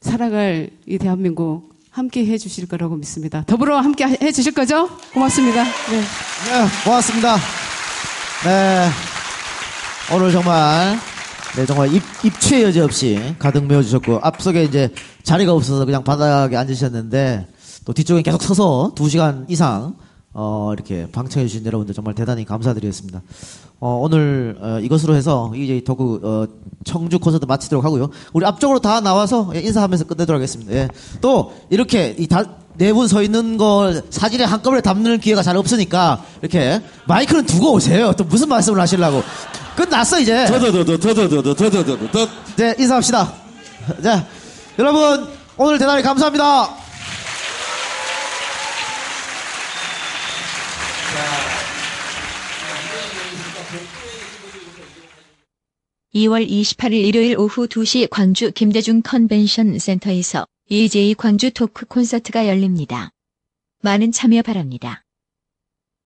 살아갈 이 대한민국 함께 해 주실 거라고 믿습니다. 더불어 함께 해 주실 거죠? 고맙습니다. 네. 네, 고맙습니다. 네. 오늘 정말, 네, 정말 입, 입추의 여지 없이 가득 메워주셨고, 앞쪽에 이제 자리가 없어서 그냥 바닥에 앉으셨는데, 또 뒤쪽에 계속 서서 두 시간 이상, 어, 이렇게 방청해 주신 여러분들 정말 대단히 감사드리겠습니다. 어, 오늘, 어, 이것으로 해서 이제 더구, 어, 청주 콘서트 마치도록 하고요. 우리 앞쪽으로 다 나와서 예, 인사하면서 끝내도록 하겠습니다. 예. 또, 이렇게 이 다, 네분 서 있는 걸 사진에 한꺼번에 담는 기회가 잘 없으니까 이렇게 마이크는 두고 오세요. 또 무슨 말씀을 하시려고. 끝났어, 이제. 더더더더더더더더더더. 네, 인사합시다. 자, 여러분, 오늘 대단히 감사합니다. 2월 28일 일요일 오후 2시 광주 김대중 컨벤션 센터에서 EJ 광주 토크 콘서트가 열립니다. 많은 참여 바랍니다.